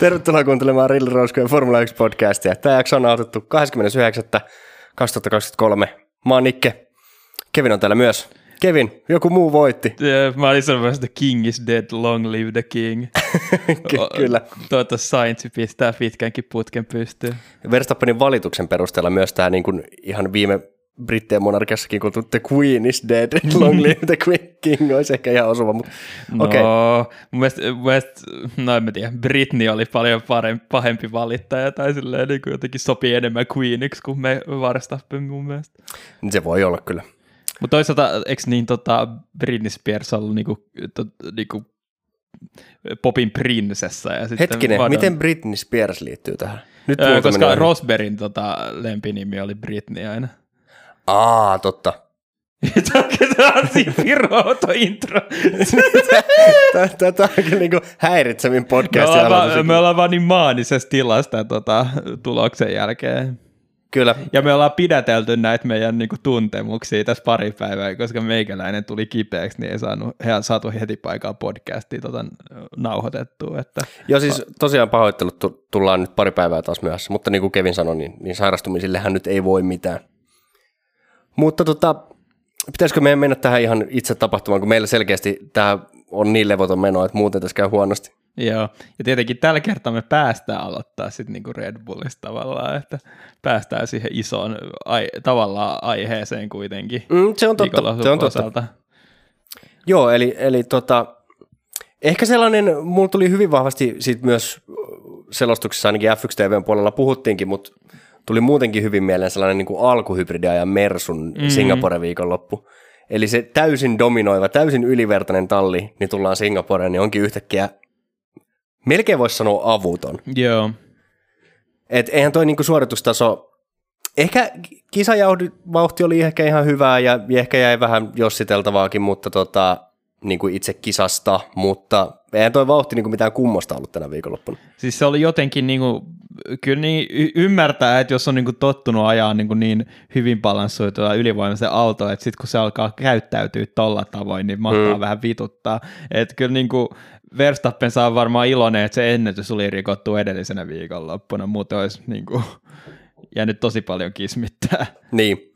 Tervetuloa kuuntelemaan Rilli Rouskujen Formula 1 podcastia. Tämä jakso on nautettu 29.2023. Mä oon Nikke. Kevin on täällä myös. Kevin, joku muu voitti. Yeah, mä olin sanomassa, että king is dead, long live the king. Ky- kyllä. Toivottavasti Sainz pistää pitkänkin putken pystyyn. Verstappenin valituksen perusteella myös tämä niin kuin ihan viime Brittien monarkiassakin kuultu The Queen is dead, long live the Queen King olisi ehkä ihan osuva, mutta No, okei. okay. mun mielestä, mun mielestä, no en mä tiedä, Britney oli paljon parempi, pahempi valittaja tai silleen niin kuin jotenkin sopii enemmän Queeniksi kuin me Verstappen mun mielestä. Se voi olla kyllä. Mutta toisaalta, eikö niin tota, Britney Spears ollut niinku, to, niinku popin prinsessa? Ja sitten Hetkinen, Madonna- miten Britney Spears liittyy tähän? Nyt Öö, koska ohi. Rosbergin tota, lempinimi oli Britney aina. Aa, totta. Tämä on siinä intro. Tätä on kyllä niin häiritsemin Me podcast. ollaan, vaan, me ollaan vaan niin maanisessa tilasta tota, tuloksen jälkeen. Kyllä, Ja me ollaan pidätelty näitä meidän niinku, tuntemuksia tässä pari päivää, koska meikäläinen tuli kipeäksi, niin ei saanut, he saatu heti paikkaa podcastia tota, nauhoitettua. Että, Joo, siis tosiaan pahoittelut tu- tullaan nyt pari päivää taas myöhässä, mutta niin kuin Kevin sanoi, niin, niin sairastumisillehän nyt ei voi mitään. Mutta tota, pitäisikö meidän mennä tähän ihan itse tapahtumaan, kun meillä selkeästi tämä on niin levoton meno, että muuten tässä käy huonosti. joo. Ja tietenkin tällä kertaa me päästään aloittaa sitten niinku Red Bullista tavallaan, että päästään siihen isoon ai, tavallaan aiheeseen kuitenkin. Mm, se on totta, se on totta. osalta. Joo, eli, eli tota, ehkä sellainen, mulla tuli hyvin vahvasti siitä myös selostuksessa ainakin F1 TVn puolella puhuttiinkin, mutta tuli muutenkin hyvin mieleen sellainen niin kuin alkuhybridiajan Mersun mm. Singapore viikonloppu. Eli se täysin dominoiva, täysin ylivertainen talli, niin tullaan Singaporeen, niin onkin yhtäkkiä, melkein voisi sanoa avuton. Joo. Et eihän toi niinku suoritustaso, ehkä kisajauhti oli ehkä ihan hyvää ja ehkä jäi vähän jossiteltavaakin, mutta tota, niinku itse kisasta, mutta eihän toi vauhti niinku mitään kummosta ollut tänä viikonloppuna. Siis se oli jotenkin niinku, kyllä niin y- ymmärtää, että jos on niinku tottunut ajaa niinku niin hyvin balanssoitua ylivoimaisen auto, että sitten kun se alkaa käyttäytyä tolla tavoin, niin mahtaa mm. vähän vituttaa. Että kyllä niinku Verstappen saa varmaan iloinen, että se ennätys oli rikottu edellisenä viikonloppuna, muuten olisi niinku jäänyt tosi paljon kismittää. Niin,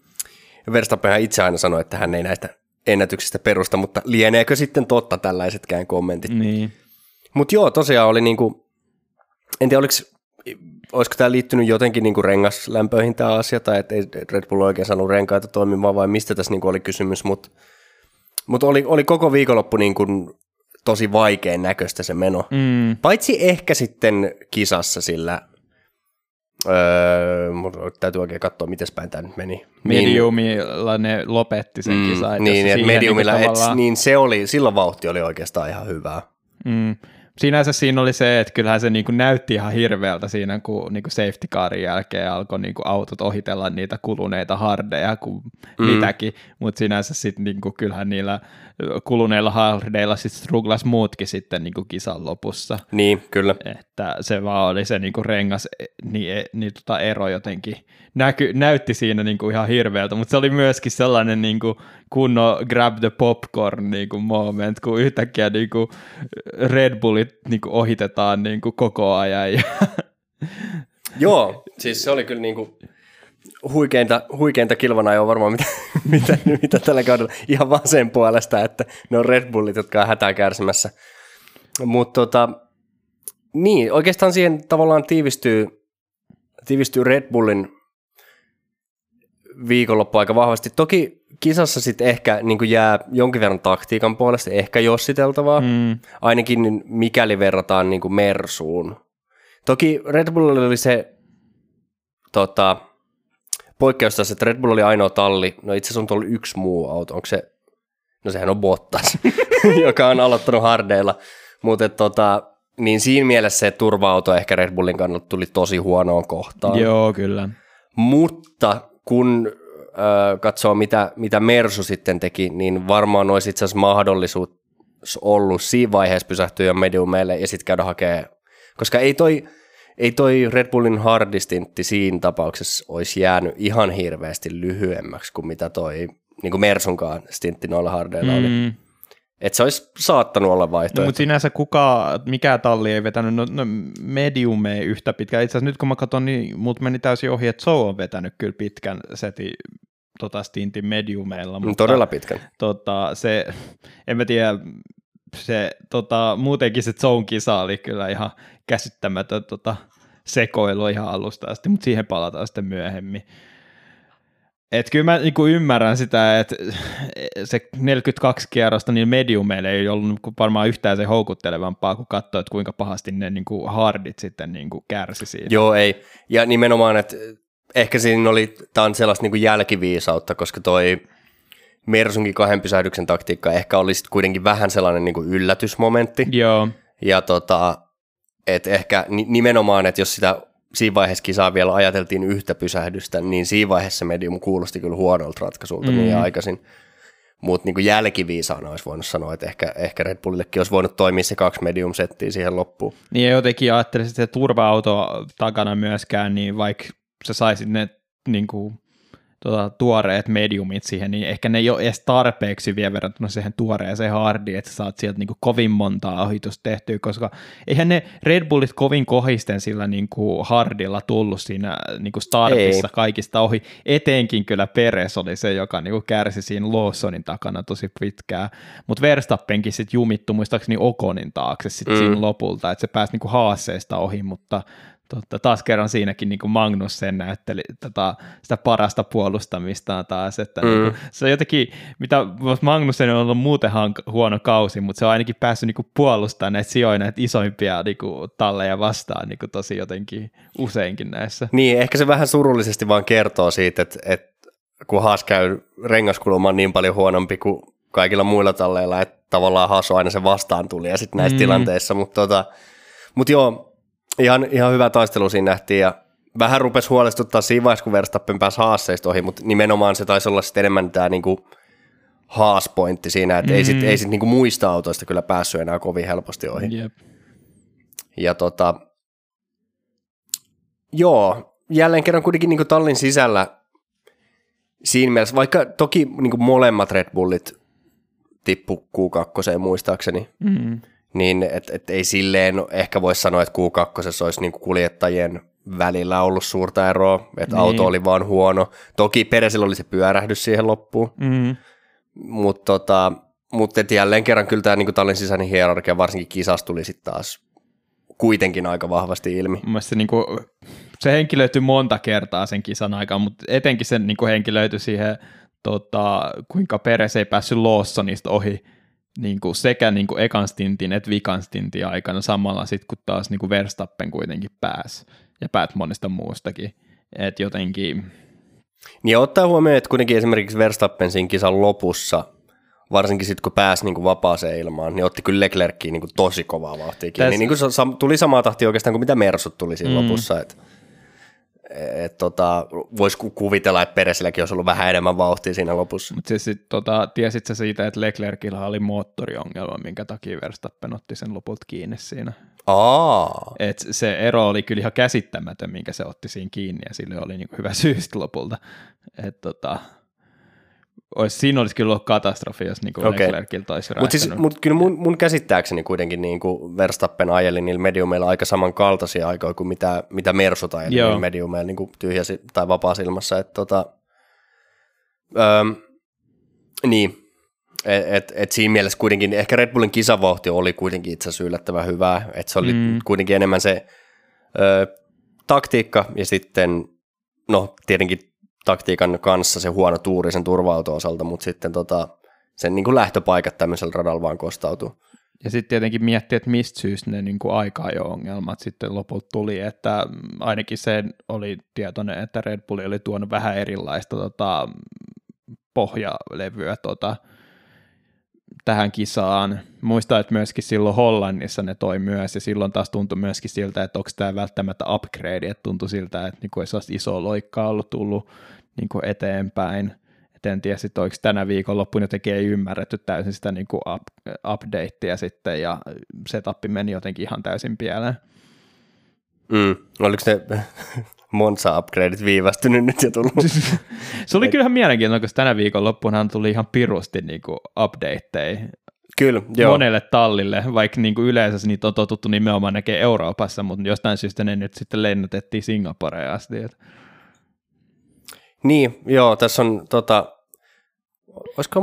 Verstappenhan itse aina sanoi, että hän ei näistä ennätyksistä perusta, mutta lieneekö sitten totta tällaisetkään kommentit? Niin. Mutta joo, tosiaan oli niinku, en tiedä oliko, olisiko tämä liittynyt jotenkin niinku rengaslämpöihin tämä asia, tai että ei Red Bull oikein saanut renkaita toimimaan, vai mistä tässä niinku oli kysymys, mutta mut oli, oli koko viikonloppu niinku tosi vaikean näköistä se meno. Mm. Paitsi ehkä sitten kisassa, sillä öö, täytyy oikein katsoa, miten päin tämä nyt meni. Mediumilla ne lopetti sen Mm, että niin, että mediumilla, et, tavallaan- niin se oli, silloin vauhti oli oikeastaan ihan hyvää. Mm. Sinänsä siinä oli se, että kyllähän se niinku näytti ihan hirveältä siinä, kun niinku safety carin jälkeen alkoi niinku autot ohitella niitä kuluneita hardeja kuin mm. mitäkin, mutta sinänsä sitten niinku, kyllähän niillä kuluneilla hardeilla sitten struglas muutkin sitten niinku kisan lopussa. Niin, kyllä. Että se vaan oli se niinku rengas niin, niin tota ero jotenkin näky, näytti siinä niinku ihan hirveältä, mutta se oli myöskin sellainen niinku kunnon grab the popcorn niinku moment, kun yhtäkkiä niinku Red Bullit niinku ohitetaan niinku koko ajan. Ja, Joo, siis se oli kyllä niinku huikeinta, huikeinta kilvanajoa varmaan, mitä, mitä, mitä tällä kaudella ihan vaan sen puolesta, että ne on Red Bullit, jotka on hätää kärsimässä. Mutta tota, niin, oikeastaan siihen tavallaan tiivistyy, tiivistyy Red Bullin viikonloppu aika vahvasti. Toki kisassa sitten ehkä niin jää jonkin verran taktiikan puolesta, ehkä jossiteltavaa, mm, ainakin mikäli verrataan niin Mersuun. Toki Red Bullilla oli se tota, poikkeus tässä, että Red Bull oli ainoa talli, no itse asiassa on tuolla yksi muu auto, onko se, no sehän on Bottas, joka on aloittanut hardeilla, mutta tota, niin siinä mielessä se turva-auto ehkä Red Bullin kannalta tuli tosi huonoon kohtaan. joo, kyllä. Mutta kun ö, katsoo, mitä, mitä Mersu sitten teki, niin varmaan olisi itse asiassa mahdollisuus ollut siinä vaiheessa pysähtyä jo mediumeille ja sitten käydä hakemaan, koska ei toi, ei toi Red Bullin hardistintti siinä tapauksessa olisi jäänyt ihan hirveästi lyhyemmäksi kuin mitä toi niin kuin Mersunkaan stintti noilla hardeilla oli. Mm, että se olisi saattanut olla No, vaihtoehto. mutta sinänsä kuka, mikä talli ei vetänyt, no, no medium ei yhtä pitkään. Itse asiassa nyt kun mä katson, niin mut meni täysin ohi, että Joe on vetänyt kyllä pitkän setin tota stintin mediumeilla. Mm, Mutta, Todella pitkän. Tota, se, en mä tiedä, se tota, muutenkin se Joen kisa oli kyllä ihan käsittämätön tota, sekoilu ihan alusta asti, mutta siihen palataan sitten myöhemmin. Et kyllä mä niinku ymmärrän sitä, että se 42 kierrosta niin mediumeille ei ollut niinku varmaan yhtään se houkuttelevampaa, kun katsoi, että kuinka pahasti ne niinku hardit sitten niinku kärsi siitä. Joo, ei. Ja nimenomaan, että ehkä siinä oli, tämä on sellaista niin kuin jälkiviisautta, koska toi Mersunkin kahden pysähdyksen taktiikka ehkä oli sit kuitenkin vähän sellainen niin kuin yllätysmomentti. Joo, Ja tota, et ehkä ni- nimenomaan, että jos sitä siinä vaiheessa kisaa vielä ajateltiin yhtä pysähdystä, niin siinä vaiheessa medium kuulosti kyllä huonolta ratkaisulta mm. niin aikaisin. Mutta niin jälkiviisaana olisi voinut sanoa, että ehkä, ehkä Red Bullillekin olisi voinut toimia se kaksi medium-settiä siihen loppuun. Niin ja jotenkin ajattelisin, että se turva-auto takana myöskään, niin vaikka sä saisit ne niin kuin, tota, tuoreet mediumit siihen, niin ehkä ne ei ole edes tarpeeksi vielä verrattuna siihen tuoreeseen hardiin, että sä saat sieltä niin kuin, kovin montaa ohitusta tehtyä, koska eihän ne Red Bullit kovin kohisten sillä niin kuin, hardilla tullut siinä niin kuin startissa Ei. kaikista ohi. Etenkin kyllä Peres oli se, joka niin kuin, kärsi siinä Lawsonin takana tosi pitkään, mutta Verstappenkin sitten jumittu muistaakseni Okonin taakse sitten Mm. mm. siinä lopulta, että se pääsi niin kuin, haaseesta ohi, mutta Totta, taas kerran siinäkin niin kuin Magnus sen näytteli tota, sitä parasta puolustamistaan taas, että Mm. niin kuin, se on jotenkin, mitä Magnussen on ollut muuten hank- huono kausi, mutta se on ainakin päässyt niin kuin, puolustamaan näitä sijoja, näitä isoimpia niin kuin, talleja vastaan niin kuin, tosi jotenkin useinkin näissä. Niin, ehkä se vähän surullisesti vaan kertoo siitä, että, että kun Haas käy rengaskulma on niin paljon huonompi kuin kaikilla muilla talleilla, että tavallaan Haas on aina se vastaan tuli ja sitten näissä. Mm. tilanteissa, mutta tota, mut joo, ihan, ihan hyvä taistelu siinä nähtiin ja vähän rupesi huolestuttaa siinä vaiheessa, kun Verstappen pääsi Haasseista ohi, mutta nimenomaan se taisi olla sitten enemmän tämä niinku Haas-pointti siinä, että mm. ei sitten ei sit niinku muista autoista kyllä päässyt enää kovin helposti ohi. Jep. Ja tota, joo, jälleen kerran kuitenkin niin tallin sisällä siinä mielessä, vaikka toki niin molemmat Red Bullit tippu Q2 muistaakseni, Mm. Niin et, et ei silleen ehkä voi sanoa, että Q2 olisi niin kuljettajien välillä ollut suurta eroa, että Niin. auto oli vaan huono. Toki Peresillä oli se pyörähdys siihen loppuun, Mm. mutta tota, mut et jälleen kerran kyllä tämä niin tallin sisäinen hierarkia, varsinkin kisas tuli sitten taas kuitenkin aika vahvasti ilmi. Mun mielestä se, kuin, se henki löytyi monta kertaa sen kisan aikaan, mutta etenkin se niin kuin henki löytyi siihen, tota, kuinka Peres ei päässyt Lawsonista ohi niin kuin sekä niin kuin ekan stintin että vikan stintin aikana samalla sitten, kun taas niin kuin Verstappen kuitenkin pääsi ja päät monesta muustakin. Et jotenkin, Niin ottaa huomioon, että kuitenkin esimerkiksi Verstappen siinä kisan lopussa, varsinkin sitten kun pääsi niin kuin vapaaseen ilmaan, niin otti kyllä Leclerckiin niin kuin tosi kovaa vauhtia kiinni. Täs- Niin kuin se sam- tuli samaa tahtia oikeastaan kuin mitä Mersut tuli siinä Mm. lopussa. Et, et tota, Voisi ku- kuvitella, että Peresilläkin olisi ollut vähän enemmän vauhtia siinä lopussa. mutta siis sit, tota, tiesit sä siitä, että Leclercillä oli moottoriongelma, minkä takia Verstappen otti sen lopulta kiinni siinä? Aa, Et se ero oli kyllä ihan käsittämätön, minkä se otti siinä kiinni, ja sille oli niinku hyvä syy sit lopulta. Et tota, ois, siinä olisi kyllä ollut katastrofi, jos Okei. okay. Leclerciltä olisi mutta siis, mut kyllä mun, mun käsittääkseni kuitenkin niin kuin Verstappen ajeli niillä mediumeilla aika samankaltaisia aikoja kuin mitä, mitä Mersut ajeli Joo. niillä mediumeilla niin kuin tyhjäsi tai vapaasilmassa. Et, tota, öm, niin, et, et, et siinä mielessä kuitenkin ehkä Red Bullin kisavauhti oli kuitenkin itse asiassa yllättävän hyvää, että se oli mm. kuitenkin enemmän se ö, taktiikka ja sitten, no tietenkin taktiikan kanssa se huono tuuri sen turva osalta, mutta sitten tota, sen niin kuin lähtöpaikat tämmöisellä radalla vaan kostautuu. Ja sitten tietenkin miettiä, että mistä syystä ne niinku aikaa jo ongelmat sitten lopulta tuli, että ainakin se oli tietoinen, että Red Bull oli tuonut vähän erilaista tota, pohjalevyä tota, tähän kisaan. Muistan, että myöskin silloin Hollannissa ne toi myös, ja silloin taas tuntui myöskin siltä, että onko tämä välttämättä upgrade, että tuntui siltä, että niinku ei sellaista isoa loikkaa ollut tullut niinku eteenpäin. Et en tiedä, sit oliko tänä viikonloppuna jotenkin ei ymmärretty täysin sitä niinku up, updatea sitten, ja setup meni jotenkin ihan täysin pieleen. Mm. Oliko ne Monza-upgradeit viivästynyt nyt ja tullut? Se oli kyllähän mielenkiintoista, koska tänä viikonloppunahan tuli ihan pirusti niinku updateja Kyllä, joo. monelle tallille, vaikka niin kuin yleensä niitä on totuttu nimenomaan näkee Euroopassa, mutta jostain syystä ne nyt sitten lennätettiin Singaporeen asti. Et. Niin, joo, tässä on tota, olisiko,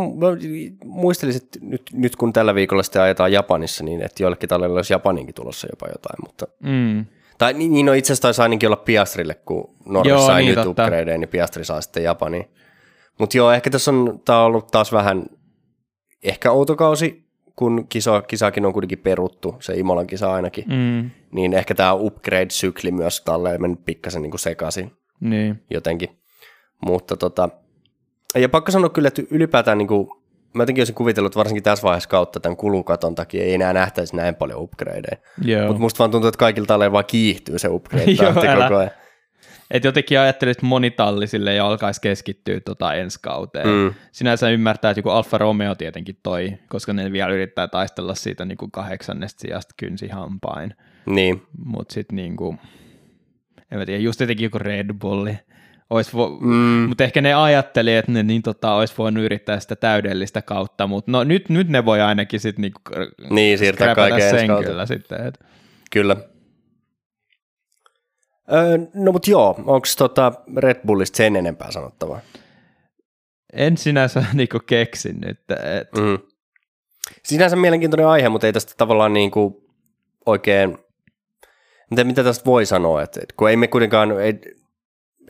muistelisin, että nyt, nyt kun tällä viikolla sitten ajetaan Japanissa, niin että joillekin talleille olisi Japaninkin tulossa jopa jotain, mutta Mm. Tai niin, niin no itse asiassa taisi ainakin olla Piastrille, kun Norris Joo, sai niin, nyt upgradeen, niin Piastri saa sitten Japaniin. Mutta joo, ehkä tässä on, tää on ollut taas vähän, ehkä outokausi, kun kisa, kisaakin on kuitenkin peruttu, se Imolan kisa ainakin, Mm. niin ehkä tämä upgrade-sykli myös talleen mennyt pikkasen niin sekaisin Niin. jotenkin. Mutta tota, ja pakko sanoa kyllä, että ylipäätään niin kuin, mä jotenkin olisin kuvitellut, että varsinkin tässä vaiheessa kautta tämän kulukaton takia ei enää nähtäisi näin paljon upgradeja. Mutta musta vaan tuntuu, että kaikilta talleilla vaan kiihtyy se upgrade Joo, koko ajan. Et jotenkin ajattelin, että moni talli sille jo alkaisi keskittyä tota ensi kauteen. Mm. Sinänsä ymmärtää, että joku Alfa Romeo tietenkin toi, koska ne vielä yrittää taistella siitä niin kuin kahdeksannesta sijasta kynsihampain. Niin, Mutta sitten niin kuin, en mä tiedä, just jotenkin joku Red Bulli. Ois vo- Mm. Mutta ehkä ne ajatteli, että ne niin tota, olisi voinut yrittää sitä täydellistä kautta, mutta no nyt, nyt ne voi ainakin sitten niinku niin siirtää kaiken sen kautta. kyllä sitten. Et. Kyllä. Öö, no mut joo, onko tota Red Bullista sen enempää sanottavaa? En sinänsä niinku keksin nyt. Et, Mm. Sinänsä mielenkiintoinen aihe, mutta ei tästä tavallaan niin kuin oikein, mitä, mitä tästä voi sanoa, että, että kun ei me kuitenkaan, ei,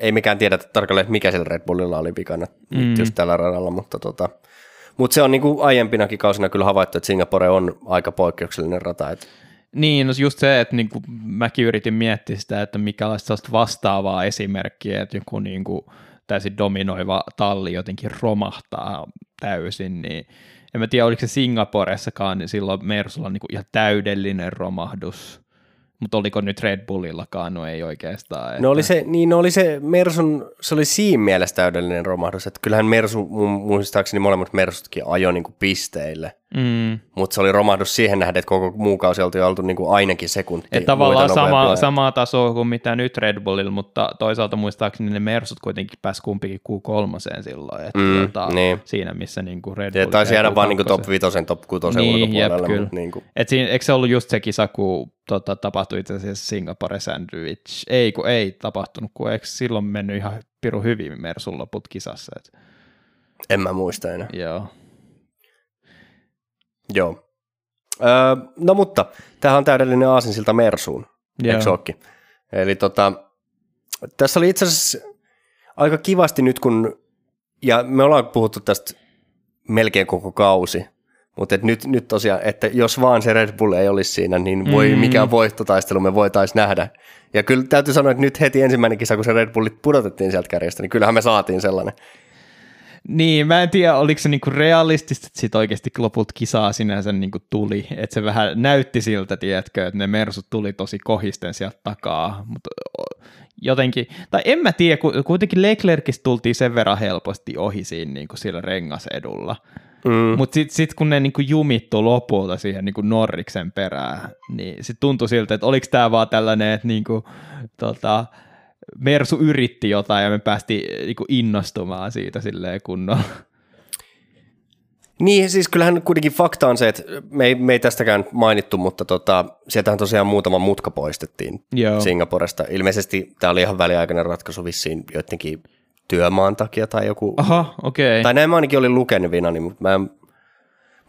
ei mekään tiedä tarkalleen, mikä sillä Red Bullilla oli vikana mm. Nyt just tällä radalla, mutta, tota, mutta se on niin kuin aiempinakin kausina kyllä havaittu, että Singapore on aika poikkeuksellinen rata, että Niin, no just se, että niinku, mäkin yritin miettiä sitä, että mikälaista vastaavaa esimerkkiä, että joku niinku, täysin dominoiva talli jotenkin romahtaa täysin, niin en mä tiedä, oliko se Singaporessakaan, niin silloin Mersulla on niinku ihan täydellinen romahdus, mutta oliko nyt Red Bullillakaan, no ei oikeastaan. Että... No oli se, niin no oli se Mersun, se oli siinä mielessä täydellinen romahdus, että kyllähän Mersu, mun muistaakseni molemmat Mersutkin ajoi niin pisteille, Mm. mutta se oli romahdus siihen nähden, että koko muu kausi oltiin oltu niin kuin ainakin sekunti. Et tavallaan sama, samaa tasoa kuin mitä nyt Red Bullilla, mutta toisaalta muistaakseni ne Mersut kuitenkin pääsi kumpikin Q3 silloin, että Mm, tota, niin. siinä missä niin kuin Red Ja Bull taisi jäi jäädä vaan niin Q2. top 5, top 6 Niin, jep, ulkopuolelle. kyllä. mutta niin kuin, Et siinä, eikö se ollut just se kisa, kun tota, tapahtui itse asiassa Singapore Sandwich? Ei, kun ei tapahtunut, kun eikö silloin mennyt ihan piru hyvin Mersun loput kisassa? Et, en mä muista enää. joo. Joo. Öö, no mutta, tämähän on täydellinen aasinsilta Mersuun, Joo. eikö ookin? Eli tota, tässä oli itse asiassa aika kivasti nyt, kun, ja me ollaan puhuttu tästä melkein koko kausi, mutta et nyt, nyt tosiaan, että jos vaan se Red Bull ei olisi siinä, niin voi, Mm. mm. mikä voittotaistelu me voitaisiin nähdä. Ja kyllä täytyy sanoa, että nyt heti ensimmäinen kisa, kun se Red Bullit pudotettiin sieltä kärjestä, niin kyllähän me saatiin sellainen. Niin, mä en tiedä, oliko se niinku realistista, että sit oikeasti lopulta kisaa sinänsä niinku tuli, että se vähän näytti siltä, tiedätkö, että ne mersut tuli tosi kohisten sieltä takaa, mutta jotenkin, tai en mä tiedä, ku- kuitenkin Leclercistä tultiin sen verran helposti ohi siinä niinku sillä rengasedulla, Mm. mutta sitten sit kun ne niinku jumittu lopulta siihen niinku Norriksen perään, niin sitten tuntui siltä, että oliko tämä vaan tällainen, että niinku, tota, Mersu yritti jotain ja me päästiin niinku innostumaan siitä silleen kunnolla. Niin, siis kyllähän kuitenkin fakta on se, että me ei, me ei tästäkään mainittu, mutta tota, sieltähän tosiaan muutama mutka poistettiin Joo. Singaporesta. Ilmeisesti tämä oli ihan väliaikainen ratkaisu vissiin joidenkin työmaan takia tai joku, Aha, okei. Okay. tai näin mä ainakin olin lukenut vinani, mutta mä en,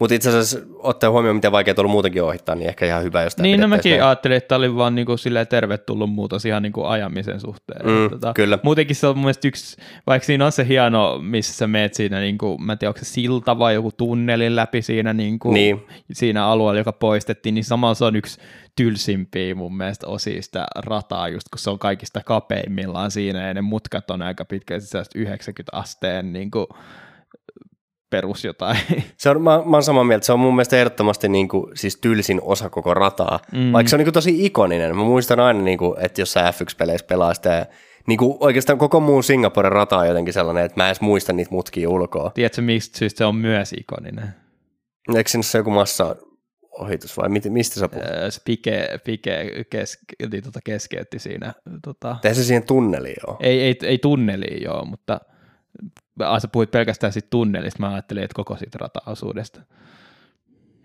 mutta itse asiassa ottaen huomioon, miten vaikeaa ollut muutenkin ohittaa, niin ehkä ihan hyvä, jos Niin, no mäkin näin. ajattelin, että tämä oli vaan niinku silleen tervetullut muutos ihan niinku ajamisen suhteen. Mm, tota, kyllä. Muutenkin se on mun mielestä yksi, vaikka siinä on se hieno, missä sä meet siinä, niinku, mä en tiedä, onko se silta vai joku tunnelin läpi siinä, niinku, Niin. siinä alueella, joka poistettiin, niin samalla se on yksi tylsimpiä mun mielestä osia sitä rataa, just kun se on kaikista kapeimmillaan siinä, ja ne mutkat on aika sellaista 90 asteen niinku, perus jotain. Se on, mä, mä oon samaa mieltä, se on mun mielestä ehdottomasti niin kuin, siis tylsin osa koko rataa, Mm. vaikka se on niin kuin, tosi ikoninen. Mä muistan aina, niin kuin, että jos sä F1-peleissä pelaa sitä, niin kuin, oikeastaan koko muu Singaporen rata on jotenkin sellainen, että mä en edes muista niitä mutkia ulkoa. Tiedätkö, mistä syystä se on myös ikoninen? Eikö siinä ole joku massa ohitus vai mit, mistä sä puhut? Öö, se Pike, Pike keske, niin tota keskeytti siinä. Tota, Tehän se siihen tunneliin ole. ei, ei, ei tunneliin joo, mutta ah, sä puhuit pelkästään siitä tunnelista, mä ajattelin, että koko siitä rataosuudesta.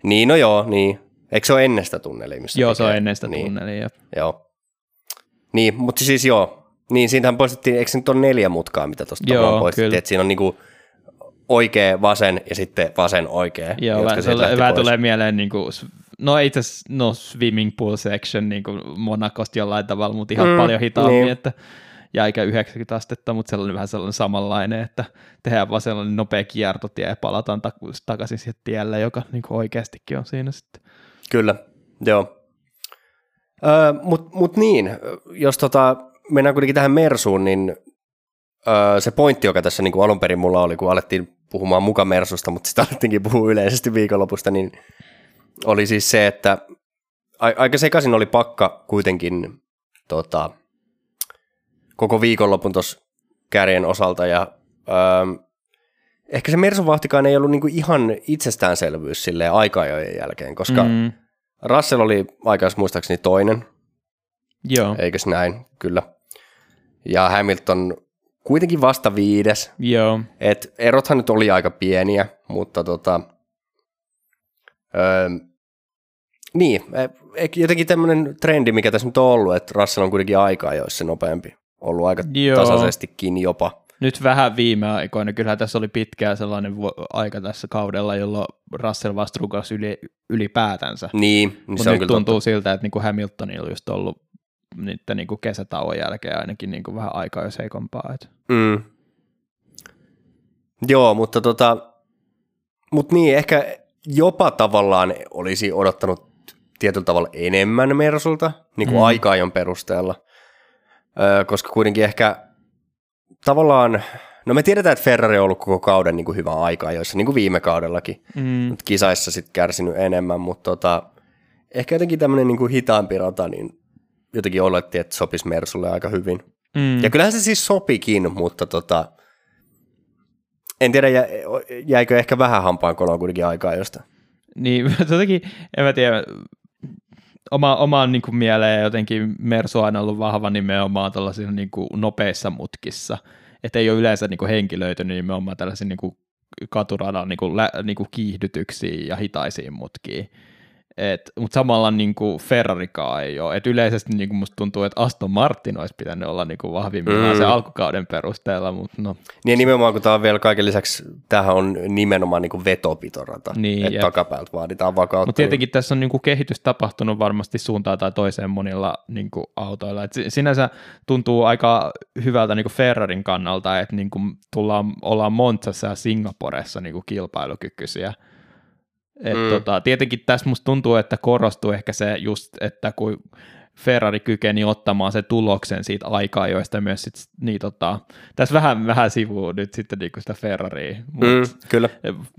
Niin, no joo, niin. Eikö se ole ennen sitä tunnelia? Missä Joo, se on tekee? ennen sitä niin. tunnelia. Joo. Niin, mutta siis joo. Niin, siinähän poistettiin, eikö se nyt ole neljä mutkaa, mitä tuosta poistettiin, kyllä. että siinä on niinku oikea, vasen ja sitten vasen oikea. Joo, jotka vähän, vähän tulee mieleen, niin kuin, no itse asiassa no swimming pool section niin kuin Monacosta jollain tavalla, mutta ihan Mm, paljon hitaammin, niin. että ja eikä 90 astetta, mutta sellainen vähän sellainen samanlainen, että tehdään vaan sellainen nopea kiertotie ja palataan tak- takaisin siihen tielle, joka niin kuin oikeastikin on siinä sitten. Kyllä, joo. Öö, Mutta mut niin, jos tota, mennään kuitenkin tähän Mersuun, niin öö, se pointti, joka tässä niin kuin alun perin mulla oli, kun alettiin puhumaan muka Mersusta, mutta sitten alettiinkin puhua yleisesti viikonlopusta, niin oli siis se, että aika sekaisin oli pakka kuitenkin tota, koko viikonlopun tuossa kärjen osalta, ja öö, ehkä se Mersuvahtikaan ei ollut niinku ihan itsestäänselvyys silleen aika-ajojen jälkeen, koska mm. Russell oli aikaa muistaakseni toinen, joo, eikös näin, kyllä. Ja Hamilton kuitenkin vasta viides, joo, et erothan nyt oli aika pieniä, mutta tota, öö, niin, e- e- jotenkin tämmöinen trendi, mikä tässä nyt on ollut, että Russell on kuitenkin aikaa joissa nopeampi, ollut aika Joo. tasaisestikin jopa. Nyt vähän viime aikoina, kyllähän tässä oli pitkään sellainen aika tässä kaudella, jolloin Russell vasta rukasi yli, ylipäätänsä. Niin, niin se on nyt kyllä tuntuu totta. siltä, että niinku Hamiltonilla on just ollut niiden niinku kesätauon jälkeen ainakin niinku vähän aikaa jos heikompaa. Et. Mm. Joo, mutta tota, mut niin, ehkä jopa tavallaan olisi odottanut tietyllä tavalla enemmän Mersulta, niin kuin Mm. aika-ajon perusteella, öö, koska kuitenkin ehkä tavallaan, no me tiedetään, että Ferrari on ollut koko kauden niin kuin hyvä aika joissa niin kuin viime kaudellakin, Mm. Mut kisaissa sitten kärsinyt enemmän, mutta tota, ehkä jotenkin tämmöinen niin kuin hitaampi rata, niin jotenkin olettiin, että sopisi Mersulle aika hyvin. Mm. Ja kyllähän se siis sopikin, mutta tota, en tiedä, jä- jäikö ehkä vähän hampaan koloon kuitenkin aikaa josta. Niin, jotenkin, en mä tiedä, oma, omaan niin kuin mieleen jotenkin Mersu on ollut vahva nimenomaan tällaisissa niin nopeissa mutkissa, että ei ole yleensä niin kuin henkilöitynyt nimenomaan tällaisiin niin katuradan niin kuin, niin kuin kiihdytyksiin ja hitaisiin mutkiin. Mutta samalla niin kuin Ferrarikaan ei ole. Et yleisesti niin kuin musta tuntuu, että Aston Martin olisi pitänyt olla niin kuin vahvimmillaan Mm. se alkukauden perusteella, mutta no, Niin nimenomaan, kun tämä on vielä kaiken lisäksi, tämähän on nimenomaan niin kuin vetopitorata, Niin, että takapäältä vaaditaan vakautta. Mutta tietenkin tässä on niinku kehitys tapahtunut varmasti suuntaan tai toiseen monilla niinku autoilla. Et si- sinänsä tuntuu aika hyvältä niinku Ferrarin kannalta, että niinku tullaan, ollaan Monzassa ja Singaporessa niinku kilpailukykyisiä. Et Mm. tota, tietenkin tässä musta tuntuu, että korostuu ehkä se just, että kun Ferrari kykeni ottamaan sen tuloksen siitä aikaa, joista myös sit, niin tota, tässä vähän, vähän sivuu nyt sitten niinku sitä Ferraria, mut mm, kyllä.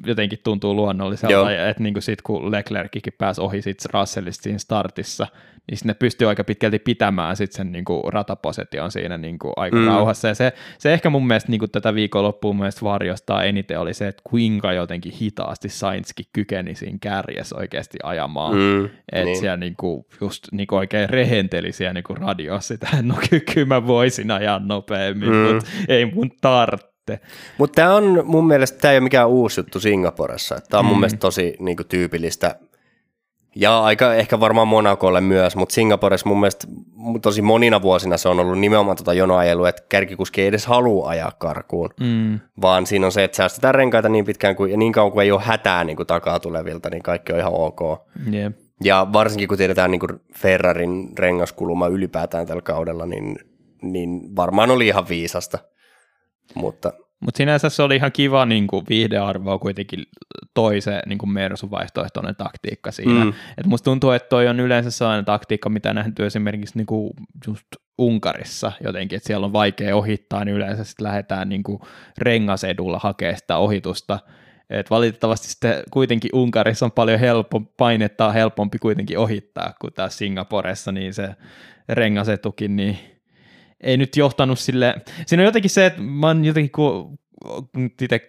jotenkin tuntuu luonnolliselta, että niin sitten kun Leclerckin pääsi ohi sit Russellista siinä startissa, niin sinne pystyy aika pitkälti pitämään sit sen niin kuin rataposition siinä niin kuin aika Mm. rauhassa. Ja se, se ehkä mun mielestä niin kuin tätä viikonloppua mielestä varjostaa eniten oli se, että kuinka jotenkin hitaasti Sainzkin kykeni siinä kärjessä oikeasti ajamaan. Mm, Että niin. niin. siellä niinku just niinku oikein rehenteli siellä niinku radiossa sitä, no ky- kyllä mä voisin ajaa nopeammin, Mm. mutta ei mun tarvitse. Mutta tämä on mun mielestä, tämä ei ole mikään uusi juttu Singaporessa. Tämä on mun Mm. mielestä tosi niin kuin, tyypillistä. Ja aika ehkä varmaan Monacolle myös, mutta Singaporessa mun mielestä tosi monina vuosina se on ollut nimenomaan tota jonoajelua, että kärkikuski ei edes halua ajaa karkuun, Mm. vaan siinä on se, että säästetään renkaita niin pitkään kuin, ja niin kauan kuin ei ole hätää niin kuin takaa tulevilta, niin kaikki on ihan ok. Jep. Ja varsinkin kun tiedetään niin kuin Ferrarin rengaskuluma ylipäätään tällä kaudella, niin, niin varmaan oli ihan viisasta. Mutta Mutta sinänsä se oli ihan kiva niin kuin viihdearvoa kuitenkin toi se niin kuin Mersun vaihtoehtoinen taktiikka siinä. Mm. Et musta tuntuu, että toi on yleensä sellainen taktiikka, mitä nähty esimerkiksi niin kuin just Unkarissa jotenkin, että siellä on vaikea ohittaa, niin yleensä sitten lähdetään niin kuin rengasedulla hakemaan sitä ohitusta. Et valitettavasti sitten kuitenkin Unkarissa on paljon helppo, painetta on helpompi kuitenkin ohittaa kuin taas Singaporessa, niin se rengasetukin, niin ei nyt johtanut sille, siinä on jotenkin se, että mä oon jotenkin ku, itse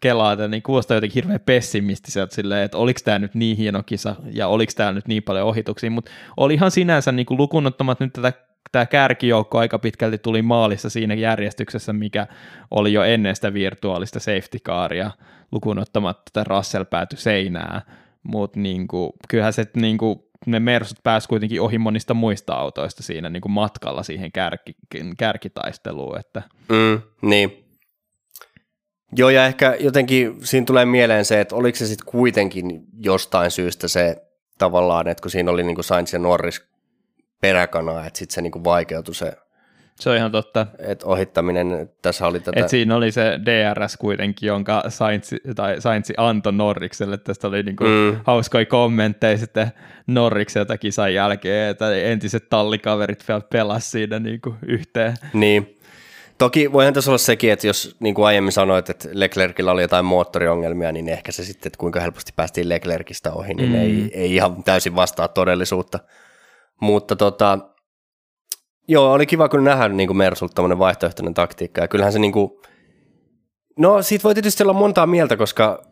kelaa, että niin kuulostaa jotenkin hirveän pessimistiseltä silleen, että oliko tämä nyt niin hieno kisa ja oliko täällä nyt niin paljon ohituksia, mutta olihan sinänsä niin lukunottamat nyt tätä tämä kärkijoukko aika pitkälti tuli maalissa siinä järjestyksessä, mikä oli jo ennen sitä virtuaalista safety caria, lukunottamatta tätä Russell pääty seinään. mutta niinku, kyllähän se niinku, ne Mersut pääsi kuitenkin ohi monista muista autoista siinä niinku matkalla siihen kärki, kärkitaisteluun. Että. Mm, niin. Joo, ja ehkä jotenkin siinä tulee mieleen se, että oliko se sitten kuitenkin jostain syystä se tavallaan, että kun siinä oli niin kuin Sainz ja Norris peräkanaa, että sitten se niin kuin vaikeutui se se on ihan totta. Et ohittaminen, tässä oli tätä... Et siinä oli se DRS kuitenkin, jonka Sainz, tai Sainz antoi Norrikselle. Tästä oli niinku mm. hauskoja kommentteja sitten Norrikselta kisan jälkeen, että entiset tallikaverit vielä pelas siinä niinku yhteen. Niin. Toki voihan tässä olla sekin, että jos niin kuin aiemmin sanoit, että Leclercillä oli jotain moottoriongelmia, niin ehkä se sitten, että kuinka helposti päästiin Leclercistä ohi, niin mm. ei, ei ihan täysin vastaa todellisuutta. Mutta tota, Joo, oli kiva kyllä nähdä niin kuin Mersulta tämmöinen vaihtoehtoinen taktiikka. Ja kyllähän se niin kuin, no siitä voi tietysti olla montaa mieltä, koska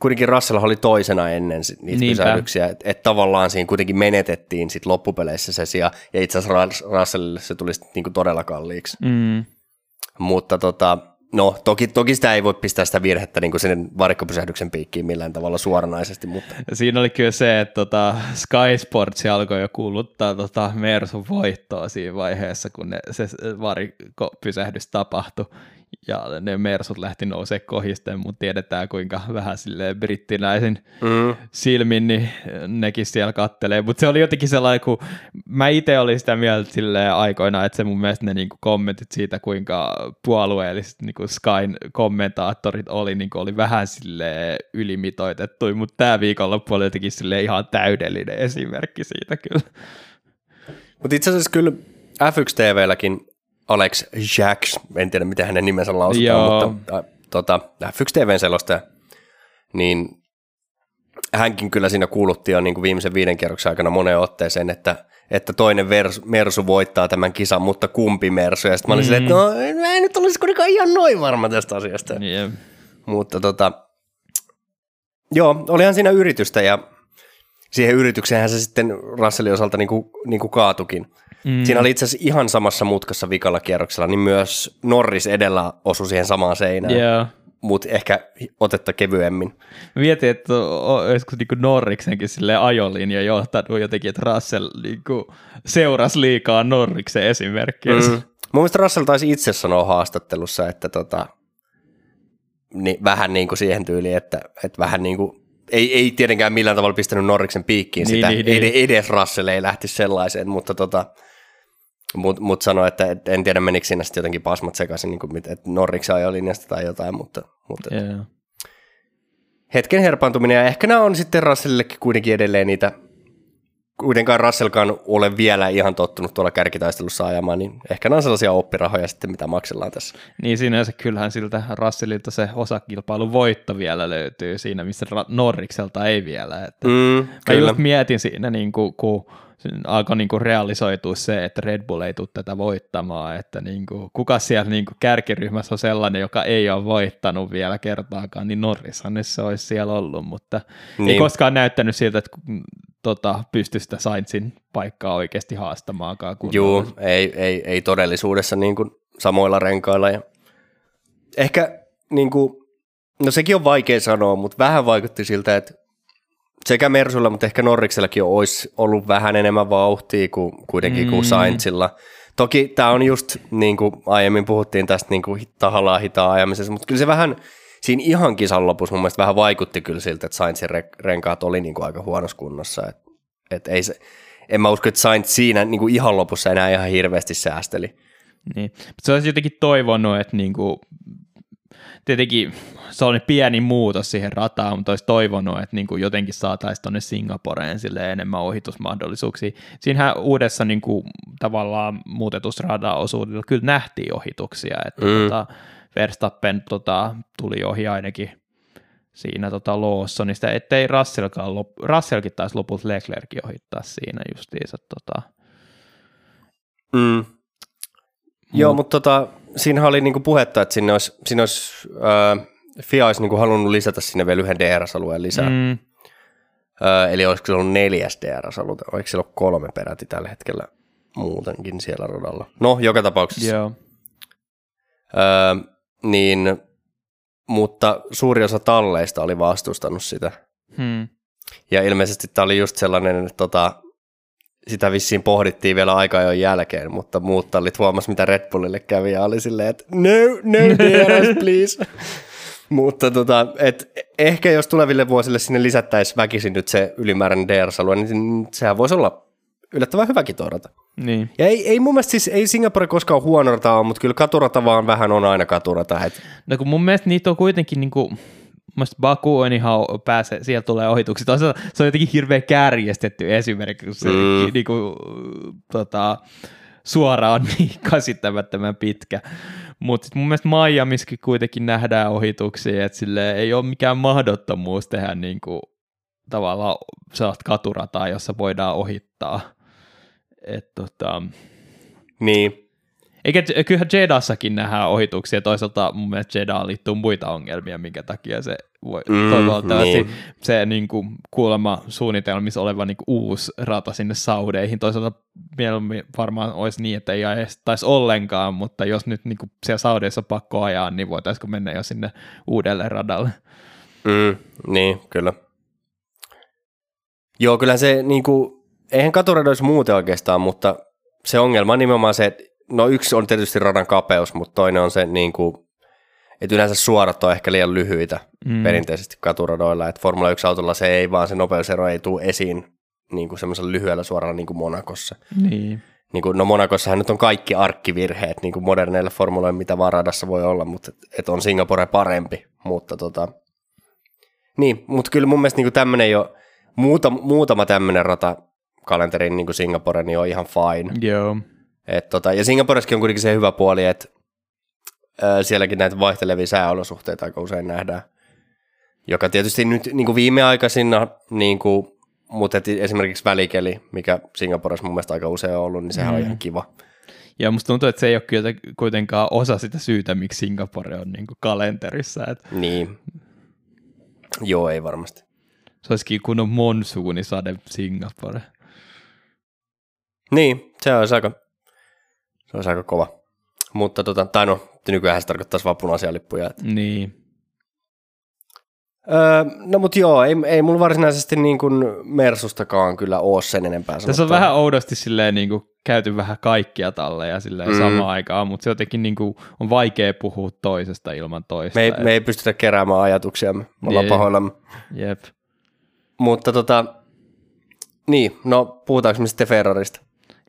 kuitenkin Russell oli toisena ennen niitä Niinpä. pysähdyksiä, että et tavallaan siinä kuitenkin menetettiin sit loppupeleissä se sija, ja itse asiassa Russellille se tuli sit niinku todella kalliiksi. Mm. Mutta tota, No, toki, toki sitä ei voi pistää sitä virhettä niin sen varikkopysähdyksen piikkiin millään tavalla suoranaisesti. Mutta. Siinä oli kyllä se, että tota, Sky Sports alkoi jo kuuluttaa tota Mersun voittoa siinä vaiheessa, kun ne, se varikkopysähdys tapahtui ja ne Mersut lähti nousee kohisten, mutta tiedetään kuinka vähän sille brittinäisin mm. silmin, niin nekin siellä kattelee. Mutta se oli jotenkin sellainen, kun mä itse olin sitä mieltä sille aikoina, että se mun mielestä ne niinku kommentit siitä, kuinka puolueelliset niinku Skyn kommentaattorit oli, niinku oli vähän sille ylimitoitettu, mutta tämä viikonloppu oli jotenkin sille ihan täydellinen esimerkki siitä kyllä. Mutta itse asiassa kyllä F1 TVlläkin Alex Jacks, en tiedä miten hänen nimensä lausutaan, Joo. mutta äh, tota, F1 TVn selostaja, niin hänkin kyllä siinä kuulutti jo niin kuin viimeisen viiden kierroksen aikana moneen otteeseen, että, että toinen vers, Mersu voittaa tämän kisan, mutta kumpi Mersu? Ja sitten mä olin mm. silleen, että no mä en nyt olisi kuitenkaan ihan noin varma tästä asiasta. Yeah. Mutta tota, joo, olihan siinä yritystä ja siihen yritykseenhän se sitten Russellin osalta niin kuin, niin kuin kaatukin. Mm. Siinä oli itse asiassa ihan samassa mutkassa vikalla kierroksella, niin myös Norris edellä osui siihen samaan seinään. Yeah. Mutta ehkä otetta kevyemmin. Mietin, että olisiko niinku Norriksenkin sille ajolinja johtanut jotenkin, että Russell niinku seurasi liikaa Norriksen esimerkkiä. Mm. Mun mielestä Russell taisi itse sanoa haastattelussa, että tota, niin, vähän niin kuin siihen tyyliin, että, että vähän niin kuin ei, ei tietenkään millään tavalla pistänyt Norriksen piikkiin niin, sitä, niin, niin. edes Russell ei lähti sellaiseen, mutta tota, mutta mut sanoi, että et, en tiedä menikö siinä sitten jotenkin pasmat sekaisin, niin kuin, että Norriksen ajolinjasta tai jotain, mutta, mutta yeah. hetken herpaantuminen ja ehkä nämä on sitten Russellillekin kuitenkin edelleen niitä, kuitenkaan Russellkaan ole vielä ihan tottunut tuolla kärkitaistelussa ajamaan, niin ehkä nämä on sellaisia oppirahoja sitten, mitä maksellaan tässä. Niin sinänsä kyllähän siltä Russellilta se osakilpailun voitto vielä löytyy siinä, missä Norrikselta ei vielä. Että mm, mä just mietin siinä, niin kuin, kun alkoi niin kuin realisoitua se, että Red Bull ei tule tätä voittamaan, että niin kuin, kuka siellä niin kuin kärkiryhmässä on sellainen, joka ei ole voittanut vielä kertaakaan, niin Norrishan se olisi siellä ollut, mutta niin. ei koskaan näyttänyt siltä, että tota, pysty sitä Sainzin paikkaa oikeasti haastamaankaan. Joo, ei, ei, ei todellisuudessa niin kuin samoilla renkailla. Ja ehkä niin kuin, no sekin on vaikea sanoa, mutta vähän vaikutti siltä, että sekä Mersulla, mutta ehkä Norriksellakin olisi ollut vähän enemmän vauhtia kuin kuitenkin mm. kuin Sainzilla. Toki tämä on just, niin kuin aiemmin puhuttiin tästä niin kuin tahallaan hitaan ajamisessa, mutta kyllä se vähän siinä ihan kisan lopussa mun mielestä vähän vaikutti kyllä siltä, että Sainzin renkaat oli niin kuin aika huonossa kunnossa. Et, et ei se, en mä usko, että Sainz siinä niin kuin ihan lopussa enää ihan hirveästi säästeli. Niin. Se olisi jotenkin toivonut, että niin kuin tietenkin se oli pieni muutos siihen rataan, mutta olisi toivonut, että niin kuin jotenkin saataisiin tuonne Singaporeen sille enemmän ohitusmahdollisuuksia. Siinähän uudessa niin kuin, tavallaan muutetussa radaosuudella kyllä nähtiin ohituksia, että mm. tota, Verstappen tota, tuli ohi ainakin siinä tota Lawsonista, ettei Russellkaan lop, Russellkin taisi lopulta Leclerkin ohittaa siinä justiinsa. Tota. Mm. Joo, mutta tota, siinä oli niinku puhetta, että sinne olisi, sinne olisi äh, FIA olisi niinku halunnut lisätä sinne vielä yhden DRS-alueen lisää. Mm. Äh, eli olisiko se ollut neljäs DRS-alue, oliko siellä kolme peräti tällä hetkellä muutenkin siellä radalla. No, joka tapauksessa. Joo. Äh, niin, mutta suuri osa talleista oli vastustanut sitä. Hmm. Ja ilmeisesti tämä oli just sellainen, että tota, sitä vissiin pohdittiin vielä aika ajoin jälkeen, mutta muut tallit huomasi, mitä Red Bullille kävi ja oli silleen, että no, no DRS, please. mutta tota, et ehkä jos tuleville vuosille sinne lisättäisiin väkisin nyt se ylimääräinen DRS-alue, niin sehän voisi olla yllättävän hyväkin tuo rata. Niin. Ja ei, ei mun mielestä siis, ei Singapore koskaan huono rata ole, mutta kyllä katurata vaan vähän on aina katurata. Et, No kun mun mielestä niitä on kuitenkin niinku, Mielestäni Baku on ihan pääse, sieltä tulee ohituksia. Toisaalta se on jotenkin hirveän kärjestetty esimerkki, kun se Mm. niinku, tota, suora on niin käsittämättömän pitkä. Mutta mun mielestä Miamiskin kuitenkin nähdään ohituksia, että sille ei ole mikään mahdottomuus tehdä niinku, tavallaan sellaista katurataa, jossa voidaan ohittaa. Et, tota, niin, eikä, kyllähän Jedassakin nähdään ohituksia, toisaalta mun mielestä Jedaan liittyy muita ongelmia, minkä takia se voi Mm, toivottavasti niin. se niin kuin, kuulemma suunnitelmissa oleva niin kuin, uusi rata sinne Saudeihin. Toisaalta mieluummin varmaan olisi niin, että ei ajettaisi ollenkaan, mutta jos nyt niin kuin, siellä Saudeissa on pakko ajaa, niin voitaisiinko mennä jo sinne uudelle radalle. Mm, niin, kyllä. Joo, kyllä se niin kuin, eihän katuradoissa muuten oikeastaan, mutta se ongelma on nimenomaan se, että no yksi on tietysti radan kapeus, mutta toinen on se, niin kuin, että yleensä suorat on ehkä liian lyhyitä mm. perinteisesti katuradoilla, että Formula 1-autolla se ei vaan, se nopeusero ei tule esiin niin kuin semmoisella lyhyellä suoralla niin kuin Monakossa. Niin. Niin kuin, no Monakossahan nyt on kaikki arkkivirheet niin kuin moderneilla formuloilla, mitä vaan radassa voi olla, mutta et, et on Singapore parempi, mutta tota, niin, mutta kyllä mun mielestä niin tämmöinen jo, muuta, muutama tämmöinen rata kalenterin niin kuin Singapore, niin on ihan fine. Joo. Et tota, ja Singaporeskin on kuitenkin se hyvä puoli, että ää, sielläkin näitä vaihtelevia sääolosuhteita aika usein nähdään, joka tietysti nyt niin kuin viimeaikaisina, niin kuin, mutta et esimerkiksi välikeli, mikä Singaporessa mun mielestä aika usein on ollut, niin sehän mm. on ihan kiva. Ja musta tuntuu, että se ei ole kyllä kuitenkaan osa sitä syytä, miksi Singapore on niin kuin kalenterissa. Että Niin. Joo, ei varmasti. se olisikin kunnon monsuunisade Singapore. Niin, se olisi aika, se olisi aika kova. Mutta tota, tai no, nykyään se tarkoittaisi vaan punaisia lippuja. Et. Niin. Öö, no mut joo, ei, ei mulla varsinaisesti niin kuin Mersustakaan kyllä ole sen enempää Tässä on vähän oudosti silleen niin kuin käyty vähän kaikkia talleja silleen Mm. samaan aikaan, mutta se jotenkin niin kuin on vaikea puhua toisesta ilman toista. Me ei, Et- me ei pystytä keräämään ajatuksia, me ollaan pahoillamme. Jep. Mutta tota, niin, no puhutaanko me sitten Ferrarista?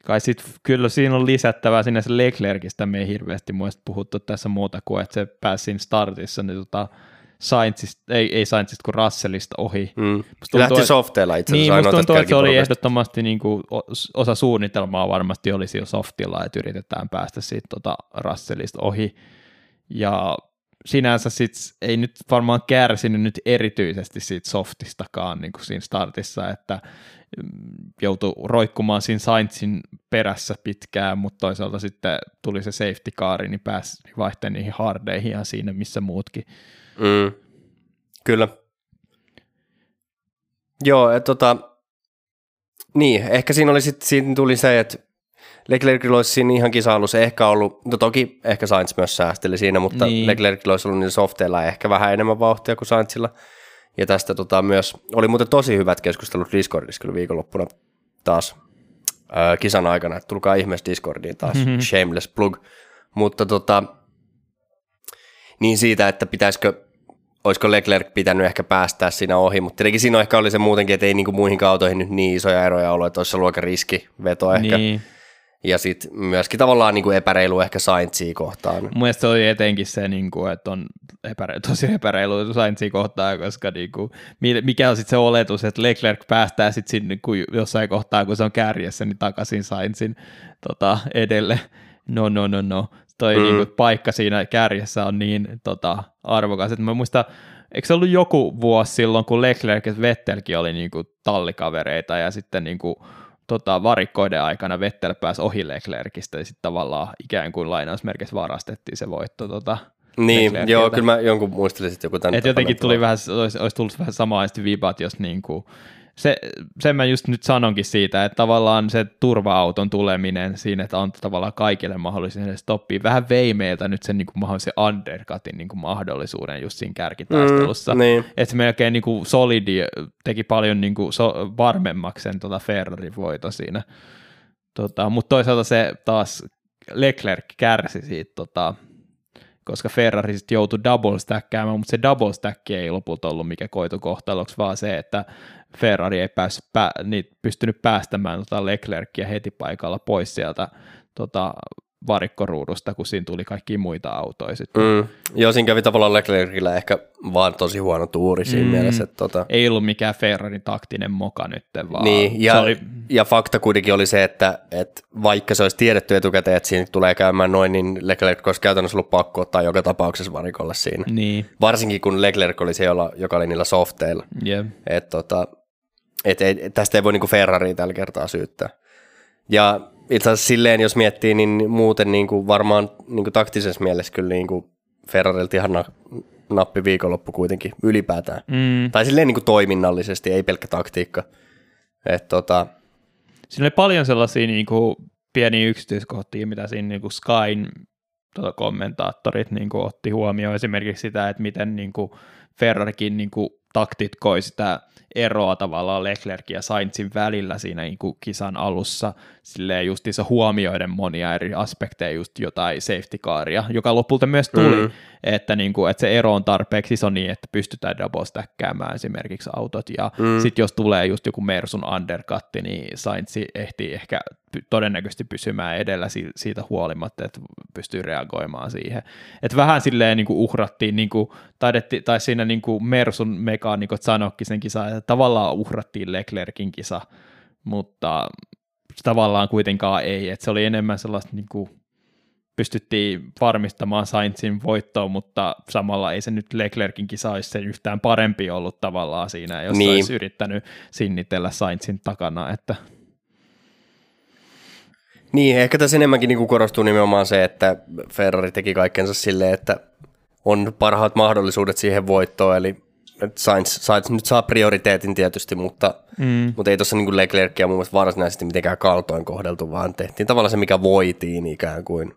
Kai sit, kyllä siinä on lisättävää sinne se Leclercistä, me ei hirveästi muista puhuttu tässä muuta kuin, että se pääsi siinä startissa niin tota, Sainzista, ei, ei Sainzista kuin Russellista ohi. Mm. Musta tuntuu, lähti softeilla itse Niin, asiassa musta ainoa tuntuu, että se oli ehdottomasti niin kuin osa suunnitelmaa varmasti olisi jo softilla, että yritetään päästä siitä tota Russellista ohi. Ja sinänsä sit ei nyt varmaan kärsinyt nyt erityisesti siitä softistakaan niin kuin siinä startissa, että mm, joutui roikkumaan siinä Sainzin perässä pitkään, mutta toisaalta sitten tuli se safety car, niin pääsi vaihtamaan niihin hardeihin ja siinä missä muutkin. Mm. Kyllä. Joo, et, tota, niin, ehkä siinä, oli sit, siinä tuli se, että Leclercillä olisi siinä ihan kisa-alussa ehkä ollut, no toki ehkä Sainz myös säästeli siinä, mutta niin. Leclercillä olisi ollut niin softeilla ehkä vähän enemmän vauhtia kuin Sainzilla. Ja tästä tota, myös, oli muuten tosi hyvät keskustelut Discordissa kyllä viikonloppuna taas öö, kisan aikana, että tulkaa ihmeessä Discordiin taas, mm-hmm. shameless plug. Mutta tota, niin siitä, että pitäisikö, olisiko Leclerc pitänyt ehkä päästää siinä ohi, mutta tietenkin siinä ehkä oli se muutenkin, että ei niinku muihin autoihin nyt niin isoja eroja ollut, että olisi ollut aika riskiveto ehkä. Niin. Ja sitten myöskin tavallaan niinku epäreilu ehkä Sainzia kohtaan. Mun mielestä se oli etenkin se, niin kuin, että on epärä, tosi epäreilu Sainzia kohtaa, koska niin kuin, mi- mikä on sitten se oletus, että Leclerc päästää sitten sinne kun jossain kohtaa, kun se on kärjessä, niin takaisin Sainzin tota, edelle. No, no, no, no. Toi Mm. niin kuin, paikka siinä kärjessä on niin tota, arvokas, että mä muistan, eikö se ollut joku vuosi silloin, kun Leclerc ja Vettelkin oli niin kuin, tallikavereita ja sitten niin kuin, tota, varikkoiden aikana Vettel pääsi ohi Leclercistä ja sitten tavallaan ikään kuin lainausmerkeissä varastettiin se voitto. Tota, Niin, Leclerciltä. joo, kyllä mä jonkun muistelin sitten joku tämän. Et jotenkin tuli vähän, olisi, olisi tullut vähän samanlaista vibat, jos niin kuin se, sen mä just nyt sanonkin siitä, että tavallaan se turva-auton tuleminen siinä, että on tavallaan kaikille mahdollisen stoppia, vähän vei meiltä nyt sen niin kuin mahdollisen undercutin niin kuin mahdollisuuden just siinä kärkitaistelussa. Mm, niin. Että melkein niin kuin solidi teki paljon niin kuin so, varmemmaksi sen tota Ferrarin voito siinä. Tota, Mutta toisaalta se taas Leclerc kärsi siitä tota, koska Ferrari sitten joutui double stackkäämään, mutta se double stack ei lopulta ollut mikä koitu kohtaloksi, vaan se, että Ferrari ei päässyt, pä- niin pystynyt päästämään tota Leclercia heti paikalla pois sieltä tota, varikkoruudusta, kun siinä tuli kaikki muita autoja sitten. Mm. Joo, siinä kävi tavallaan Leclercillä ehkä vaan tosi huono tuuri siinä mm. mielessä. Että tota... Ei ollut mikään Ferrarin taktinen moka nyt, vaan niin, ja, se oli... ja fakta kuitenkin oli se, että, että vaikka se olisi tiedetty etukäteen, että siinä tulee käymään noin, niin Leclerc olisi käytännössä ollut pakko ottaa joka tapauksessa varikolla siinä. Niin. Varsinkin kun Leclerc oli se, joka oli niillä softeilla. Yeah. Et, tota, et, et, tästä ei voi niinku Ferrari tällä kertaa syyttää. Ja itse asiassa silleen, jos miettii, niin muuten niin kuin varmaan niin kuin taktisessa mielessä kyllä niin kuin Ferrarilta ihan na- nappi viikonloppu kuitenkin ylipäätään. Mm. Tai silleen niin kuin toiminnallisesti, ei pelkkä taktiikka. Et, tota... Siinä oli paljon sellaisia niin kuin, pieniä yksityiskohtia, mitä siinä niin kuin Skyn tota, kommentaattorit niin kuin, otti huomioon. Esimerkiksi sitä, että miten niin kuin, Ferrarikin niin kuin, taktitkoi sitä eroa tavallaan Leclerc ja Sainzin välillä siinä niin kuin kisan alussa, silleen justiinsa huomioiden monia eri aspekteja, just jotain safety caria, joka lopulta myös tuli, mm. että, niin kuin, että se ero on tarpeeksi iso niin, että pystytään double esimerkiksi autot, ja mm. sitten jos tulee just joku Mersun undercut, niin Sainz ehtii ehkä todennäköisesti pysymään edellä siitä huolimatta, että pystyy reagoimaan siihen. Et vähän silleen niin kuin uhrattiin, niin kuin, taidetti, tai siinä niin kuin Mersun mekaanikot sanokki sen kisa, että tavallaan uhrattiin Leclerkin kisa, mutta tavallaan kuitenkaan ei, että se oli enemmän sellaista niin kuin, pystyttiin varmistamaan Sainzin voittoa, mutta samalla ei se nyt Leclerkin kisa olisi sen yhtään parempi ollut tavallaan siinä, jos niin. olisi yrittänyt sinnitellä Sainzin takana, että niin, ehkä tässä enemmänkin niin kuin korostuu nimenomaan se, että Ferrari teki kaikkensa silleen, että on parhaat mahdollisuudet siihen voittoon, eli Sainz, Sainz nyt saa prioriteetin tietysti, mutta, mm. mutta ei tuossa niin Leclercia mun mielestä varsinaisesti mitenkään kaltoin kohdeltu, vaan tehtiin tavallaan se, mikä voitiin ikään kuin.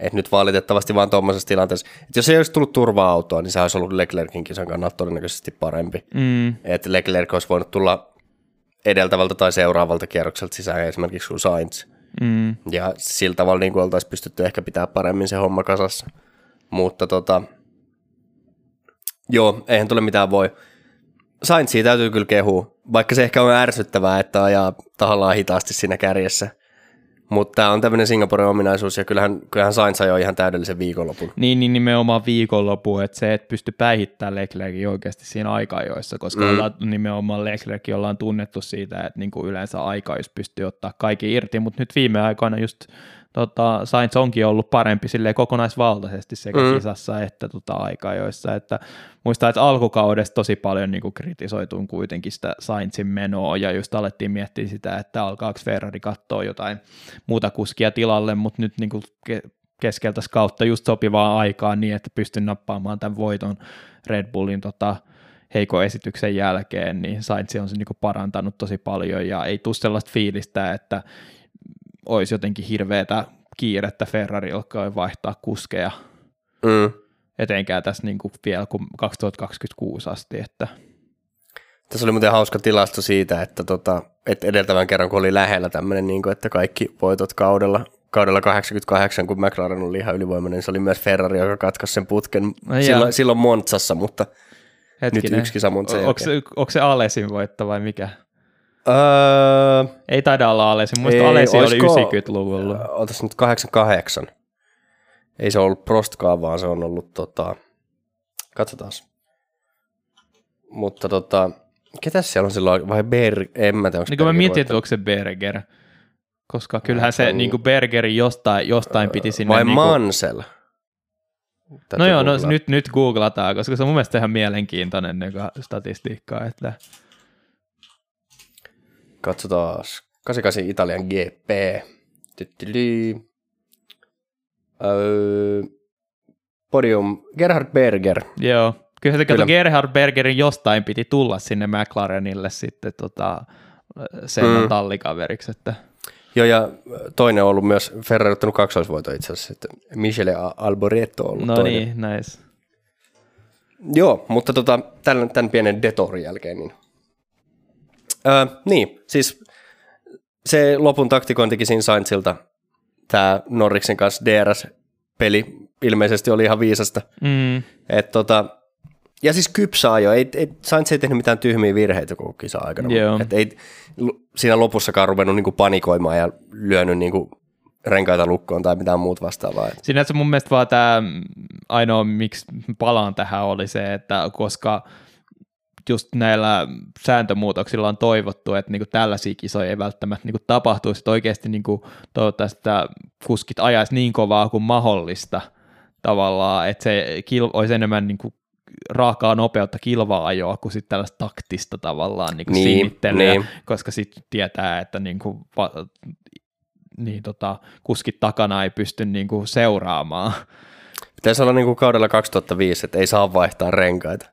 Et nyt valitettavasti vaan tuommoisessa tilanteessa, että jos ei olisi tullut turva-autoa, niin se olisi ollut Leclerkin kisan kannalta todennäköisesti parempi. Mm. Että Leclerc olisi voinut tulla edeltävältä tai seuraavalta kierrokselta sisään esimerkiksi kuin Sainz. Mm. Ja sillä tavalla niin oltaisiin pystytty ehkä pitää paremmin se homma kasassa. Mutta tota, joo, eihän tule mitään voi. Sainzia täytyy kyllä kehua, vaikka se ehkä on ärsyttävää, että ajaa tahallaan hitaasti siinä kärjessä – mutta tämä on tämmöinen Singaporen ominaisuus, ja kyllähän, kyllähän Sainz ajoi ihan täydellisen viikonlopun. Niin, niin nimenomaan viikonloppu, että se, että pysty päihittämään Leclerkin oikeasti siinä aikajoissa, koska mm. ollaan, nimenomaan Leclerkin ollaan tunnettu siitä, että niin kuin yleensä aikajoissa pystyy ottaa kaikki irti, mutta nyt viime aikoina just tota, Sainz onkin ollut parempi sille kokonaisvaltaisesti sekä mm. kisassa että tota, aikajoissa, että muistaa, että alkukaudesta tosi paljon niin kritisoituin kuitenkin sitä Sainzin menoa ja just alettiin miettiä sitä, että alkaako Ferrari katsoa jotain muuta kuskia tilalle, mutta nyt niin kuin keskeltä kautta just sopivaa aikaa niin, että pystyn nappaamaan tämän voiton Red Bullin tota, heikon esityksen jälkeen, niin Sainz on se niin parantanut tosi paljon ja ei tule sellaista fiilistä, että olisi jotenkin hirveätä kiirettä Ferrari alkaa vaihtaa kuskeja. Mm. Etenkään tässä niin kuin vielä kuin 2026 asti. Että. Tässä oli muuten hauska tilasto siitä, että, tota, että edeltävän kerran kun oli lähellä tämmöinen, niin kuin, että kaikki voitot kaudella, kaudella 88, kun McLaren oli ihan ylivoimainen, niin se oli myös Ferrari, joka katkaisi sen putken no, silloin, silloin Montsassa, mutta Hetkinen. nyt yksi kisa onko, onko se Alesin voitto vai mikä? Öö, ei taida olla Alesi. Muista Alesi oli 90-luvulla. Otas nyt 88. Ei se ollut Prostkaan, vaan se on ollut tota... Katsotaan. Mutta tota... Ketäs siellä on silloin? Vai Ber... En mä tiedä, onko niin mä mietin, että onko se Berger. Koska kyllähän se niin kuin Bergeri jostain, jostain piti sinne... Vai niin kuin... Mansell? Tätä no joo, no, nyt, nyt googlataan, koska se on mun mielestä ihan mielenkiintoinen niin statistiikka, että Katsotaan. 88 Italian GP. Öö, podium Gerhard Berger. Joo, Kyllä se kato Gerhard Bergerin jostain piti tulla sinne McLarenille sitten tota, sen mm. tallikaveriksi. Että. Joo, ja toinen on ollut myös Ferrari ottanut kaksoisvoito itse asiassa, että Michele Alboreto on ollut No toinen. niin, nice. Joo, mutta tota, tämän, tämän pienen detorin jälkeen, niin... Öö, niin, siis se lopun taktikointikin siinä Sainzilta, tämä Norriksen kanssa DRS-peli ilmeisesti oli ihan viisasta. Mm. Et tota, ja siis kypsä ajo, ei, ei, Sainz ei tehnyt mitään tyhmiä virheitä koko kisa aikana. Joo. Et ei siinä lopussakaan ruvennut niinku panikoimaan ja lyönyt niinku renkaita lukkoon tai mitään muut vastaavaa. Sinänsä mun mielestä vaan tämä ainoa, miksi palaan tähän, oli se, että koska just näillä sääntömuutoksilla on toivottu, että niinku tällaisia kisoja ei välttämättä niinku tapahtuisi, että oikeasti niinku toivottavasti että kuskit ajaisi niin kovaa kuin mahdollista tavallaan, että se kil- olisi enemmän niinku raakaa nopeutta kilvaa ajoa kuin sitten tällaista taktista tavallaan niinku Niin, sinnittelyä, niin. koska sitten tietää, että niinku, va- niin tota, kuskit takana ei pysty niinku seuraamaan. Pitäisi olla niinku kaudella 2005, että ei saa vaihtaa renkaita.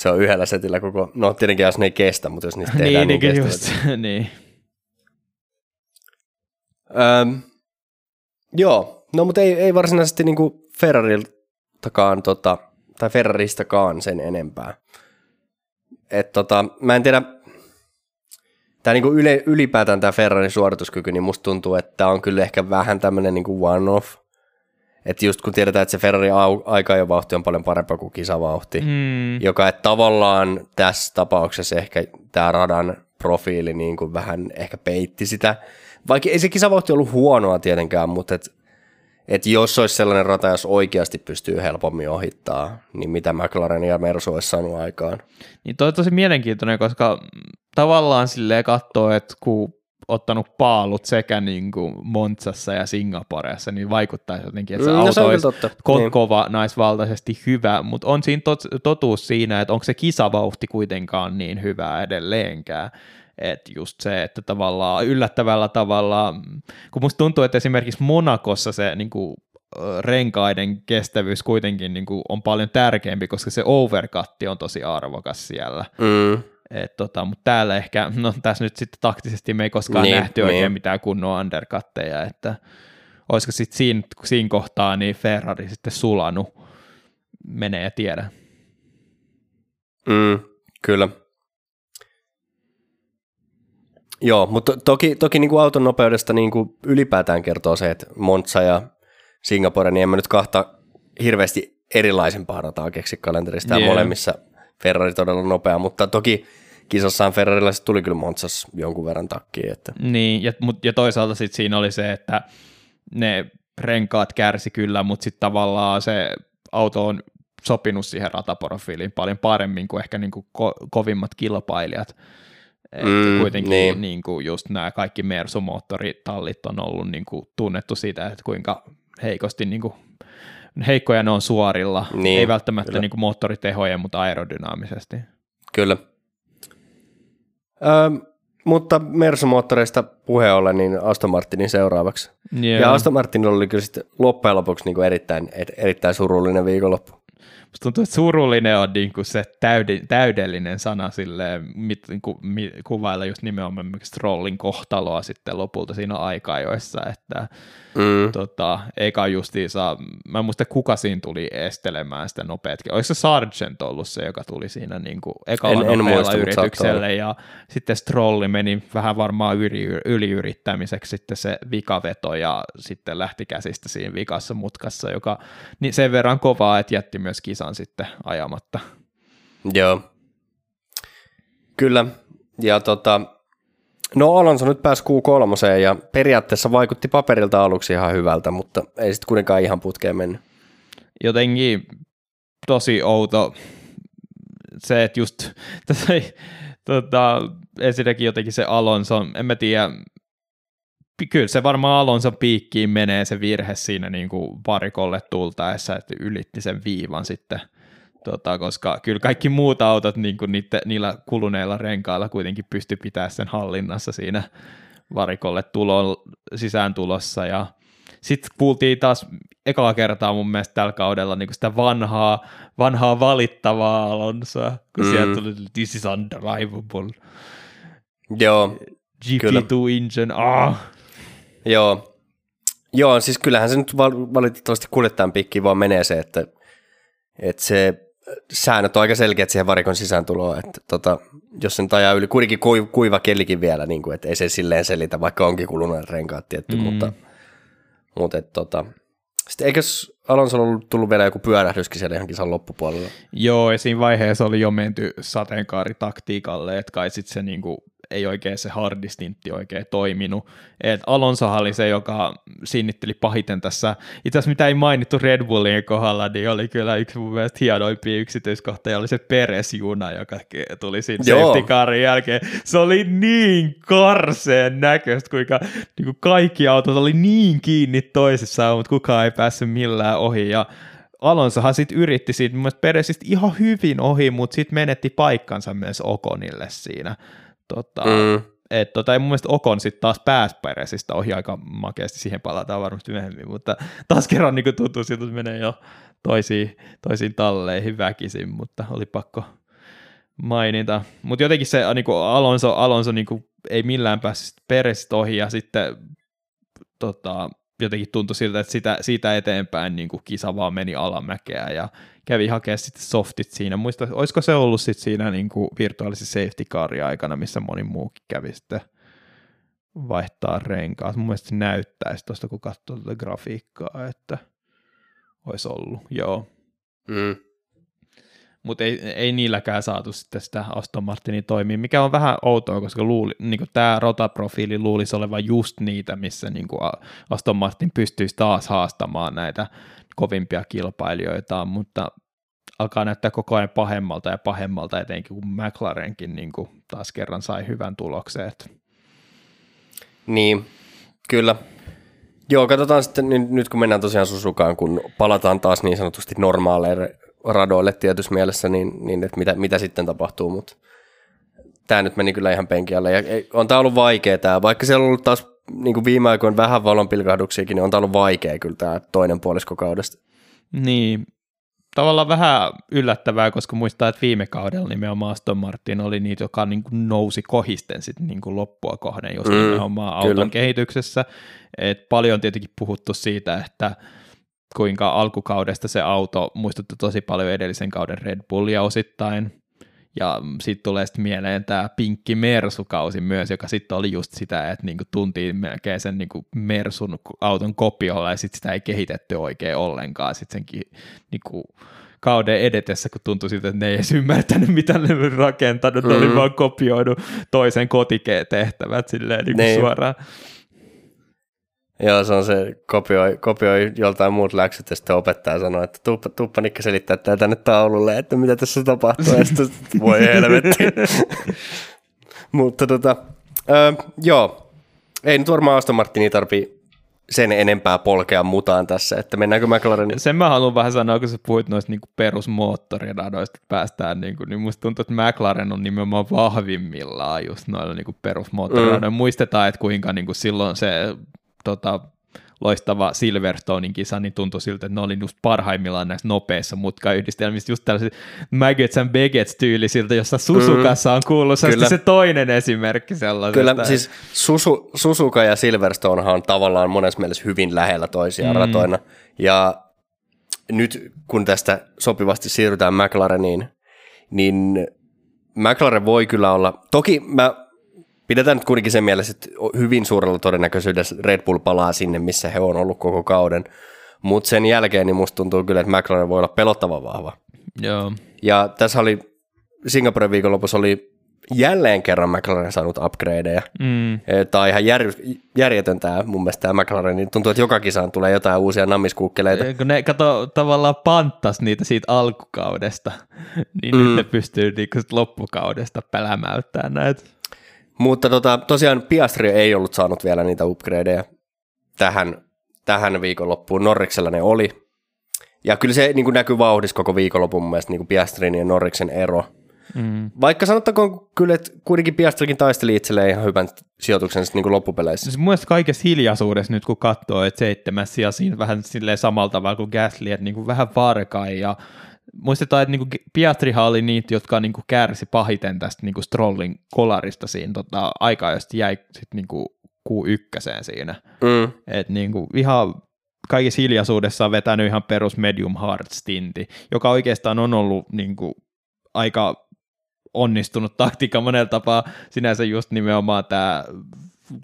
Se on yhdellä setillä koko, no tietenkin jos ne ei kestä, mutta jos niistä tehdään niin, niin, niin, just, niin. Öm, joo, no mutta ei, ei varsinaisesti niinku Ferrariltakaan, tota, tai Ferraristakaan sen enempää. Et tota, mä en tiedä, tämä niinku yle, ylipäätään tämä Ferrarin suorituskyky, niin musta tuntuu, että tämä on kyllä ehkä vähän tämmöinen niinku one-off. Että just kun tiedetään, että se Ferrari aika ja vauhti on paljon parempaa kuin kisavauhti, Mm, joka että tavallaan tässä tapauksessa ehkä tämä radan profiili niin kuin vähän ehkä peitti sitä. Vaikka ei se kisavauhti ollut huonoa tietenkään, mutta et, et jos olisi sellainen rata, jos oikeasti pystyy helpommin ohittaa, niin mitä McLaren ja Mersu olisi saanut aikaan. niin toi on tosi mielenkiintoinen, koska tavallaan silleen katsoo, että kun ottanut paalut sekä niin kuin Montsassa ja Singaporessa, niin vaikuttaisi jotenkin, että se Mm, no auto se on olisi totta. ko- Niin. kova naisvaltaisesti hyvä, mutta on siinä tot- totuus siinä, että onko se kisavauhti kuitenkaan niin hyvä edelleenkään. Että just se, että tavallaan yllättävällä tavalla, kun musta tuntuu, että esimerkiksi Monakossa se niin kuin, renkaiden kestävyys kuitenkin niin kuin, on paljon tärkeämpi, koska se overcutti on tosi arvokas siellä. Mm, Et tota, mutta täällä ehkä, no tässä nyt sitten taktisesti me ei koskaan Niin, niin, nähty oikein niin. mitään kunnon undercutteja, että olisiko sitten siinä, siinä kohtaa niin Ferrari sitten sulanut, menee ja tiedä. mm, kyllä. Joo, mutta toki, toki niin kuin auton nopeudesta niin kuin ylipäätään kertoo se, että Monza ja Singapore, niin en mä nyt kahta hirveästi erilaisempaa rataa keksi kalenterista yeah. Molemmissa Ferrari todella nopea, mutta toki kisassaan Ferrarilaiset tuli kyllä Monzassa jonkun verran takkiin, että Niin, ja, mut, ja toisaalta sitten siinä oli se, että ne renkaat kärsi kyllä, mutta sitten tavallaan se auto on sopinut siihen rataprofiiliin paljon paremmin kuin ehkä niin kuin ko- kovimmat kilpailijat. Mm, kuitenkin niin. niin. Niin kuin just nämä kaikki Mersu-moottoritallit on ollut niin kuin tunnettu siitä, että kuinka heikosti niin kuin heikkoja ne on suorilla, Niin, ei välttämättä kyllä. niin kuin moottoritehojen, mutta aerodynaamisesti. kyllä. Öö, mutta Mersu-moottoreista puheen ollen, niin Aston Martinin seuraavaksi. Yeah. Ja Aston Martinilla oli kyllä sitten loppujen lopuksi niin kuin erittäin, erittäin surullinen viikonloppu. Musta tuntuu, että surullinen on niin kuin se täydi, täydellinen sana silleen, mit, ku, mi, kuvailla just nimenomaan Strollin kohtaloa sitten lopulta siinä aika-ajoissa, että Mm. tota, eka justiinsa, mä en muista kuka siinä tuli estelemään sitä nopeatkin, oliko se Sargent ollut se, joka tuli siinä niin kuin ekalla En- en muista, yritykselle ja sitten Strolli meni vähän varmaan yli, yliyrittämiseksi sitten se vikaveto ja sitten lähti käsistä siinä vikassa mutkassa, joka niin sen verran kovaa, että jätti myös kisan sitten ajamatta. Joo. Kyllä. Ja tota, no Alonso nyt pääsi Q3 ja periaatteessa vaikutti paperilta aluksi ihan hyvältä, mutta ei sitten kuitenkaan ihan putkeen mennyt. Jotenkin tosi outo se, että just tässä ei, tota, ensinnäkin jotenkin se Alonso, en mä tiedä, kyllä se varmaan Alonson piikkiin menee se virhe siinä niin kuin varikolle tultaessa, että ylitti sen viivan sitten, tota, koska kyllä kaikki muut autot niin kuin niitä, niillä kuluneilla renkailla kuitenkin pysty pitämään sen hallinnassa siinä varikolle tulon, sisään tulossa ja sitten kuultiin taas ekaa kertaa mun mielestä tällä kaudella niin sitä vanhaa, vanhaa valittavaa Alonsoa, kun mm. sieltä tuli this is undrivable. Joo, GP2 engine, ah. Joo. Joo, siis kyllähän se nyt valitettavasti kuljettajan pikki vaan menee se, että, että se säännöt on aika selkeät siihen varikon sisääntuloon, että tota, jos sen ajaa yli, kuitenkin kuiva kelikin vielä, niin kuin, että ei se silleen selitä, vaikka onkin kulunut renkaat tietty, mm. mutta, mutta että, tota, sitten eikös Alonso ollut tullut vielä joku pyörähdyskin siellä ihan kisan loppupuolella? Joo, ja siinä vaiheessa oli jo menty sateenkaaritaktiikalle, että kai sitten se niinku ei oikein se hardistintti oikein toiminut. Et Alonso oli se, joka sinnitteli pahiten tässä. Itse asiassa mitä ei mainittu Red Bullin kohdalla, niin oli kyllä yksi mun mielestä hienoimpia yksityiskohtia, oli se Peres-juna, joka tuli siinä safety carin jälkeen. Se oli niin karseen näköistä, kuinka niin kuin kaikki autot oli niin kiinni toisissaan, mutta kukaan ei päässyt millään ohi. Ja Alonsohan sitten yritti siitä mun Peresistä ihan hyvin ohi, mutta sitten menetti paikkansa myös Okonille siinä. Tota, mm. Et, tota, mun mielestä Okon sitten taas pääsi Peresistä ohi aika makeasti, siihen palataan varmasti myöhemmin, mutta taas kerran niin tuntuu siltä, että menee jo toisiin, toisiin talleihin väkisin, mutta oli pakko mainita. Mutta jotenkin se niin kuin Alonso, Alonso niin kuin, ei millään päässyt Peresistä ohi ja sitten tota, jotenkin tuntui siltä, että sitä, siitä eteenpäin niin kuin kisa vaan meni alamäkeä ja kävi hakemaan sitten softit siinä. Muista, olisiko se ollut sitten siinä niin kuin virtuaalisessa safety carin aikana, missä moni muukin kävi sitten vaihtaa renkaat. Mun mielestä se näyttäisi tuosta, kun katsoo tätä grafiikkaa, että olisi ollut, joo. Mm. Mutta ei, ei niilläkään saatu sitten sitä Aston Martinin toimia, mikä on vähän outoa, koska luuli, niin tämä rotaprofiili luulisi olevan just niitä, missä niin kuin Aston Martin pystyisi taas haastamaan näitä kovimpia kilpailijoita, mutta alkaa näyttää koko ajan pahemmalta ja pahemmalta, etenkin kun McLarenkin niin kuin taas kerran sai hyvän tuloksen. Niin, kyllä. Joo, katsotaan sitten nyt kun mennään tosiaan Susukaan, kun palataan taas niin sanotusti normaaleille radoille tietyssä mielessä, niin, niin että mitä, mitä sitten tapahtuu, mutta tämä nyt meni kyllä ihan penkialle. Ja on tämä ollut vaikea tämä, vaikka siellä on ollut taas niin kuin viime aikoina vähän valonpilkahduksiakin, niin on tämä ollut vaikea kyllä tämä toinen puolisko kaudesta. Niin, tavallaan vähän yllättävää, koska muistaa, että viime kaudella nimenomaan Aston Martin oli niitä, joka niin kuin nousi kohisten sitten niin kuin loppua kohden, jos mm, nimenomaan auton kyllä. kehityksessä. Et paljon on tietenkin puhuttu siitä, että kuinka alkukaudesta se auto muistutti tosi paljon edellisen kauden Red Bullia osittain, ja sitten tulee sitten mieleen tämä Pinkki Mersu-kausi myös, joka sitten oli just sitä, että niinku tuntiin melkein sen niinku Mersun auton kopiolla ja sitten sitä ei kehitetty oikein ollenkaan sitten senkin niinku kauden edetessä, kun tuntui siltä, että ne ei edes ymmärtänyt, mitä ne oli rakentanut, mm. ne oli vaan kopioinut toisen kotiketehtävät silleen niinku niin. suoraan. Joo, se on se, kopioi, kopioi joltain muut läksyt ja sitten opettaja sanoo, että tuppa, tuppa Nikka selittää tää tänne taululle, että mitä tässä tapahtuu, ja sitten voi helvetti. Mutta tota, ö, joo, ei nyt varmaan Aston Martini tarvii sen enempää polkea mutaan tässä, että mennäänkö McLaren... Sen mä haluan vähän sanoa, kun sä puhuit noista niin perusmoottoriradoista, että päästään, niin, kuin, niin musta tuntuu, että McLaren on nimenomaan vahvimmillaan just noilla niin perusmoottoriradoilla. Mm. Muistetaan, että kuinka niin kuin silloin se tota, loistava Silverstonein kisa, niin tuntui siltä, että ne oli just parhaimmillaan näissä nopeissa mutkayhdistelmissä, just tällaiset Maggots and Baggets tyylisiltä, jossa Susukassa on kuullut mm, se toinen esimerkki sellaisesta. Kyllä, siis Susu, Susuka ja Silverstone on tavallaan monessa mielessä hyvin lähellä toisiaan mm. ratoina, ja nyt kun tästä sopivasti siirrytään McLareniin, niin McLaren voi kyllä olla, toki mä pidetään nyt kuitenkin sen mielessä, että hyvin suurella todennäköisyydellä Red Bull palaa sinne, missä he on ollut koko kauden. Mutta sen jälkeen niin musta tuntuu kyllä, että McLaren voi olla pelottava vahva. Joo. Ja tässä oli Singaporen viikonlopussa oli jälleen kerran McLaren saanut upgradeja. Mm. Tämä on ihan jär, järjetön tämä mun mielestä tämä McLaren, niin tuntuu, että joka kisaan tulee jotain uusia nammiskuukkeleita. Kun ne kato, tavallaan panttas niitä siitä alkukaudesta, niin mm. nyt ne pystyy niinku loppukaudesta pelämäyttämään näitä. Mutta tota, tosiaan Piastri ei ollut saanut vielä niitä upgradeja tähän, tähän viikonloppuun. Norriksella ne oli. Ja kyllä se niin kuin näkyy vauhdissa koko viikonlopun mun mielestä niin kuin Piastrin ja Norriksen ero. Mm. Vaikka sanottakoon kyllä, että kuitenkin Piastrikin taisteli itselleen ihan hyvän sijoituksen niin loppupeleissä. Siis mun mielestä kaikessa hiljaisuudessa nyt kun katsoo, että seitsemäs ja siinä vähän silleen samalla tavalla kuin Gasly, että niin kuin vähän varkai ja muistetaan, että niin kuin Piastrihan oli niitä, jotka niin kuin kärsi pahiten tästä niin kuin Strollin kolarista siinä tota, aikaa, josta jäi sitten niin kuin Q1 siinä. Mm. Et niin kuin ihan kaikissa hiljaisuudessa on vetänyt ihan perus medium hard stinti, joka oikeastaan on ollut niin kuin aika onnistunut taktiikka monella tapaa. Sinänsä just nimenomaan tämä,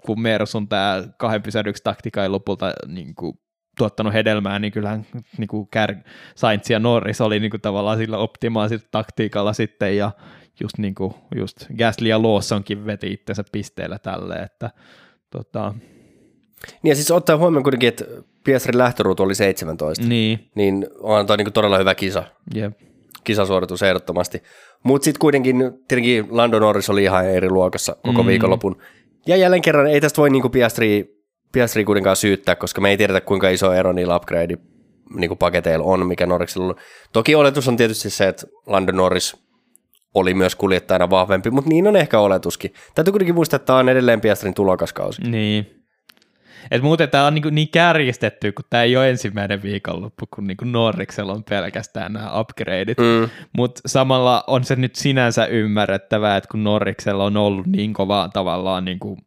kun Mersun tämä kahden pysähdyksen taktiikka ei lopulta niin kuin tuottanut hedelmää, niin kyllähän niin kuin Kär, Sainz ja Norris oli niin kuin tavallaan sillä optimaalisella taktiikalla sitten, ja just, niin kuin, just Gasly ja Lawsonkin veti itsensä pisteellä tälle, että tota, Niin ja siis ottaa huomioon kuitenkin, että Piastrin lähtöruutu oli 17, niin, niin on toi niin todella hyvä kisa, jep. kisasuoritus ehdottomasti. Mutta sitten kuitenkin, tietenkin Lando Norris oli ihan eri luokassa koko Mm. viikonlopun. Ja jälleen kerran ei tästä voi niinku Piastri, Piastri kuitenkaan syyttää, koska me ei tiedetä kuinka iso ero niillä upgrade niinku paketeilla on, mikä Norrisilla on. Toki oletus on tietysti se, että Lando Norris oli myös kuljettajana vahvempi, mutta niin on ehkä oletuskin. Täytyy kuitenkin muistaa, että tämä on edelleen Piastrin tulokaskausi. Niin. Et muuten tämä on niin, niin kärjistetty, kun tämä ei ole ensimmäinen viikonloppu, kun niin Norriksella on pelkästään nämä upgradeit. Mm. Mutta samalla on se nyt sinänsä ymmärrettävää, että kun Norriksella on ollut niin kovaa tavallaan niin kuin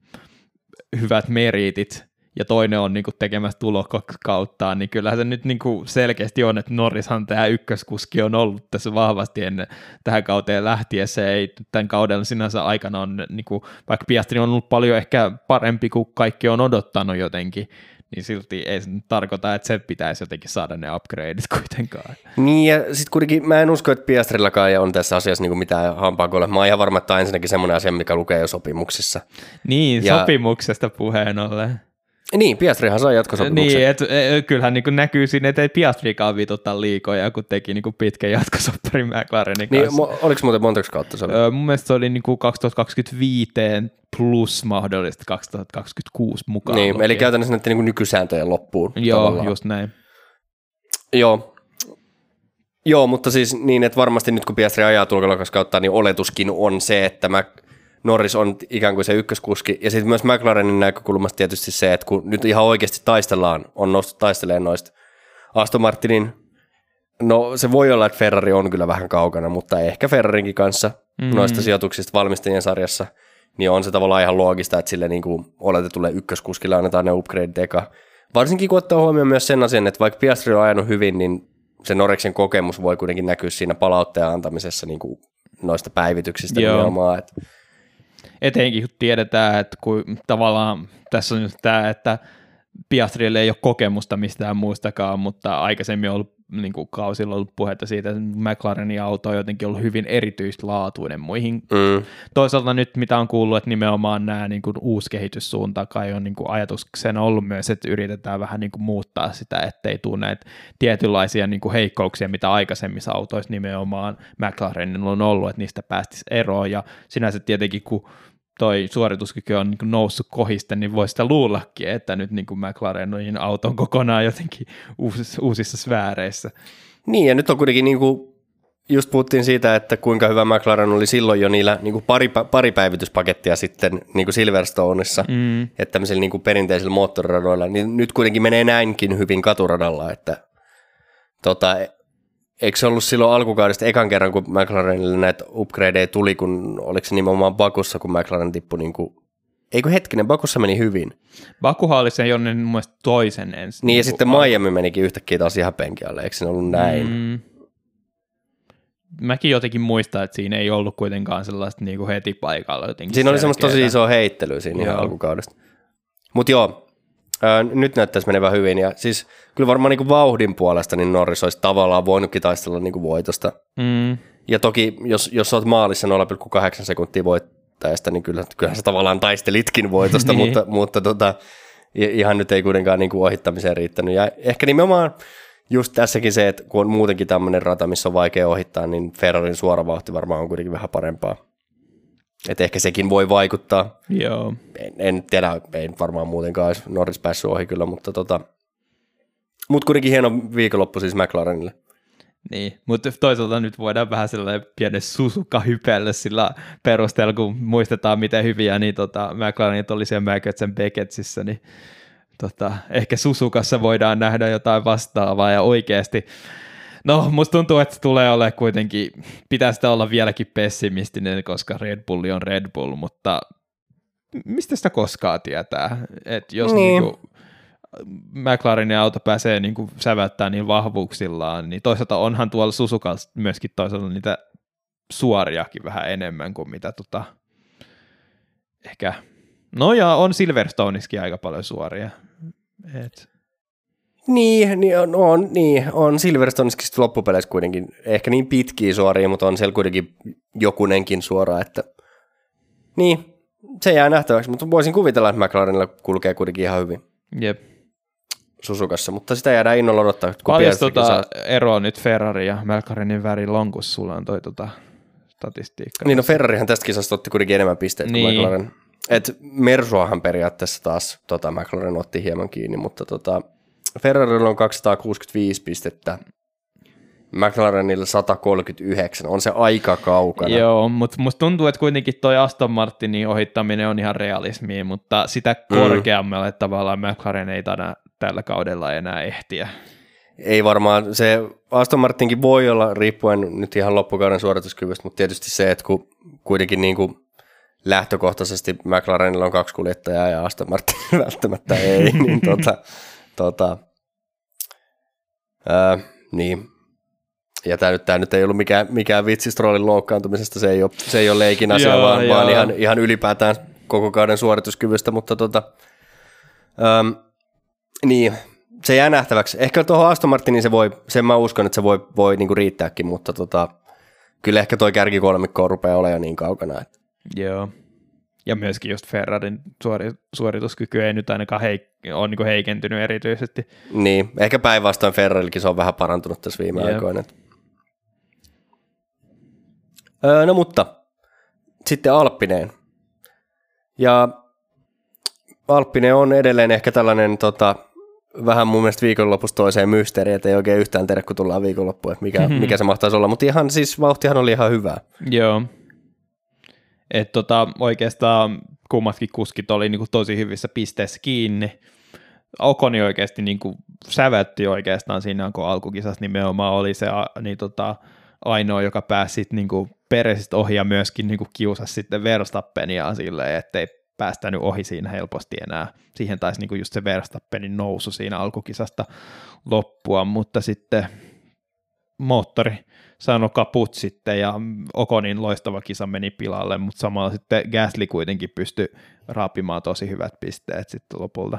hyvät meritit, ja toinen on niin kuin tekemässä tulokauttaan, niin kyllähän se nyt niin kuin selkeästi on, että Norrishan tämä ykköskuski on ollut tässä vahvasti ennen tähän kauteen lähtiessä. Ei tämän kauden sinänsä aikana on, niin kuin, vaikka Piastri on ollut paljon ehkä parempi kuin kaikki on odottanut jotenkin, niin silti ei se nyt tarkoita, että se pitäisi jotenkin saada ne upgradeit kuitenkaan. Niin ja sitten kuitenkin mä en usko, että Piastrillakaan on tässä asiassa niinku mitään hampaakolle. Mä oon ihan varma, että tämä on ensinnäkin semmoinen asia, mikä lukee jo sopimuksissa. Niin, Ja- sopimuksesta puheen ollen. Niin, Piastrihan sai jatkosopimuksen. Niin, et, et, kyllähän niin näkyy siinä, että ei Piastrikaan vituttaa liikoja, kun teki niin pitkän jatkosopparin McLarenin Niin, kanssa. mo- oliko muuten montako kautta se oli? Öö, mun mielestä se oli niin 2025 plus mahdollisesti 2026 mukaan. niin, eli lukien. käytännössä näiden niin nykysääntöjen loppuun. Joo, tavallaan. just näin. Joo. Joo, mutta siis niin, että varmasti nyt kun Piastri ajaa kautta, niin oletuskin on se, että mä, Norris on ikään kuin se ykköskuski. Ja sitten myös McLarenin näkökulmasta tietysti se, että kun nyt ihan oikeasti taistellaan, on noussut taistelemaan noista Aston Martinin, no se voi olla, että Ferrari on kyllä vähän kaukana, mutta ehkä Ferrarinkin kanssa mm-hmm. noista sijoituksista valmistajien sarjassa, niin on se tavallaan ihan loogista, että sille niin kuin oletetulle ykköskuskille annetaan ne upgradeit eka. Varsinkin kun ottaa huomioon myös sen asian, että vaikka Piastri on ajanut hyvin, niin se Noriksen kokemus voi kuitenkin näkyä siinä palautteen antamisessa niin kuin noista päivityksistä Joo. nimenomaan. Että Etenkin kun tiedetään, että kun tavallaan tässä on just tämä, että Piastrille ei ole kokemusta mistään muustakaan, mutta aikaisemmin on ollut niin kuin kausilla ollut puhetta siitä, että McLarenin auto on jotenkin ollut hyvin erityislaatuinen muihin. Mm, toisaalta nyt mitä on kuullut, että nimenomaan nämä niin kuin uusi kehityssuunta kai on niin kuin ajatuksena ollut myös, että yritetään vähän niin kuin muuttaa sitä, ettei tule näitä tietynlaisia niin kuin heikkouksia, mitä aikaisemmissa autoissa nimenomaan McLarenilla on ollut, että niistä päästisi eroon. Ja sinänsä tietenkin kun toi suorituskyky on niin noussut kohiste, niin voi sitä luullakin, että nyt niin kuin McLarenin auto on kokonaan jotenkin uusissa, uusissa sfääreissä. Niin, ja nyt on kuitenkin niin kuin, just puhuttiin siitä, että kuinka hyvä McLaren oli silloin jo niillä niin kuin pari, pari päivityspakettia sitten niin kuin Silverstoneissa, mm. että tämmöisillä niin kuin perinteisillä moottoriradoilla, niin nyt kuitenkin menee näinkin hyvin katuradalla, että tota, eikö se ollut silloin alkukaudesta ekan kerran, kun McLarenille näitä upgradeja tuli, kun oliko se nimenomaan Bakussa, kun McLaren tippui niin kuin, eikö hetkinen, Bakussa meni hyvin. Bakuhan oli sen jonne mun mielestä toisen ensin. Niin, ja kuin sitten Miami menikin yhtäkkiä taas ihan penki alle, eikö se ollut näin? Mm. Mäkin jotenkin muistan, että siinä ei ollut kuitenkaan sellaista niin kuin heti paikalla. Jotenkin Siinä oli semmoista tosi isoa heittelyä siinä ihan Joo. alkukaudesta. Mutta joo, ää, nyt näyttäisi menevän hyvin. Ja siis kyllä varmaan niinku vauhdin puolesta niin Norris olisi tavallaan voinutkin taistella niinku voitosta. Mm. Ja toki, jos, jos olet maalissa 0,8 sekuntia voittajasta, niin kyllä, kyllähän sä tavallaan taistelitkin voitosta, Niin. mutta, mutta tota, ihan nyt ei kuitenkaan niinku ohittamiseen riittänyt. Ja ehkä nimenomaan just tässäkin se, että kun on muutenkin tämmöinen rata, missä on vaikea ohittaa, niin Ferrarin suora vauhti varmaan on kuitenkin vähän parempaa. Et ehkä sekin voi vaikuttaa. Joo. En, en tiedä, ei nyt varmaan muutenkaan olisi Norris päässyt ohi kyllä, mutta tota, mut kuitenkin hieno viikonloppu siis McLarenille. Niin, mutta toisaalta nyt voidaan vähän sellainen pieni susuka hypelle sillä perusteella, kun muistetaan, miten hyviä niin tota, McLarenit oli siellä Magotsen Beckettsissä, niin tota, ehkä Susukassa voidaan nähdä jotain vastaavaa ja oikeasti No, musta tuntuu, että se tulee olemaan kuitenkin, pitää sitä olla vieläkin pessimistinen, koska Red Bull on Red Bull, mutta mistä sitä koskaan tietää? Että jos niin. niinku McLarenin auto pääsee niinku säväyttämään niin vahvuuksillaan, niin toisaalta onhan tuolla Susukalla myöskin toisaalta niitä suoriakin vähän enemmän kuin mitä tota, ehkä, no ja on Silverstoneissakin aika paljon suoria. Et. Niin, niin on, on, niin, on Silverstoneissakin loppupeleissä kuitenkin ehkä niin pitkiä suoria, mutta on siellä kuitenkin jokunenkin suora, että niin, se jää nähtäväksi, mutta voisin kuvitella, että McLarenilla kulkee kuitenkin ihan hyvin. Jep. Susukassa, mutta sitä jäädään innolla odottaa. Kun Paljon tota saa... eroa nyt Ferrari ja McLarenin väri lonkus, sulla on toi tota statistiikka. Niin no Ferrarihan tästä kisasta otti kuitenkin enemmän pisteitä niin. kuin McLaren. Et Mersuahan periaatteessa taas tota, McLaren otti hieman kiinni, mutta tota, Ferrarilla on 265 pistettä, McLarenilla 139, on se aika kaukana. Joo, mutta musta tuntuu, että kuitenkin toi Aston Martinin ohittaminen on ihan realismia, mutta sitä mm. korkeammalle mm. tavallaan McLaren ei tada tällä kaudella enää ehtiä. Ei varmaan, se Aston Martinkin voi olla riippuen nyt ihan loppukauden suorituskyvystä, mutta tietysti se, että kun kuitenkin niin kuin lähtökohtaisesti McLarenilla on kaksi kuljettajaa ja Aston Martin välttämättä ei, niin tota, tota, ää, niin. Ja tämä nyt, tämä nyt ei ollut mikään, mikään vitsi Strollin loukkaantumisesta, se ei ole, se ei ole leikin asia, joo, vaan, joo. vaan ihan, ihan ylipäätään koko kauden suorituskyvystä, mutta tota, äm, niin, se jää nähtäväksi. Ehkä tuohon Aston Martinin se voi, sen mä uskon, että se voi, voi niinku riittääkin, mutta tota, kyllä ehkä toi kärkikolmikko rupeaa olemaan jo niin kaukana. Että. Joo. Ja myöskin just Ferrarin suori, suorituskyky ei nyt ainakaan heik- ole niin heikentynyt erityisesti. Niin, ehkä päinvastoin Ferrarillakin se on vähän parantunut tässä viime Jep. aikoina. Öö, no mutta, sitten Alppineen. Ja Alppinen on edelleen ehkä tällainen tota, vähän mun mielestä viikonlopusta toiseen mysteeri, että ei oikein yhtään tiedä, kun tullaan viikonloppuun, että mikä, mm-hmm. mikä se mahtaisi olla, mutta ihan siis vauhtihan oli ihan hyvää. Joo. Että tota, oikeastaan kummatkin kuskit oli niinku tosi hyvissä pisteissä kiinni. Okoni oikeasti niinku sävätti oikeastaan siinä, kun alkukisassa nimenomaan oli se niin tota, ainoa, joka pääsi niinku peresistä ohi ja myöskin niinku kiusasi sitten Verstappenia silleen, ettei päästänyt ohi siinä helposti enää. Siihen taisi niinku just se Verstappenin nousu siinä alkukisasta loppua, mutta sitten moottori sanoi kaput sitten ja Okonin loistava kisa meni pilalle, mutta samalla sitten Gasly kuitenkin pystyi raapimaan tosi hyvät pisteet sitten lopulta.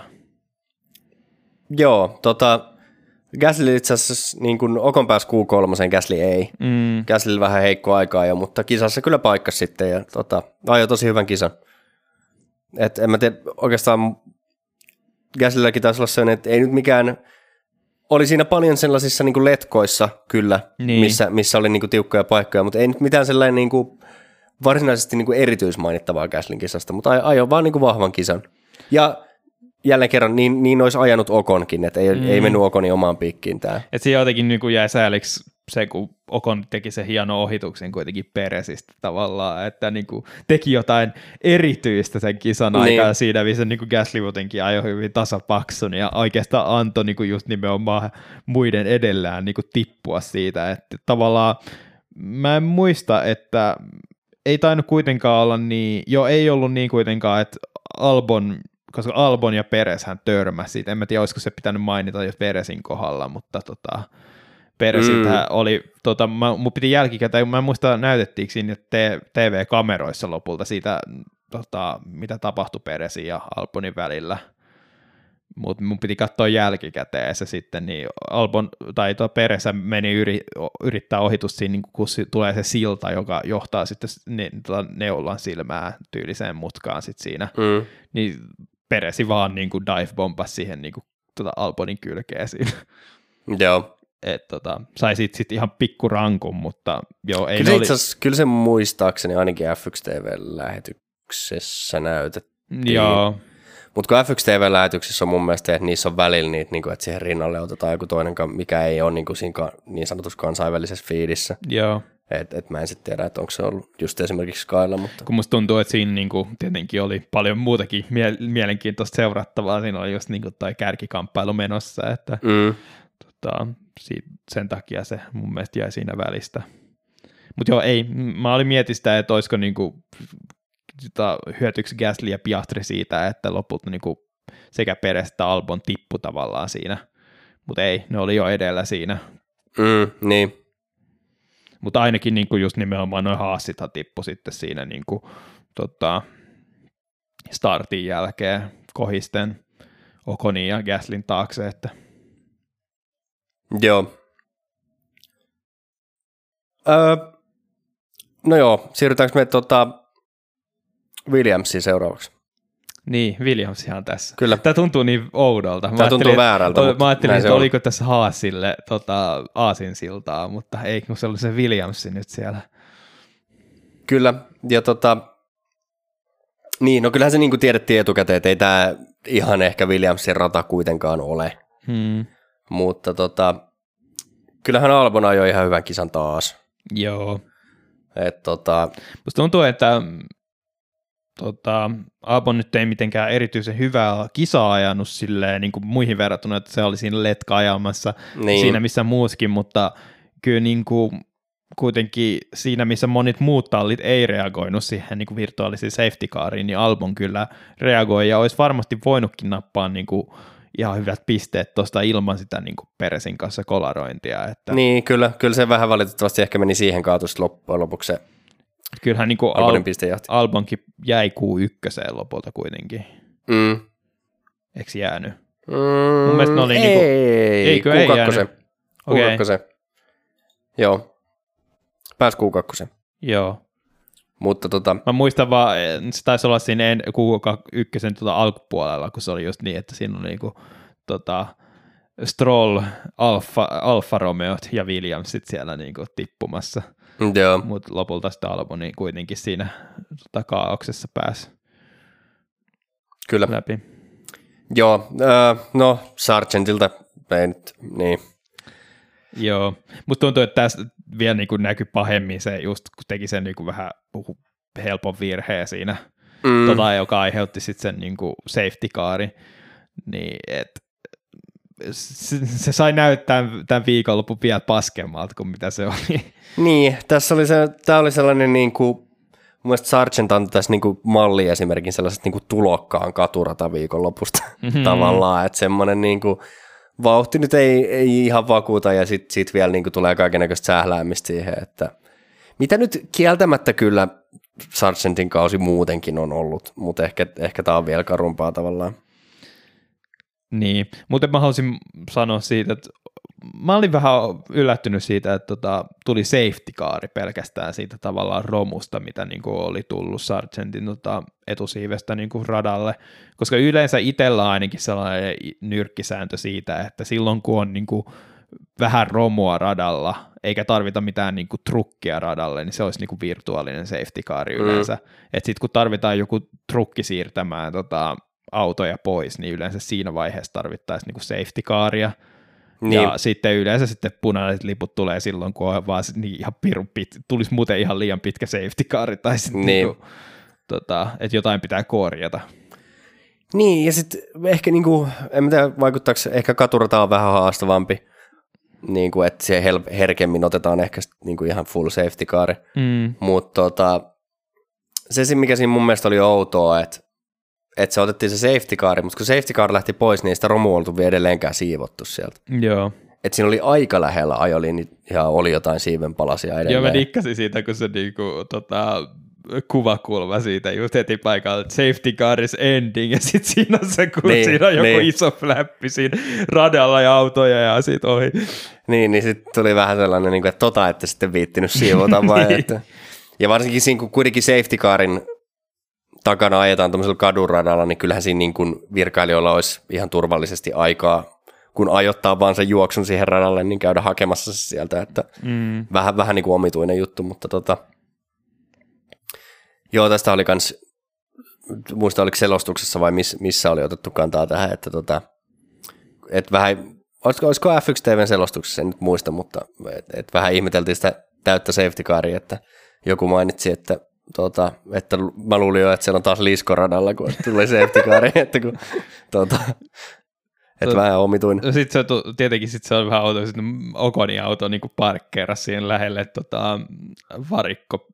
Joo, tota, Gasly itse asiassa niin kuin Okon pääsi Q3, Gasly ei. Mm. Gasly vähän heikko aikaa jo, mutta kisassa kyllä paikka sitten ja tota, ajoi tosi hyvän kisan. Et en mä tiedä, oikeastaan Gaslylläkin taisi olla sellainen, että ei nyt mikään oli siinä paljon sellaisissa niin kuin letkoissa kyllä, niin. missä, missä oli niin kuin tiukkoja paikkoja, mutta ei nyt mitään sellainen niin kuin, varsinaisesti niin kuin erityismainittavaa Gaslin kisasta, mutta ajo vaan niin kuin vahvan kisan. Ja jälleen kerran niin, niin olisi ajanut Okonkin, että ei, mm. ei mennyt Okoni omaan piikkiin tämä. Että siinä jotenkin niin kuin jäi sääliksi se, kun Okon teki se hieno ohituksen kuitenkin Peresistä tavallaan, että niin kuin teki jotain erityistä sen kisan niin. aikaa siinä, missä niin Gasly jotenkin ajoi hyvin tasapaksun ja oikeastaan antoi niin kuin just nimenomaan muiden edellään niin kuin tippua siitä, että tavallaan mä en muista, että ei tainnut kuitenkaan olla niin, jo ei ollut niin kuitenkaan, että Albon koska Albon ja Peres hän törmäsi. En mä tiedä, olisiko se pitänyt mainita jos Peresin kohdalla, mutta tota, Peresiltä mm. oli, tota, mä, mun piti jälkikäteen, mä en muista näytettiinkö siinä TV-kameroissa lopulta siitä, tota, mitä tapahtui Peresin ja Albonin välillä. Mutta mun piti katsoa jälkikäteen se sitten, niin Albon, tai tuo Peresä meni yri, yrittää ohitus siinä, niin kun tulee se silta, joka johtaa sitten ne, tuota neulan silmää tyyliseen mutkaan sitten siinä, mm. niin Peresi vaan niin kuin dive bombasi siihen niin kuin, tuota Albonin kylkeen siinä. Joo että tota, sai sit, sit ihan pikku rankun, mutta joo, ei kyllä, oli... Itse kyllä se muistaakseni ainakin F1 TV-lähetyksessä näytettiin. Joo. Mutta kun FX TV-lähetyksissä on mun mielestä, että niissä on välillä niitä, niin kuin, että siihen rinnalle otetaan joku toinen, mikä ei ole niin, kuin siinä niin sanotussa kansainvälisessä fiidissä. Joo. Et, et mä en sitten tiedä, että onko se ollut just esimerkiksi Skylla, mutta... Kun musta tuntuu, että siinä niinku, tietenkin oli paljon muutakin mie- mielenkiintoista seurattavaa. Siinä oli just niinku toi kärkikamppailu menossa, että Mm. tota, siitä, sen takia se mun mielestä jäi siinä välistä. Mutta joo, ei. Mä olin mietin sitä, että olisiko niinku, tota, hyötyykö Gasly ja Piastri siitä, että lopulta niinku sekä Peres että Albon tippu tavallaan siinä. Mutta ei, ne oli jo edellä siinä. Mm, niin. Mutta ainakin niinku just nimenomaan noin haasithan tippu sitten siinä niinku, tota, startin jälkeen kohisten Okonin ja Gaslin taakse, että Joo. Öö, no joo, siirrytäänkö me tota Williamsiin seuraavaksi? Niin, Williams ihan tässä. Kyllä. Tämä tuntuu niin oudolta. Mä Tämä tuntuu väärältä, että- Mä ajattelin, että on. oliko tässä Haasille tota, aasinsiltaa, mutta ei, kun se oli se Williamsi nyt siellä. Kyllä, ja tota, niin, no kyllähän se niin kuin tiedettiin etukäteen, että ei tämä ihan ehkä Williamsin rata kuitenkaan ole, Hmm. Mutta tota, kyllähän Albon ajoi ihan hyvän kisan taas. Joo. Et tota, Musta tuntuu, että tota, Albon nyt ei mitenkään erityisen hyvää kisaa ajanut silleen, niin kuin muihin verrattuna, että se oli siinä letka ajamassa niin, siinä missä muuskin, mutta kyllä niin kuin kuitenkin siinä, missä monet muut tallit ei reagoinut siihen niin kuin virtuaalisiin safety cariin, niin Albon kyllä reagoi ja olisi varmasti voinutkin nappaa niin kuin ihan hyvät pisteet tuosta ilman sitä niin kuin Peresin kanssa kolarointia. Että niin kyllä, kyllä se vähän valitettavasti ehkä meni siihen kaatusta loppujen lopuksi se Kyllähän niin kuin Al-. Albonkin jäi kuu ykköseen lopulta kuitenkin. Mm. Eikö jäänyt? Mm, Mun mielestä ne oli ei, niinku- ei, Eikö ei Q2. jäänyt? Okei, Q2. Joo. Pääs Q2. joo. Mutta tota, Mä muistan vaan, eh, se taisi olla siinä en, kuuka ykkösen tuota alkupuolella, kun se oli just niin, että siinä oli niinku, tota, Stroll, Alfa, Alfa Romeot ja Williamsit siellä niinku tippumassa, joo. mutta lopulta sitten Alboni kuitenkin siinä tota, kaauksessa pääsi Kyllä. läpi. Joo, öö, no Sargentilta ei nyt, niin. Joo, mutta tuntuu, että tässä vielä niinku näkyy pahemmin se, just kun teki sen niinku vähän puhu, helpon virheen siinä, Mm, tota, joka aiheutti sitten sen niinku safety carin, niin et, se, se sai näyttää tämän viikonlopun vielä paskemmalta kuin mitä se oli. Niin, tässä oli se, tämä oli sellainen niin kuin, mun mielestä Sargent antoi tässä niin kuin malliesimerkin sellaisesta niin kuin tulokkaan katurata viikonlopusta Mhm. tavallaan, että semmoinen niin kuin, vauhti nyt ei, ei ihan vakuuta ja sitten sit vielä niin tulee kaikenlaista sähläämistä siihen, että mitä nyt kieltämättä kyllä Sargentin kausi muutenkin on ollut, mutta ehkä, ehkä tämä on vielä karumpaa tavallaan. Niin, mutta mä haluaisin sanoa siitä, että mä olin vähän yllättynyt siitä, että tota, tuli safety caari pelkästään siitä tavallaan romusta, mitä niin kuin oli tullut Sargentin tota, etusiivestä niin kuin radalle, koska yleensä itsellä on ainakin sellainen nyrkkisääntö siitä, että silloin kun on niin kuin vähän romua radalla, eikä tarvita mitään niin kuin trukkia radalle, niin se olisi niin kuin virtuaalinen safety car yleensä. Mm. Sitten kun tarvitaan joku trukki siirtämään tota, autoja pois, niin yleensä siinä vaiheessa tarvittaisiin niin kuin safety caria. Niin. Ja sitten yleensä sitten punaiset liput tulee silloin, kun on vaan niin ihan pirun pit, tulisi muuten ihan liian pitkä safety car, tai sitten Niin. niin. tota, että jotain pitää korjata. Niin, ja sitten ehkä niinku, en mä tiedä, vaikuttaako ehkä katurata on vähän haastavampi, niin kuin, että se hel- herkemmin otetaan ehkä sit niinku ihan full safety car, Mm. mutta tota, se, se, mikä siinä mun mielestä oli outoa, että että se otettiin se safety car, mutta kun safety car lähti pois, niin sitä romua oltu vielä edelleenkään siivottu sieltä. Joo. Et siinä oli aika lähellä ajoliini ja oli jotain siivenpalasia Joo, edelleen. mä dikkasin siitä, kun se niinku, tota, kuvakulma siitä just heti paikalla, että safety car is ending, ja sitten siinä on se, kun Niin, siinä on joku niin. iso fläppi siinä radalla ja autoja ja sit ohi. Niin, niin sitten tuli vähän sellainen, niin kuin, että tota ette sitten viittinyt siivota vai, Niin. että, ja varsinkin siinä, kun kuitenkin safety carin takana ajetaan tuollaisella kadunradalla, niin kyllähän siinä niin kuin virkailijoilla olisi ihan turvallisesti aikaa, kun ajoittaa vaan sen juoksun siihen radalle, niin käydä hakemassa se sieltä, että Mm. vähän, vähän niin kuin omituinen juttu, mutta tota, joo, tästä oli kans muista oliko selostuksessa vai miss, missä oli otettu kantaa tähän, että tota, et vähän, olisiko, olisiko F1 TVn selostuksessa, en nyt muista, mutta et, et vähän ihmeteltiin sitä täyttä safety caria, että joku mainitsi, että Tota, että mä luulin jo, että siellä on taas liskoradalla, kun tuli safety car, että kun, tota, että vähän omituin. Sitten se on, tietenkin sit se on vähän outo, että Okonin auto niin parkkeerasi siihen lähelle tota, varikko,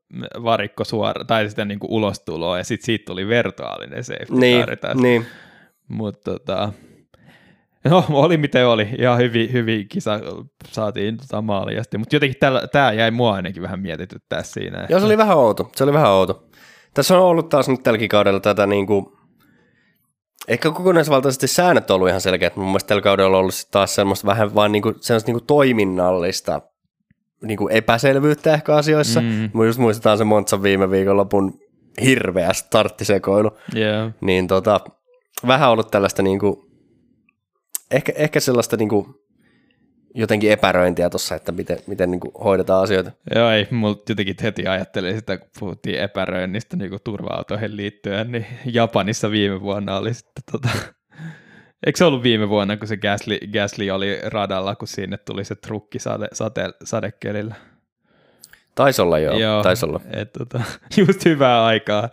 varikko suora, tai sitten niin ulostuloa, ja sitten siitä tuli virtuaalinen safety niin, car. Niin. Mutta tota, No, oli miten oli. Ihan hyvin, hyvin kisa saatiin tota maaliasti, mutta jotenkin tämä jäi mua ainakin vähän mietityttää siinä. Joo, se oli vähän outo. Se oli vähän outo. Tässä on ollut taas nyt tälläkin kaudella tätä niin kuin, ehkä kokonaisvaltaisesti säännöt on ollut ihan selkeät. Mun mielestä tällä kaudella on ollut taas semmoista vähän vaan niin kuin, semmoista niin kuin toiminnallista niin kuin epäselvyyttä ehkä asioissa. Mm. Just muistetaan se Montsan viime viikonlopun hirveä starttisekoilu. Yeah. Niin tota, vähän ollut tällaista niin kuin, ehkä, ehkä sellaista niin kuin, jotenkin epäröintiä tuossa, että miten, miten niin kuin, hoidetaan asioita. Joo, ei, mutta jotenkin heti ajattelin sitä, kun puhuttiin epäröinnistä niin kuin turva-autoihin liittyen, niin Japanissa viime vuonna oli sitten tota, Eikö se ollut viime vuonna, kun se Gasly, Gasly oli radalla, kun sinne tuli se trukki sade, sate, sadekelillä? Taisi olla joo, joo taisi olla. Et, tota, just hyvää aikaa.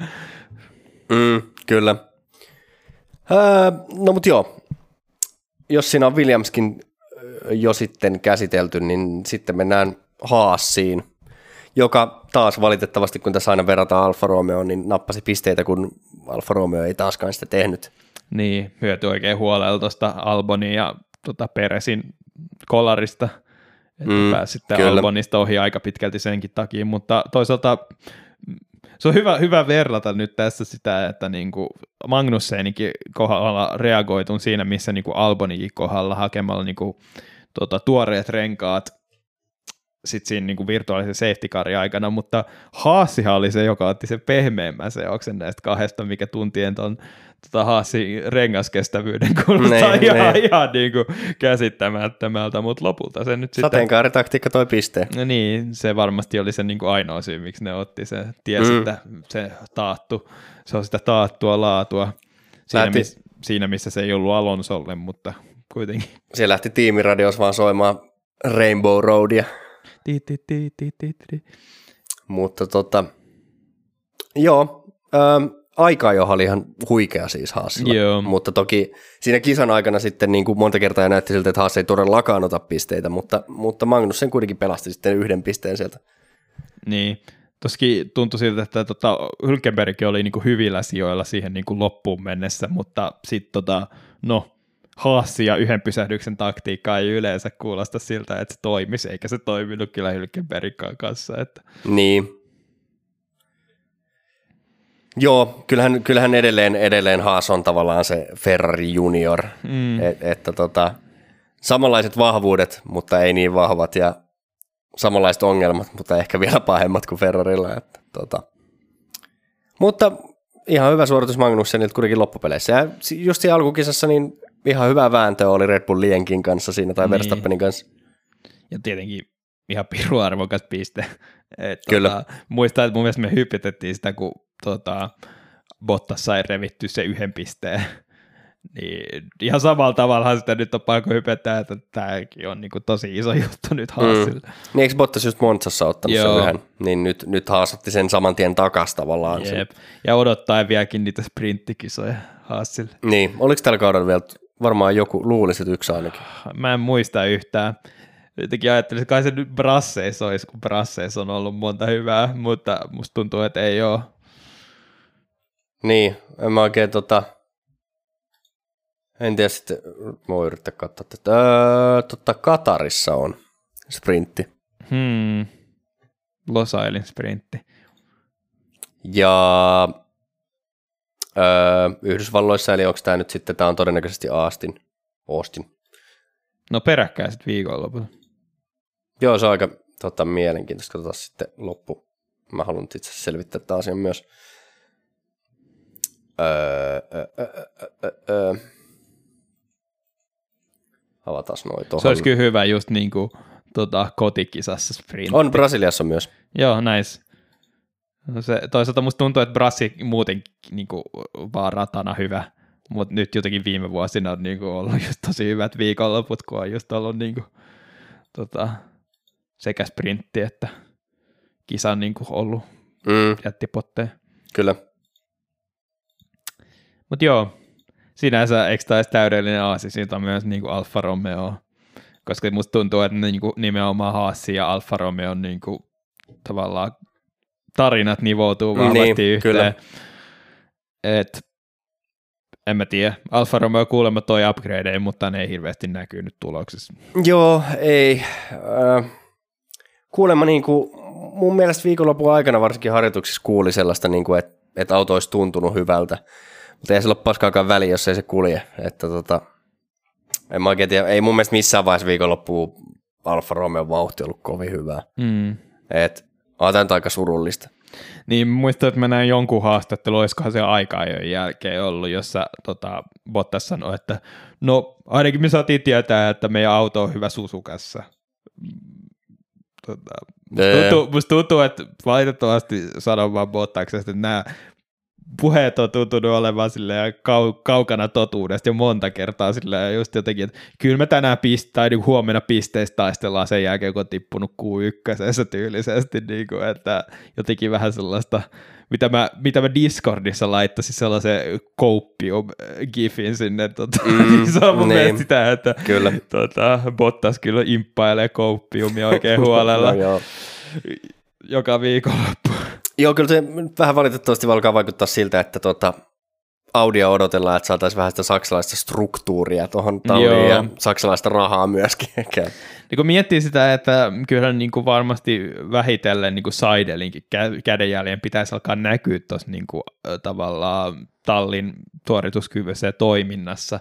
Mm, kyllä. Öö, no mutta joo, jos siinä on Williamskin jo sitten käsitelty, niin sitten mennään Haassiin, joka taas valitettavasti, kun tässä aina verrataan Alfa Romeo, niin nappasi pisteitä, kun Alfa Romeo ei taaskaan sitä tehnyt. Niin, hyötyi oikein huolella tuosta Albonin ja tota Peresin kolarista, että mm, pääsi sitten kyllä. Albonista ohi aika pitkälti senkin takia, mutta toisaalta se on hyvä, hyvä verrata nyt tässä sitä, että niin kuin Magnussenikin kohdalla reagoitun siinä, missä niin kuin Albonikin kohdalla hakemalla niin kuin, tota, tuoreet renkaat sitten siinä niin kuin virtuaalisen safety carin aikana, mutta Haasihan oli se, joka otti sen pehmeämmän seoksen näistä kahdesta, mikä tuntien tuon tota Haasin rengaskestävyyden kuulostaa ne, ihan, ne. ihan niin kuin käsittämättömältä, mutta lopulta se nyt sitten... Sateenkaaritaktiikka toi pisteen. No niin, se varmasti oli se niin kuin ainoa syy, miksi ne otti se. Tiesi, mm. että se taattu, se on sitä taattua laatua siinä, lähti... miss, siinä missä se ei ollut Alonsolle, mutta kuitenkin. Se lähti tiimiradios vaan soimaan Rainbow Roadia. Mutta tota, joo, ähm, aika jo oli ihan huikea siis Haasilla. Joo. Mutta toki siinä kisan aikana sitten niin kuin monta kertaa näytti siltä, että Haas ei todellakaan ota pisteitä, mutta, mutta Magnus sen kuitenkin pelasti sitten yhden pisteen sieltä. Niin, toskin tuntui siltä, että tota, Hylkenberg oli niin kuin hyvillä sijoilla siihen niin kuin loppuun mennessä, mutta sitten tota, no, Haassi ja yhden pysähdyksen taktiikkaa ei yleensä kuulosta siltä, että se toimisi, eikä se toiminut kyllä Hylkenbergin kanssa. Että. Niin, Joo, kyllähän, kyllähän edelleen, edelleen Haas on tavallaan se Ferrari junior, mm. Et, että tota, samanlaiset vahvuudet, mutta ei niin vahvat ja samanlaiset ongelmat, mutta ehkä vielä pahemmat kuin Ferrarilla. Että, tota. Mutta ihan hyvä suoritus Magnussenilta kuitenkin loppupeleissä. Ja just siinä alkukisassa niin ihan hyvä vääntö oli Red Bull Lienkin kanssa siinä tai niin. Verstappenin kanssa. Ja tietenkin ihan piruarvokas piste. Et, Kyllä. Tota, muistan, että mun mielestä me hypitettiin sitä, kun tota, Bottas sai revitty se yhden pisteen. niin ihan samalla tavalla sitä nyt on pakko hypettää, että tämäkin on niinku tosi iso juttu nyt Haasille. Mm. Niin eikö Bottas just Montsassa ottanut Joo. sen yhden? Niin nyt, nyt haasotti sen saman tien takas tavallaan. Jep. Sen. Ja odottaa vieläkin niitä sprinttikisoja Haasille. Niin, oliko tällä kaudella vielä varmaan joku, luulisit yksi ainakin? Mä en muista yhtään jotenkin ajattelin, että kai se nyt brasseissa olisi, kun brasseissa on ollut monta hyvää, mutta musta tuntuu, että ei ole. Niin, en mä oikein tota, en tiedä sitten, voi yrittää katsoa, että öö, tota, Katarissa on sprintti. Hmm. Losailin sprintti. Ja öö, Yhdysvalloissa, eli onko tämä nyt sitten, tämä on todennäköisesti Austin. Austin. No peräkkäiset viikonloput. Joo, se on aika tota, mielenkiintoista. Katsotaan sitten loppu. Mä haluan itse selvittää tämän asian myös. Öö, öö, öö, öö. Avataan noin tuohon. Se olisi kyllä hyvä just niin kuin tota, kotikisassa sprint. On Brasiliassa myös. Joo, näis. No se, toisaalta musta tuntuu, että Brassi muutenkin niin kuin, vaan ratana hyvä, mutta nyt jotenkin viime vuosina on niin kuin, ollut just tosi hyvät viikonloput, kun on just ollut niin kuin, tota, sekä sprintti että kisa niin kuin, ollut Mm, jättipotteja. kyllä. Mutta joo, sinänsä eikö taisi täydellinen aasi, siitä on myös niin kuin Alfa Romeo, koska musta tuntuu, että niin kuin, nimenomaan Haassi ja Alfa Romeo on niin kuin, tavallaan tarinat nivoutuu vahvasti Niin, yhteen. kyllä. Et, en mä tiedä, Alfa Romeo kuulemma toi upgradeja, mutta ne ei hirveästi näkyy nyt tuloksessa. Joo, ei. Äh, kuulemma niin kuin, mun mielestä viikonlopun aikana varsinkin harjoituksissa kuuli sellaista, niin kuin, että, että auto olisi tuntunut hyvältä. Mutta ei sillä ole paskaakaan väliä, jos ei se kulje. Että, tota, en mä oikein tiedä, ei mun mielestä missään vaiheessa viikonloppuun Alfa Romeo vauhti ollut kovin hyvää. Mm. Et, on aika surullista. Niin muistan, että mä näin jonkun haastattelu, olisikohan se aika jo jälkeen ollut, jossa tota, Bottas sanoi, että no ainakin me saatiin tietää, että meidän auto on hyvä Susukassa. Tota, musta, tuntuu, musta tuntuu, että valitettavasti sanon vaan Bottaksesta, että nämä puheet on tuntunut olevan silleen kau- kaukana totuudesta jo monta kertaa silleen just jotenkin, että kyllä me tänään pist- tai niin huomenna pisteistä taistellaan sen jälkeen, kun on tippunut Q1 tyylisesti, niin kuin, että jotenkin vähän sellaista, mitä mä, mitä mä Discordissa laittaisin sellaisen kouppium gifin sinne, tota, Mm, niin se on mun niin. sitä, että Kyllä. tota, Bottas kyllä imppailee kouppiumia oikein huolella No, joo. joka viikonloppu. Joo, kyllä se vähän valitettavasti alkaa vaikuttaa siltä, että tota, Audia odotellaan, että saataisiin vähän sitä saksalaista struktuuria tuohon talliin ja saksalaista rahaa myöskin. Niin kun miettii sitä, että kyllä niin kuin varmasti vähitellen niin kuin Seidelinkin kä- kädenjäljen pitäisi alkaa näkyä tuossa niin kuin, tavallaan tallin suorituskyvyssä ja toiminnassa,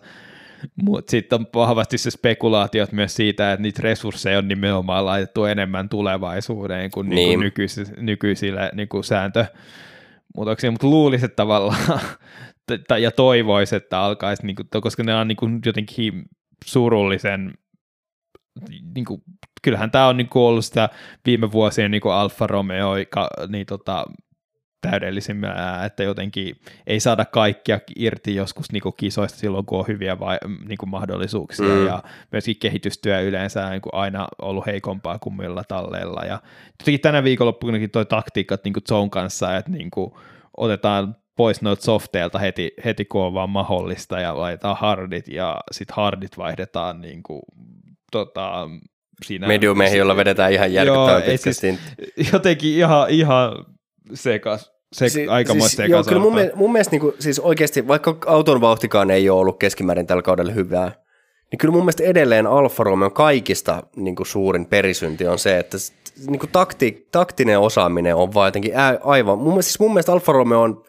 mutta sitten on vahvasti se spekulaatiot myös siitä, että niitä resursseja on nimenomaan laitettu enemmän tulevaisuuteen kuin, niin. Niin. kuin nykyis- nykyisille niin kuin sääntömuutoksille, mutta luulisin että tavallaan ja toivoisi, että alkaisi, niin kuin, koska ne on niin kuin jotenkin surullisen niin kuin, kyllähän tämä on niin kuin ollut sitä viime vuosien niin kuin Alfa Romeo niin tota, täydellisimmää, että jotenkin ei saada kaikkia irti joskus niin kuin kisoista silloin, kun on hyviä vai, niin kuin mahdollisuuksia Mm. mm. ja myöskin kehitystyö yleensä on niin kuin aina ollut heikompaa kuin muilla talleilla ja jotenkin tänä viikonloppunakin toi taktiikat niin kuin Zone kanssa, että niin kuin otetaan pois noita softeilta heti, heti kun on vaan mahdollista ja laitetaan hardit ja sitten hardit vaihdetaan niin kuin, tota, siinä Mediumeihin, jolla vedetään ihan järkyttävän ei pitkä siis- siis, jotenkin ihan, ihan sekas, se, si, aikamoista siis, joo, sekas. kyllä mun, mielestä, mun mielestä niin kuin, siis oikeasti, vaikka auton vauhtikaan ei ole ollut keskimäärin tällä kaudella hyvää, niin kyllä mun mielestä edelleen Alfa Romeo kaikista niin kuin suurin perisynti on se, että niin kuin takti, taktinen osaaminen on vaan jotenkin ää, aivan, mun mielestä, siis mun mielestä Alfa Romeo on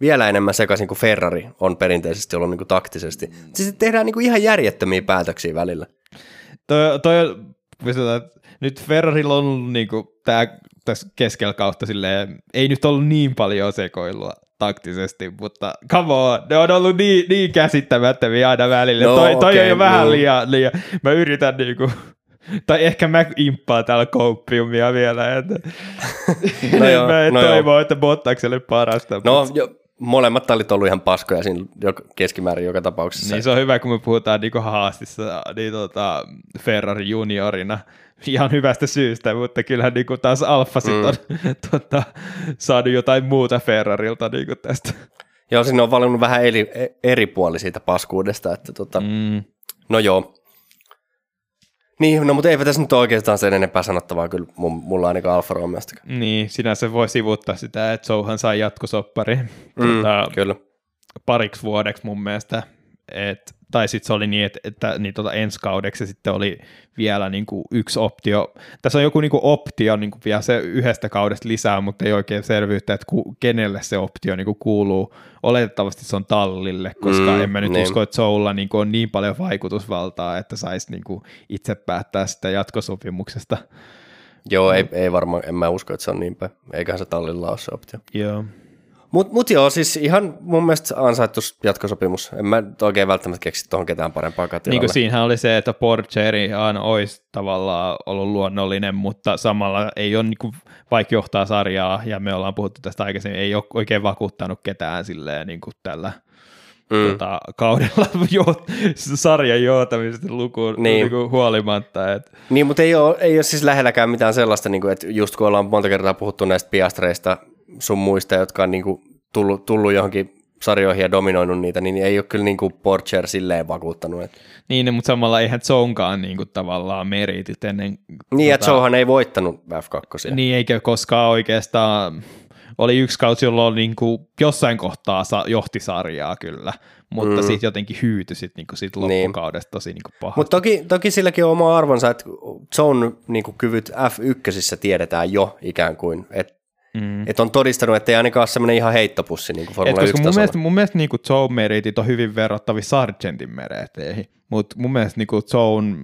vielä enemmän sekaisin kuin Ferrari on perinteisesti ollut niin kuin taktisesti. Siis tehdään niin kuin ihan järjettömiä päätöksiä välillä. Toi, toi, nyt Ferrarilla on ollut niinku tää, tässä keskellä kautta silleen, ei nyt ollut niin paljon sekoilua taktisesti, mutta come on, ne on ollut niin, niin käsittämättömiä aina välillä. No, toi, toi okei, on jo vähän mm. liian, liian, mä yritän niinku, tai ehkä mä imppaan täällä kouppiumia vielä, että No joo, mä en no joo. toivo, että Bottakselle parasta. No mutta- jo, molemmat tallit on ollut ihan paskoja siinä keskimäärin joka tapauksessa. Niin se on hyvä, kun me puhutaan niinku haastissa niin tota, Ferrari juniorina ihan hyvästä syystä, mutta kyllähän niinku taas Alfa mm. on tota, saanut jotain muuta Ferrarilta niinku tästä. Joo, sinne on valinnut vähän eri, eri puoli siitä paskuudesta, että tota, mm. No joo. Niin, no mutta eipä tässä nyt oikeastaan sen enempää sanottavaa kyllä mulla ainakaan Alfa Romeosta. Niin, sinänsä voi sivuttaa sitä, että Souhan sai jatkosopparin Mm, tota, kyllä. pariksi vuodeksi mun mielestä. Et, tai sitten se oli niin, että, että niin tota ensi kaudeksi sitten oli vielä niin kuin yksi optio. Tässä on joku niin kuin optio niin kuin vielä se yhdestä kaudesta lisää, mutta ei oikein selvyyttä, että ku, kenelle se optio niin kuin kuuluu. Oletettavasti se on tallille, koska Mm, mm, en mä nyt niin. usko, että Soulla niin kuin on niin paljon vaikutusvaltaa, että saisi niin kuin itse päättää sitä jatkosopimuksesta. Joo, ei, ei varmaan, en mä usko, että se on niin päin. Eiköhän se tallilla ole se optio. Joo. Mutta mut joo, siis ihan mun mielestä ansaittu jatkosopimus. En mä oikein välttämättä keksi tuohon ketään parempaa Niin kuin siinähän oli se, että Porcheri aina olisi tavallaan ollut luonnollinen, mutta samalla ei ole, niin kuin, vaikka johtaa sarjaa, ja me ollaan puhuttu tästä aikaisemmin, ei ole oikein vakuuttanut ketään silleen niin kuin tällä mm. tota, kaudella jo, sarjan johtamisesta lukuun niin. Niin kuin huolimatta. Et. Niin, mutta ei ole, ei ole siis lähelläkään mitään sellaista, niin kuin, että just kun ollaan monta kertaa puhuttu näistä piastreista sun muista, jotka on niin kuin, tullut, tullut johonkin sarjoihin ja dominoinut niitä, niin ei ole kyllä niin kuin Porcher silleen vakuuttanut. Että... Niin, mutta samalla eihän Zonkaan niin kuin tavallaan meritit ennen... Niin, tota... että Zohan ei voittanut F2. Niin, eikä koskaan oikeastaan oli yksi kausi, jolloin niin kuin jossain kohtaa johti sarjaa kyllä, mutta mm. sitten jotenkin hyytyi sit, niin sit niin. loppukaudesta tosi niin pahasti. Mutta toki, toki silläkin on oma arvonsa, että Zone niin kyvyt F1 tiedetään jo ikään kuin, että Mm. Että on todistanut, että ei ainakaan ole semmoinen ihan heittopussi niin kuin Formula 1 mun mielestä, mun mielestä niin Zone meritit on hyvin verrattavissa Sargentin mereteihin, mutta mun mielestä niin Zone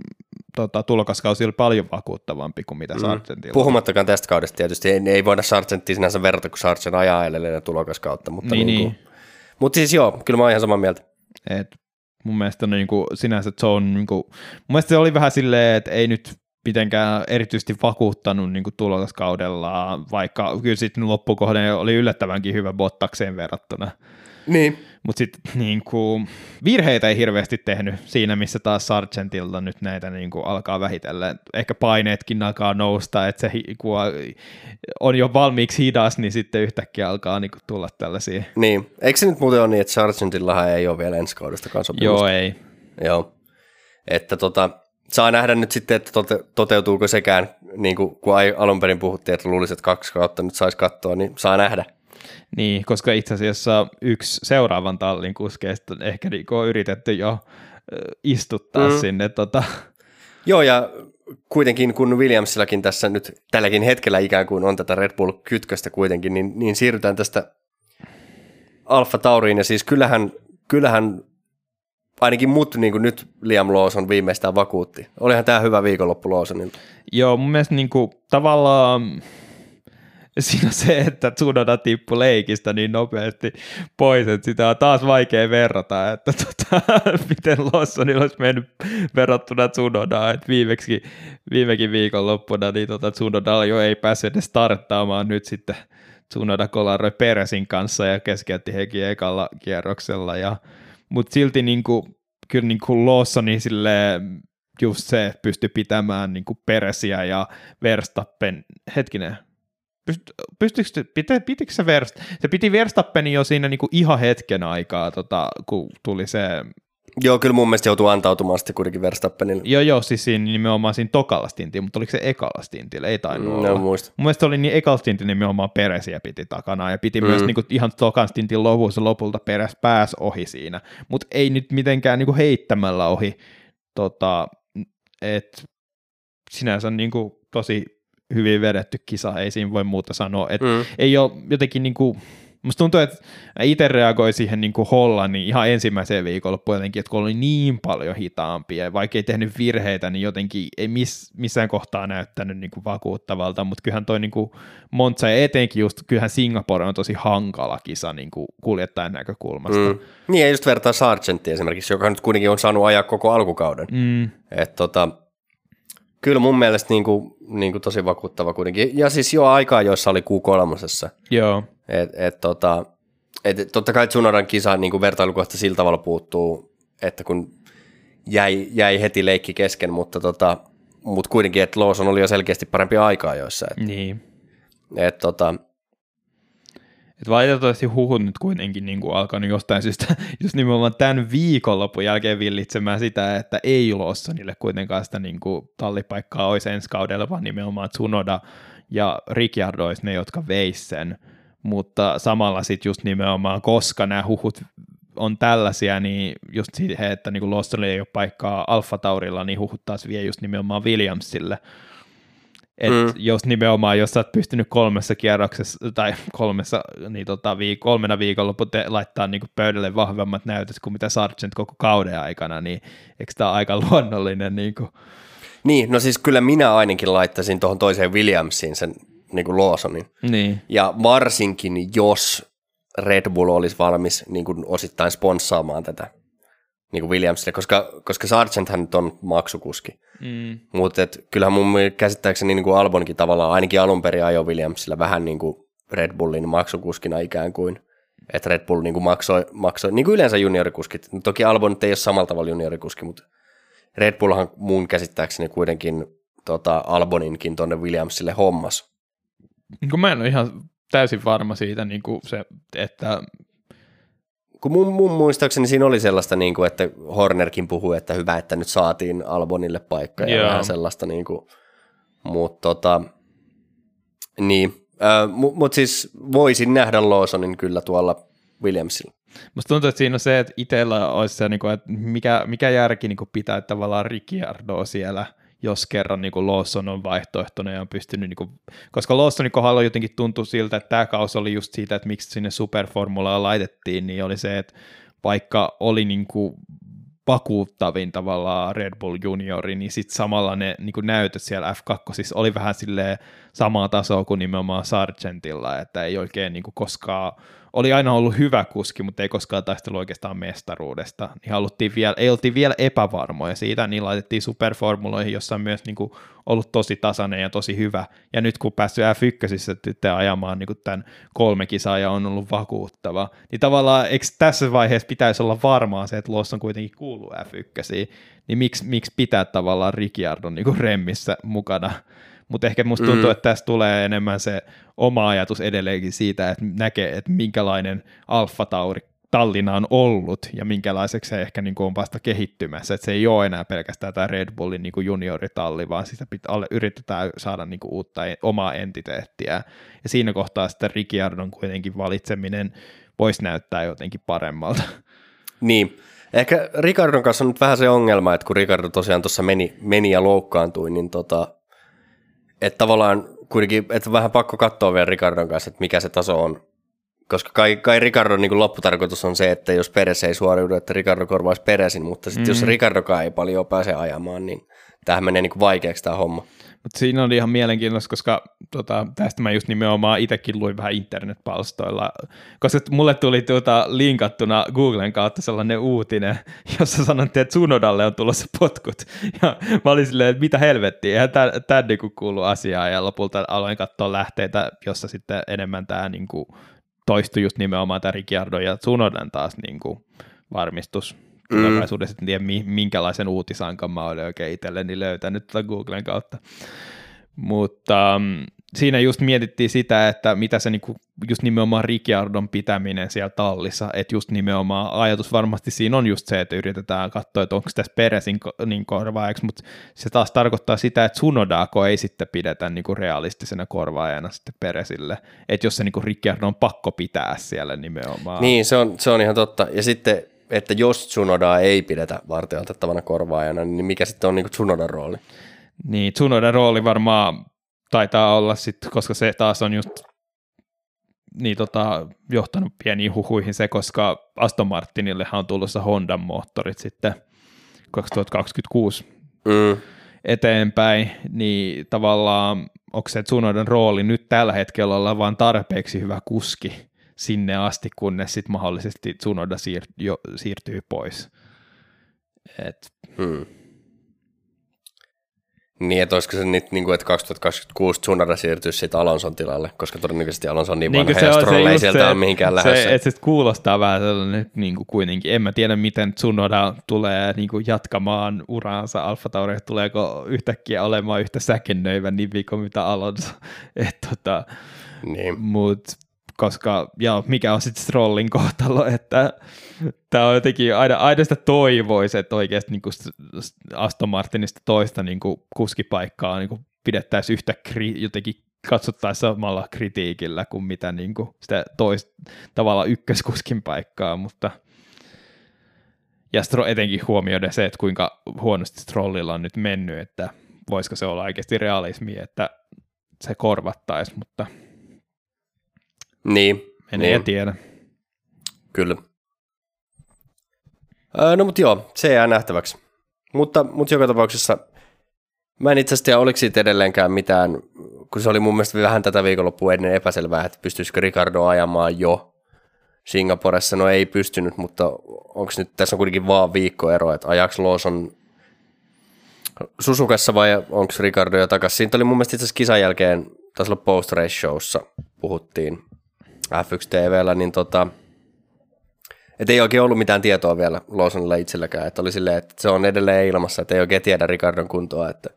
tota, tulokaskausi oli paljon vakuuttavampi kuin mitä mm. Sargentilla. Puhumattakaan tästä kaudesta tietysti, ei, ei voida Sargentia sinänsä verrata, kun Sargent ajaa edelleen tulokaskautta, mutta, niin, niin kuin, niin. mutta siis joo, kyllä mä oon ihan samaa mieltä. Et mun mielestä niin kuin, sinänsä se on, niin kuin, mun mielestä se oli vähän silleen, että ei nyt mitenkään erityisesti vakuuttanut niin tulokaskaudella, vaikka kyllä sitten loppukohden oli yllättävänkin hyvä Bottakseen verrattuna. Niin. Mutta sitten niin kuin, virheitä ei hirveästi tehnyt siinä, missä taas Sargentilta nyt näitä niin kuin, alkaa vähitellä. Ehkä paineetkin alkaa nousta, että se kun on jo valmiiksi hidas, niin sitten yhtäkkiä alkaa niin kuin, tulla tällaisia. Niin. Eikö se nyt muuten ole niin, että Sargentillahan ei ole vielä ensi kaudesta kanssa Joo, ei. Joo. Että tota, saa nähdä nyt sitten, että tote, toteutuuko sekään, niin kuin kun alun perin puhuttiin, että luulisin, että kaksi kautta nyt saisi katsoa, niin saa nähdä. Niin, koska itse asiassa yksi seuraavan tallin kuskeista ehkä niin on yritetty jo istuttaa mm. sinne. Tota. Joo, ja kuitenkin kun Williamsillakin tässä nyt tälläkin hetkellä ikään kuin on tätä Red Bull-kytköstä kuitenkin, niin, niin siirrytään tästä Alfa Tauriin, ja siis kyllähän, kyllähän ainakin mut niin kuin nyt Liam Lawson viimeistään vakuutti. Olihan tämä hyvä viikonloppu Lawsonilta. Joo, mun mielestä niin kuin, tavallaan siinä se, että Tsunoda tippui leikistä niin nopeasti pois, että sitä on taas vaikea verrata, että tota, miten Lawsonilla olisi mennyt verrattuna Tsunodaan, että viimeksi, viimekin viikonloppuna niin tota, Tsunoda jo ei päässyt edes starttaamaan nyt sitten Tsunoda kolaroi Peresin kanssa ja keskeytti hekin ekalla kierroksella ja mutta silti niin kuin, kyllä niin kuin Lawsoni sille just se pystyi pitämään niin kuin Peresiä ja Verstappen, hetkinen, pystyykö, pitä, pitikö se Verst, se piti Verstappenin jo siinä niin kuin ihan hetken aikaa, tota, kun tuli se Joo, kyllä mun mielestä joutuu antautumaan sitten kuitenkin Verstappenille. Joo, joo, siis siinä nimenomaan siinä tokalla stintillä, mutta oliko se ekalla stintillä? Ei tainnut mm, olla. Muista. Mun mielestä oli niin ekalla stintillä nimenomaan Peresiä piti takana ja piti mm. myös niin kuin, ihan tokan stintin lopussa lopulta Peres pääs ohi siinä, mutta ei nyt mitenkään niin kuin heittämällä ohi. Tota, et sinänsä niin kuin, tosi hyvin vedetty kisa, ei siinä voi muuta sanoa. Et mm. Ei ole jotenkin niin kuin, Musta tuntuu, että itse reagoi siihen niin kuin Hollannin ihan ensimmäiseen viikonloppuun jotenkin, että kun oli niin paljon hitaampia, vaikka ei tehnyt virheitä, niin jotenkin ei miss, missään kohtaa näyttänyt niin kuin vakuuttavalta, mutta kyllähän toi niin kuin Monza ja etenkin just, kyllähän Singapore on tosi hankala kisa niin kuin kuljettajan näkökulmasta. Mm. Niin ja just vertaa Sargentti esimerkiksi, joka nyt kuitenkin on saanut ajaa koko alkukauden. Mm. Et tota, kyllä mun mielestä niin kuin, niin kuin tosi vakuuttava kuitenkin. Ja siis jo aikaa, joissa oli Q3. Joo. Et, et, tota, et, totta kai Tsunodan kisa niin kuin vertailukohta sillä tavalla puuttuu, että kun jäi, jäi heti leikki kesken, mutta tota, mut kuitenkin, että Lawson oli jo selkeästi parempi aikaa joissa. Et, niin. Et, tota, et valitettavasti huhut nyt kuitenkin niin kuin alkanut jostain syystä just nimenomaan tämän viikonlopun jälkeen villitsemään sitä, että ei Lawsonille kuitenkaan sitä niin kuin tallipaikkaa olisi ensi kaudella, vaan nimenomaan Tsunoda ja Ricciardo olisi ne, jotka veis sen mutta samalla sitten just nimenomaan, koska nämä huhut on tällaisia, niin just siihen, että niin Lawsonilla ei ole paikkaa Alfa Taurilla, niin huhut taas vie just nimenomaan Williamsille. Et mm. jos nimenomaan, jos sä oot pystynyt kolmessa kierroksessa tai kolmessa, niin tota, viik- kolmena viikonloppu te- laittaa niin pöydälle vahvemmat näytöt kuin mitä Sargent koko kauden aikana, niin eikö tämä aika luonnollinen? Niin, kuin... niin, no siis kyllä minä ainakin laittaisin tuohon toiseen Williamsiin sen niin kuin Lawsonin. Niin. Ja varsinkin jos Red Bull olisi valmis niin kuin osittain sponssaamaan tätä niin kuin Williamsille, koska, koska Sargent hän nyt on maksukuski. Mm. Mutta kyllähän mun käsittääkseni niin kuin Albonkin tavallaan ainakin alun perin ajoi Williamsilla vähän niin kuin Red Bullin maksukuskina ikään kuin. Että Red Bull niin kuin maksoi, maksoi, niin kuin yleensä juniorikuskit. Toki Albon ei ole samalla tavalla juniorikuski, mutta Red Bullhan mun käsittääkseni kuitenkin tota, Alboninkin tuonne Williamsille hommas. Niin kuin mä en ole ihan täysin varma siitä, niin kuin se, että kun mun, mun muistaakseni siinä oli sellaista, niin kuin, että Hornerkin puhui, että hyvä, että nyt saatiin Albonille paikka ja Joo. vähän sellaista, niin kuin, mutta tota, niin, äh, mutta mut siis voisin nähdä Lawsonin kyllä tuolla Williamsilla. Musta tuntuu, että siinä on se, että itsellä olisi se, niin kuin, että mikä, mikä järki niin kuin pitää tavallaan Ricciardoa siellä – jos kerran niin Lawson on vaihtoehtoinen ja on pystynyt, niin kuin, koska Lawsonin kohdalla jotenkin tuntui siltä, että tämä kausi oli just siitä, että miksi sinne superformulaan laitettiin, niin oli se, että vaikka oli niin kuin vakuuttavin tavallaan Red Bull juniori, niin sitten samalla ne niin näytöt siellä F2 siis oli vähän silleen samaa tasoa kuin nimenomaan Sargentilla, että ei oikein niin koskaan oli aina ollut hyvä kuski, mutta ei koskaan taistelu oikeastaan mestaruudesta. Niin haluttiin vielä, ei oltiin vielä epävarmoja siitä, niin laitettiin superformuloihin, jossa on myös niin kuin, ollut tosi tasainen ja tosi hyvä. Ja nyt kun päässyt F1 ajamaan niin kuin tämän kolme kisaa ja on ollut vakuuttava, niin tavallaan eikö tässä vaiheessa pitäisi olla varmaa se, että Lawson kuitenkin kuuluu F1, niin miksi, miksi pitää tavallaan Ricciardon niin kuin remmissä mukana mutta ehkä musta tuntuu, mm. että tässä tulee enemmän se oma ajatus edelleenkin siitä, että näkee, että minkälainen Alfa Tauri Tallinna on ollut ja minkälaiseksi se ehkä niin kuin on vasta kehittymässä, että se ei ole enää pelkästään tämä Red Bullin niin kuin junioritalli, vaan sitä pitää, yritetään saada niin kuin uutta omaa entiteettiä ja siinä kohtaa sitten Ricciardon kuitenkin valitseminen voisi näyttää jotenkin paremmalta. Niin, ehkä Ricardon kanssa on nyt vähän se ongelma, että kun Ricardo tosiaan tuossa meni, meni ja loukkaantui, niin tota, että tavallaan kuitenkin, että vähän pakko katsoa vielä Ricardon kanssa, että mikä se taso on. Koska kai, kai Ricardon niin lopputarkoitus on se, että jos Peres ei suoriudu, että Ricardo korvaisi Peresin, mutta sitten mm. jos Ricardokaan ei paljon pääse ajamaan, niin tämähän menee niin vaikeaksi tämä homma. Mutta siinä oli ihan mielenkiintoista, koska tota, tästä mä just nimenomaan itsekin luin vähän internetpalstoilla, koska mulle tuli tuota linkattuna Googlen kautta sellainen uutinen, jossa sanottiin, että Sunodalle on tulossa potkut. Ja mä olin silleen, että mitä helvettiä, eihän tämä niinku kuulu asiaan, ja lopulta aloin katsoa lähteitä, jossa sitten enemmän tämä niinku toistui just nimenomaan tämä Ricciardo ja Sunodan taas niinku varmistus tulevaisuudessa, mm. en tiedä minkälaisen uutisankan mä olen oikein itselleni löytänyt tuota Googlen kautta. Mutta um, siinä just mietittiin sitä, että mitä se niinku, just nimenomaan Ricciardon pitäminen siellä tallissa, että just nimenomaan ajatus varmasti siinä on just se, että yritetään katsoa, että onko tässä Peresin niin korvaajaksi, mutta se taas tarkoittaa sitä, että Sunodako ei sitten pidetä niinku realistisena korvaajana sitten Peresille, että jos se niinku Ricciardon on pakko pitää siellä nimenomaan. Niin, se on, se on ihan totta, ja sitten että jos Tsunodaa ei pidetä vartioitettavana korvaajana, niin mikä sitten on niin Tsunodan rooli? Niin, Tsunodan rooli varmaan taitaa olla sitten, koska se taas on just niin tota, johtanut pieniin huhuihin se, koska Aston Martinillehan on tulossa Hondan moottorit sitten 2026 mm. eteenpäin, niin tavallaan onko se Tsunodan rooli nyt tällä hetkellä olla vain tarpeeksi hyvä kuski, sinne asti, kunnes sitten mahdollisesti Tsunoda siir- jo, siirtyy pois. Et. Hmm. Niin, että olisiko se nyt, niin kuin, että 2026 Tsunoda siirtyisi sitten Alonson tilalle, koska todennäköisesti Alonso on niin, niin vanha ja Stroll ei sieltä se, ole mihinkään lähdössä. Se, että se kuulostaa vähän sellainen niin kuin kuitenkin. En mä tiedä, miten Tsunoda tulee niin kuin jatkamaan uraansa Alfa Tauri, tuleeko yhtäkkiä olemaan yhtä säkennöivä nimi kuin mitä Alonso. Et, tota, niin. Mutta koska, ja mikä on sitten Strollin kohtalo, että tämä on jotenkin aina, aina sitä toivoisi, että oikeasti niin Aston Martinista toista niin kuin kuskipaikkaa niin kuin pidettäisiin yhtä kri, jotenkin katsottaisiin samalla kritiikillä kuin mitä niin kuin sitä toista tavallaan ykköskuskin paikkaa, mutta ja Stro, etenkin huomioida se, että kuinka huonosti Strollilla on nyt mennyt, että voisiko se olla oikeasti realismi, että se korvattaisi, mutta niin. En niin. tiedä. Kyllä. Öö, no mutta joo, se jää nähtäväksi. Mutta, mutta joka tapauksessa mä en itse asiassa tiedä, oliko siitä edelleenkään mitään, kun se oli mun mielestä vähän tätä viikonloppua ennen epäselvää, että pystyisikö Ricardo ajamaan jo. Singaporessa, no ei pystynyt, mutta onko nyt, tässä on kuitenkin vaan viikkoero, että ajaks Lawson Susukassa vai onko Ricardo jo takaisin? Siitä oli mun mielestä itse asiassa kisan jälkeen, taisi olla post showssa, puhuttiin F1 TVllä, niin tota, et ei oikein ollut mitään tietoa vielä Lawsonilla itselläkään, että oli silleen, että se on edelleen ilmassa, että ei oikein tiedä Ricardon kuntoa, että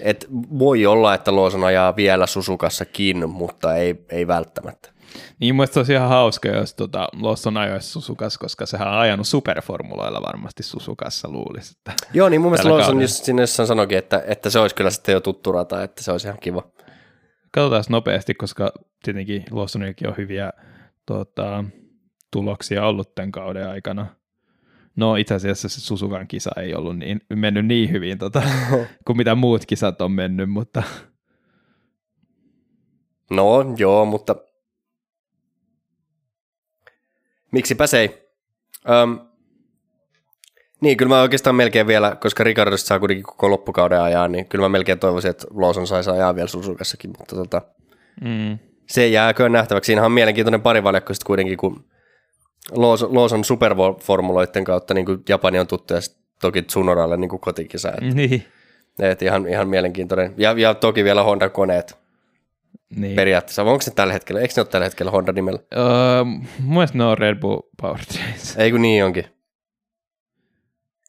et voi olla, että Lawson ajaa vielä Susukassakin, mutta ei, ei välttämättä. Niin mun olisi ihan hauska, jos tota, Lawson ajoisi Susukas, koska sehän on ajanut superformuloilla varmasti Susukassa luulisi. Että Joo, niin mun mielestä Lawson just sinne sanoikin, että, että se olisi kyllä sitten jo tuttu rata, että se olisi ihan kiva. Katsotaan nopeasti, koska tietenkin Lawsonillakin on hyviä tota, tuloksia ollut tämän kauden aikana. No itse asiassa se Susukan kisa ei ollut niin, mennyt niin hyvin tota, kuin mitä muut kisat on mennyt, mutta... No joo, mutta miksipä se ei. Öm, niin, kyllä mä oikeastaan melkein vielä, koska Ricardosta saa kuitenkin koko loppukauden ajaa, niin kyllä mä melkein toivoisin, että Lawson saisi ajaa vielä Susukassakin, mutta tota, mm. se jääköön nähtäväksi. Siinähän on mielenkiintoinen parivaljakko sitten kuitenkin, kun Lawson superformuloiden kautta niin kuin Japani on tuttu ja toki Tsunoralle niin kuin kotikisa. Että, niin. että ihan, ihan mielenkiintoinen. Ja, ja toki vielä Honda-koneet niin. periaatteessa. Onko se tällä hetkellä? Eikö ne ole tällä hetkellä Honda-nimellä? Öö, mun mielestä ne on Red Bull Powertrains. Ei kun niin onkin.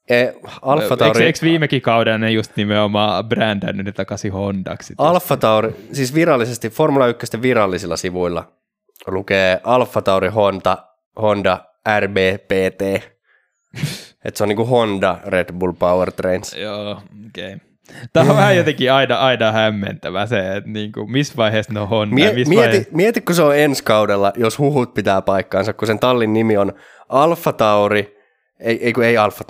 E, Alfa Tauri... Eikö, eikö viimekin kauden ne just nimenomaan brändännyt ne takaisin Hondaksi? Alfa Tauri, siis virallisesti, Formula 1 virallisilla sivuilla lukee Alfa Tauri Honda Honda RBPT. että se on niinku Honda Red Bull Powertrains. Joo, okei. Okay. Tämä on vähän jotenkin aina, aina hämmentävä se, että niinku, missä vaiheessa ne on Honda. Mie- mieti, vaiheessa... mieti, kun se on ensi kaudella, jos huhut pitää paikkaansa, kun sen tallin nimi on Alfa Tauri, ei, ei kun ei Alfa,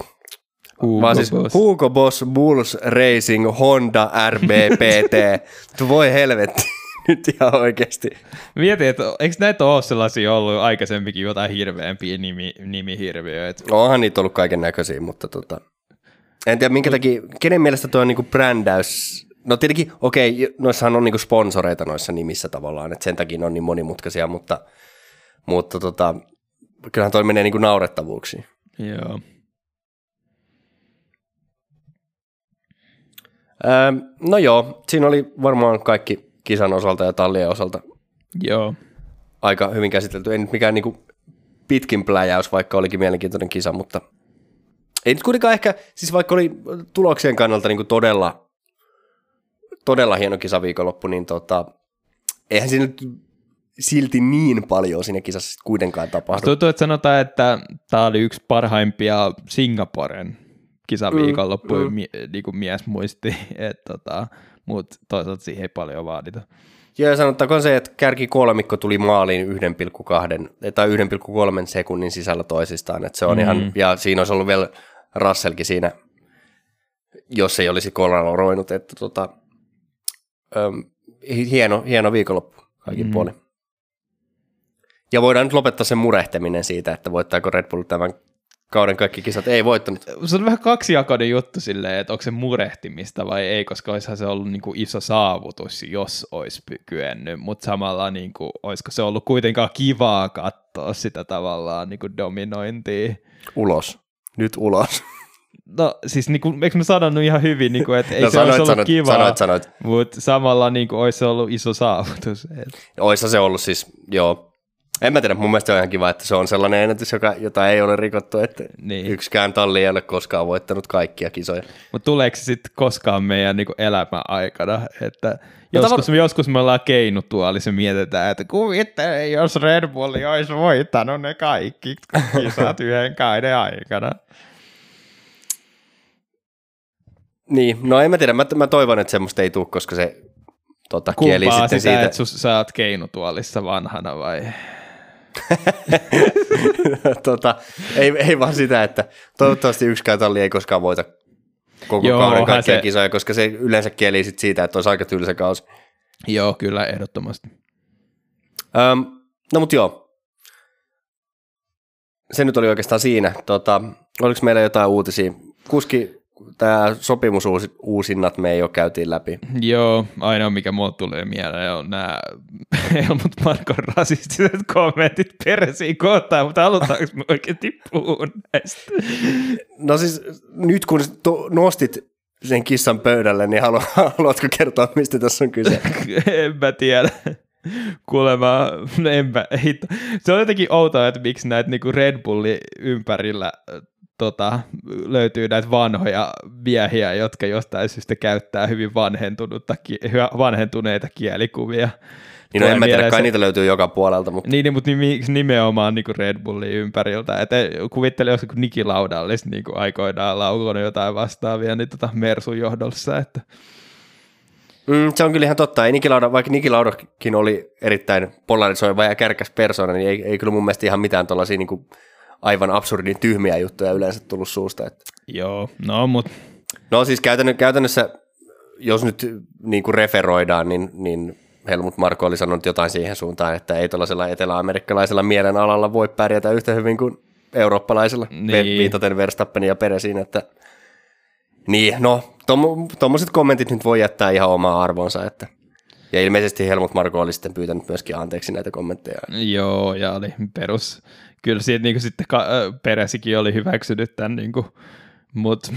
Hugo vaan siis Boss. Hugo Boss Bulls Racing Honda RBPT. Voi helvetti. nyt ihan oikeasti. Mietin, että eikö näitä ole sellaisia ollut aikaisemminkin jotain hirveämpiä nimi, nimihirviöitä? Onhan niitä ollut kaiken näköisiä, mutta tota, en tiedä minkä takia, kenen mielestä tuo on niinku brändäys, no tietenkin, okei, okay, noissahan on niinku sponsoreita noissa nimissä tavallaan, että sen takia ne on niin monimutkaisia, mutta, mutta tota, kyllähän toi menee niinku naurettavuuksiin. Joo. Öö, no joo, siinä oli varmaan kaikki kisan osalta ja tallien osalta Joo. aika hyvin käsitelty. Ei nyt mikään niinku pitkin pläjäys, vaikka olikin mielenkiintoinen kisa, mutta ei nyt kuitenkaan ehkä, siis vaikka oli tuloksien kannalta niinku todella, todella hieno kisa viikonloppu, niin tota, eihän siinä nyt silti niin paljon siinä kisassa kuitenkaan tapahdu. Tuntuu, että sanotaan, että tämä oli yksi parhaimpia Singaporen kisaviikonloppu, mm, mm. Mie, niin kuin mies muisti, että tota, mutta toisaalta siihen ei paljon vaadita. Joo, sanottakoon se, että kärki kolmikko tuli maaliin 1,2 tai 1,3 sekunnin sisällä toisistaan, että se on mm. ihan, ja siinä olisi ollut vielä Russellkin siinä, jos ei olisi roinut, että tota, ähm, hieno, hieno viikonloppu kaikin mm. puolin. Ja voidaan nyt lopettaa sen murehteminen siitä, että voittaako Red Bull tämän kauden kaikki kisat ei voittanut. Se on vähän kaksijakoinen juttu silleen, että onko se murehtimista vai ei, koska olisihan se ollut niin kuin iso saavutus, jos olisi kyennyt, mutta samalla niin kuin, olisiko se ollut kuitenkaan kivaa katsoa sitä tavallaan niin kuin dominointia. Ulos. Nyt ulos. No siis niin kuin, eikö mä sanonut ihan hyvin, niin kuin, että ei no, se sanoit, olisi ollut sanoit, kivaa, sanoit, sanoit. mutta samalla niin kuin, olisi ollut iso saavutus. Et. Oissa se ollut siis, joo, en mä tiedä, mun mielestä on ihan kiva, että se on sellainen ennätys, joka, jota ei ole rikottu, että niin. yksikään talli ei ole koskaan voittanut kaikkia kisoja. Mutta tuleeko se sitten koskaan meidän niinku elämän aikana, että joskus, tavar... joskus me ollaan keinutuolissa mietitään, että kuvitte, jos Red Bull olisi voittanut ne kaikki kisat yhden kaiden aikana. Niin, no en mä tiedä, mä, mä toivon, että semmoista ei tule, koska se tota, kieli sitten sitä, siitä. että sä oot keinutuolissa vanhana vai? tota, ei, ei vaan sitä, että toivottavasti yksikään talli ei koskaan voita koko Joo, kauden kaikkia se... kisoja, koska se yleensä kieli sit siitä, että olisi aika tylsä kausi. Joo, kyllä, ehdottomasti. Öm, no mutta joo, se nyt oli oikeastaan siinä. Tota, oliko meillä jotain uutisia? Kuski, tämä sopimusuusinnat me ei ole käytiin läpi. Joo, ainoa mikä mulle tulee mieleen on nämä Helmut Markon rasistiset kommentit peresiin kohtaan, mutta halutaanko me oikeasti puhua näistä? No siis nyt kun to, nostit sen kissan pöydälle, niin halu, haluatko kertoa, mistä tässä on kyse? en mä tiedä. Kuulemma, no en mä, hitto. Se on jotenkin outoa, että miksi näitä niinku Red Bullin ympärillä tota, löytyy näitä vanhoja miehiä, jotka jostain syystä käyttää hyvin vanhentunutta, vanhentuneita kielikuvia. Niin no en mä tiedä, kai niitä löytyy joka puolelta. Mutta... Niin, niin mutta nimenomaan niin kuin Red Bullin ympäriltä. Et kuvittele, jos Niki Lauda olisi niin kuin aikoinaan laukonut jotain vastaavia niin tota Mersun johdossa. Että... Mm, se on kyllä ihan totta. Ei Niki Lauda, vaikka Niki Laudakin oli erittäin polarisoiva ja kärkäs persona, niin ei, ei kyllä mun mielestä ihan mitään tuollaisia niin kuin aivan absurdin tyhmiä juttuja yleensä tullut suusta. Että. Joo, no mutta... No siis käytännössä, jos nyt niin kuin referoidaan, niin, niin Helmut Marko oli sanonut jotain siihen suuntaan, että ei tuollaisella eteläamerikkalaisella mielen alalla voi pärjätä yhtä hyvin kuin eurooppalaisella, niin. viitaten Verstappenia peresiin, että niin, no, tuommoiset kommentit nyt voi jättää ihan omaa arvonsa, että ja ilmeisesti Helmut Marko oli sitten pyytänyt myöskin anteeksi näitä kommentteja. Joo, ja oli perus kyllä siitä niin kuin sitten ka- Peresikin oli hyväksynyt tämän, niin kuin, mutta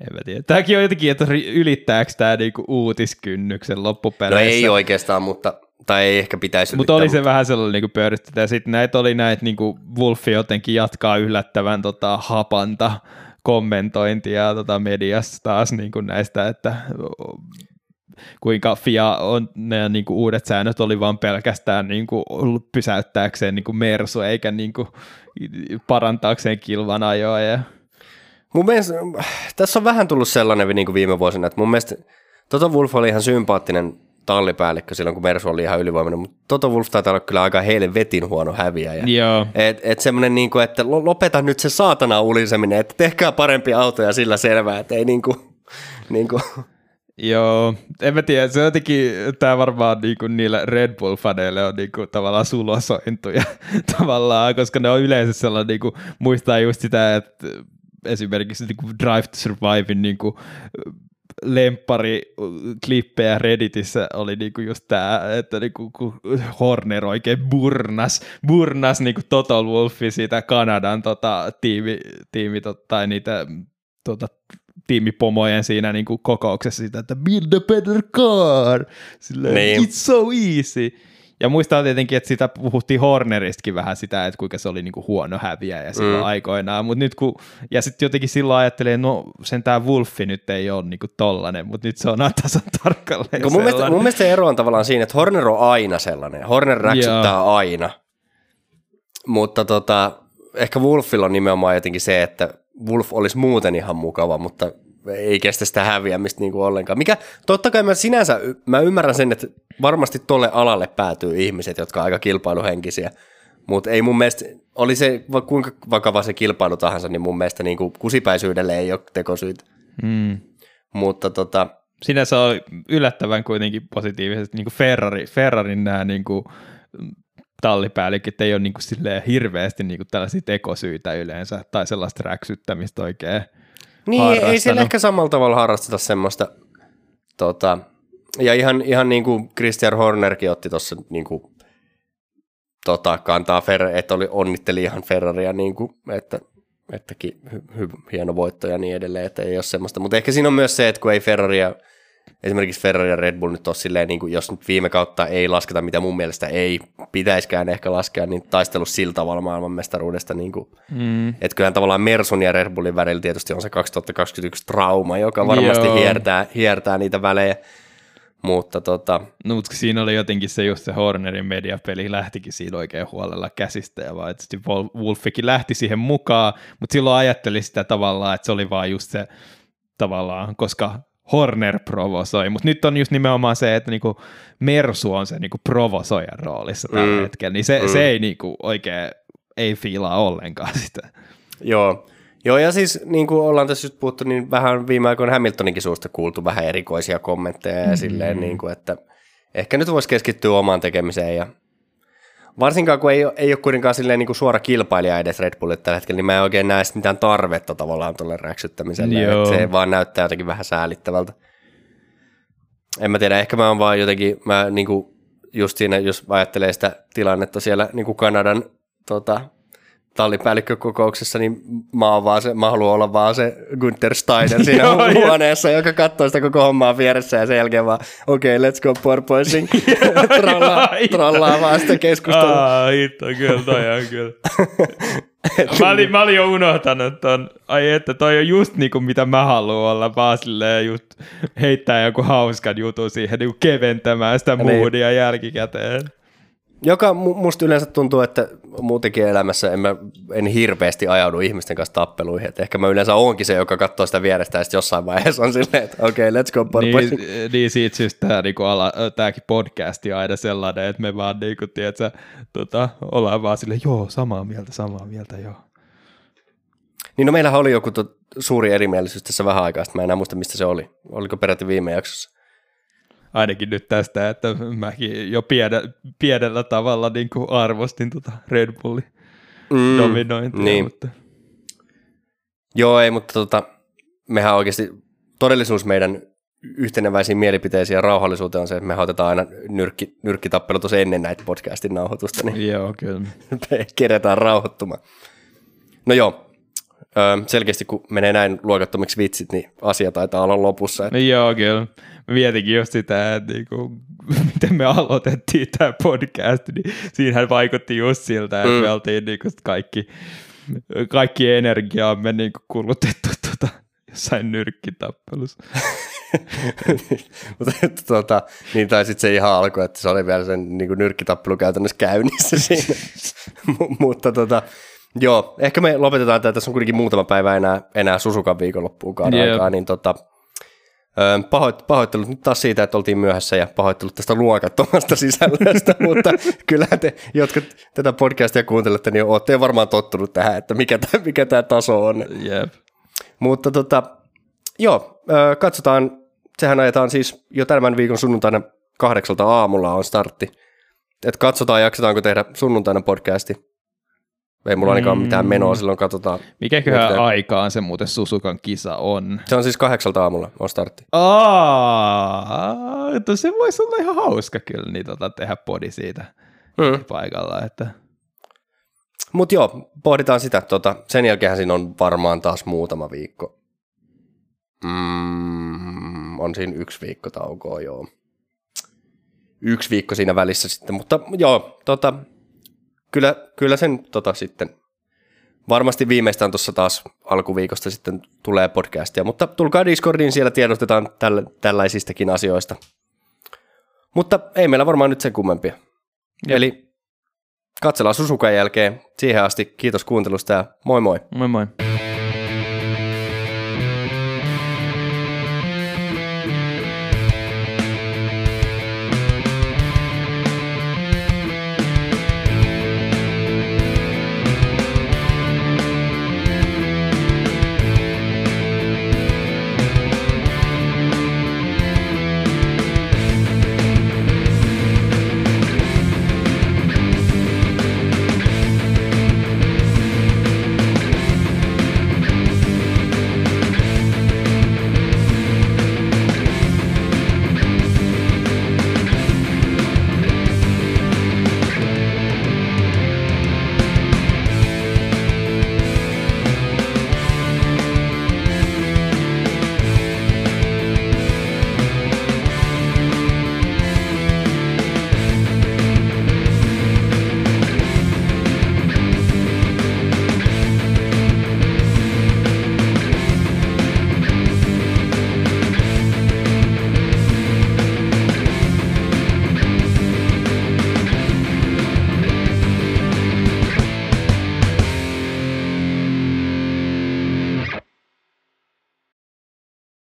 en mä tiedä. Tämäkin on jotenkin, että ylittääkö tämä niinku uutiskynnyksen loppupeleissä. No ei oikeastaan, mutta tai ei ehkä pitäisi Mutta oli se vähän sellainen niinku pöydistettä. Ja sitten näitä oli näitä, niinku Wolfi jotenkin jatkaa yllättävän tota, hapanta kommentointia tota, mediassa taas niinku näistä, että kuinka FIA on, ne niin kuin uudet säännöt oli vain pelkästään niin kuin pysäyttääkseen niin kuin Mersu, eikä niin kuin parantaakseen kilvan ajoa. Ja... Mun mielestä, tässä on vähän tullut sellainen niin kuin viime vuosina, että mun mielestä Toto Wolf oli ihan sympaattinen tallipäällikkö silloin, kun Mersu oli ihan ylivoimainen, mutta Toto Wolf taitaa olla kyllä aika heille vetin huono häviäjä. Joo. Et, et semmoinen, niin kuin, että lopeta nyt se saatana uliseminen, että tehkää parempia autoja sillä selvää, että ei niin kuin, niin kuin, Joo, en mä tiedä, se on jotenkin, tämä varmaan niinku niillä Red Bull-faneille on niinku tavallaan sulosointuja tavallaan, koska ne on yleensä sellainen, niinku, muistaa just sitä, että esimerkiksi niinku Drive to Survivein niinku, lempari klippejä Redditissä oli niinku just tämä, että niinku, kun Horner oikein burnas, burnas niinku Total Wolfi siitä Kanadan tota, tiimi, tiimi tot, tai niitä tota, tiimipomojen siinä niin kuin kokouksessa sitä, että build a better car, Silleen, niin. it's so easy. Ja muistaa tietenkin, että sitä puhuttiin Horneristakin vähän sitä, että kuinka se oli niinku huono häviäjä silloin mm. aikoinaan, mutta nyt kun, ja sitten jotenkin silloin ajattelee, no sen tämä Wolfi nyt ei ole niinku tollanen, mutta nyt se on tasan tarkalleen mun mielestä, mun mielestä se ero on tavallaan siinä, että Horner on aina sellainen, Horner räksyttää Joo. aina, mutta tota, ehkä Wolfilla on nimenomaan jotenkin se, että Wolf olisi muuten ihan mukava, mutta ei kestä sitä häviämistä niin kuin ollenkaan. Mikä, totta kai mä sinänsä, mä ymmärrän sen, että varmasti tolle alalle päätyy ihmiset, jotka on aika kilpailuhenkisiä, mutta ei mun mielestä, oli se kuinka vakava se kilpailu tahansa, niin mun mielestä niin kuin kusipäisyydelle ei ole tekosyyt. Mm. Mutta tota... Sinänsä on yllättävän kuitenkin positiivisesti niin kuin Ferrari, Ferrarin nämä niin kuin tallipäälliköt ei ole niin kuin silleen hirveästi niin kuin tällaisia tekosyitä yleensä tai sellaista räksyttämistä oikein Niin, ei siellä ehkä samalla tavalla harrasteta semmoista. Tota, ja ihan, ihan niin kuin Christian Hornerkin otti tuossa niin kuin, tota, kantaa, Fer- että oli, onnitteli ihan Ferraria, niin kuin, että ettäkin hy, hy, hieno voitto ja niin edelleen, että ei ole semmoista. Mutta ehkä siinä on myös se, että kun ei Ferraria esimerkiksi Ferrari ja Red Bull nyt on silleen, niin kuin, jos nyt viime kautta ei lasketa, mitä mun mielestä ei pitäiskään ehkä laskea, niin taistelu sillä tavalla maailmanmestaruudesta. Niin kuin, mm. Että kyllähän tavallaan Mersun ja Red Bullin välillä tietysti on se 2021 trauma, joka varmasti hiertää, hiertää niitä välejä. Mutta tota... No, mutta siinä oli jotenkin se just se Hornerin mediapeli lähtikin siinä oikein huolella käsistä ja vaan tietysti Wolfikin lähti siihen mukaan, mutta silloin ajatteli sitä tavallaan, että se oli vaan just se tavallaan, koska Horner provosoi, mutta nyt on just nimenomaan se, että niinku Mersu on se niinku provosoijan roolissa tällä mm. hetkellä, niin se, mm. se ei niinku oikein, ei fiilaa ollenkaan sitä. Joo, Joo, ja siis niin kuin ollaan tässä just puhuttu, niin vähän viime aikoina Hamiltoninkin suusta kuultu vähän erikoisia kommentteja ja mm. silleen, niin kuin, että ehkä nyt voisi keskittyä omaan tekemiseen ja varsinkaan kun ei ole, ei ole kuitenkaan silleen niin kuin suora kilpailija edes Red Bullille tällä hetkellä, niin mä en oikein näe mitään tarvetta tavallaan tuolle räksyttämiselle. Joo. Että se vaan näyttää jotenkin vähän säälittävältä. En mä tiedä, ehkä mä oon vaan jotenkin, mä niin kuin just siinä, jos ajattelee sitä tilannetta siellä niin kuin Kanadan tota, tallipäällikkökokouksessa, niin mä, oon vaan se, mä haluan olla vaan se Günther Steiner siinä Joo, ja- huoneessa, joka katsoo sitä koko hommaa vieressä ja sen jälkeen vaan, okei, okay, let's go porpoising, trollaa, trollaa vaan sitä keskustelua. Aa, hitto, kyllä toi on kyllä. mä, olin, mä olin jo unohtanut ton, ai että toi on just niinku mitä mä haluan olla, vaan silleen just heittää joku hauskan jutun siihen niinku keventämään sitä Niin. moodia jälkikäteen. Joka mu- musta yleensä tuntuu, että muutenkin elämässä en, mä, en hirveästi ajaudu ihmisten kanssa tappeluihin. Et ehkä mä yleensä oonkin se, joka katsoo sitä vierestä ja sitten jossain vaiheessa on silleen, että okei, okay, let's go porpoising. Niin, niin siitä syystä tää, niinku ala, tääkin podcasti on aina sellainen, että me vaan niinku, tiedätkö, tota, ollaan vaan silleen, joo, samaa mieltä, samaa mieltä, joo. Niin no meillähän oli joku to, suuri erimielisyys tässä vähän aikaa, sitten mä en enää muista, mistä se oli. Oliko peräti viime jaksossa? Ainakin nyt tästä, että mäkin jo pienä, pienellä tavalla niin kuin arvostin tota Red Bullin mm, dominointia. niin. Mutta... Joo, ei, mutta tota, mehän oikeasti, todellisuus meidän yhteneväisiin mielipiteisiin ja rauhallisuuteen on se, että me otetaan aina nyrkki, nyrkkitappelu tuossa ennen näitä podcastin nauhoitusta, niin Joo, kyllä. me keretään rauhoittumaan. No joo, öö, selkeästi kun menee näin luokattomiksi vitsit, niin asia taitaa olla lopussa. No joo, kyllä. Mietinkin just sitä, että niinku, miten me aloitettiin tämä podcast, niin siinähän vaikutti just siltä, että mm. me oltiin niinku kaikki, kaikki energiaamme niinku kulutettu tota, jossain nyrkkitappelussa. mutta että, tota, niin tai sitten se ihan alkoi, että se oli vielä sen niin kuin nyrkkitappelu käytännössä käynnissä siinä. M- mutta tota, joo, ehkä me lopetetaan tämä, tässä on kuitenkin muutama päivä enää, enää Susukan viikonloppuunkaan Jep. aikaa, niin tota, pahoit, pahoittelut nyt taas siitä, että oltiin myöhässä ja pahoittelut tästä luokattomasta sisällöstä, mutta kyllä te, jotka tätä podcastia kuuntelette, niin olette varmaan tottunut tähän, että mikä tämä mikä tää taso on. Jep. Mutta tota, joo, ö, katsotaan, sehän ajetaan siis jo tämän viikon sunnuntaina kahdeksalta aamulla on startti. Et katsotaan, jaksetaanko tehdä sunnuntaina podcasti. Ei mulla ainakaan Mm. mitään menoa silloin, katsotaan. Mikäköhän Mietitään. aikaan se muuten Susukan kisa on? Se on siis kahdeksalta aamulla on startti. Aa, että se voisi olla ihan hauska kyllä niin tota, tehdä podi siitä Mm. paikalla. Että... Mutta joo, pohditaan sitä. Tota, sen jälkeen siinä on varmaan taas muutama viikko. Mm, on siinä yksi viikko taukoa, joo. Yksi viikko siinä välissä sitten, mutta joo, tota, kyllä, kyllä sen tota, sitten varmasti viimeistään tuossa taas alkuviikosta sitten tulee podcastia, mutta tulkaa Discordiin, siellä tiedostetaan tällä, tällaisistakin asioista. Mutta ei meillä varmaan nyt sen kummempia. Jep. Eli katsellaan Susukan jälkeen. Siihen asti kiitos kuuntelusta ja moi moi. Moi moi.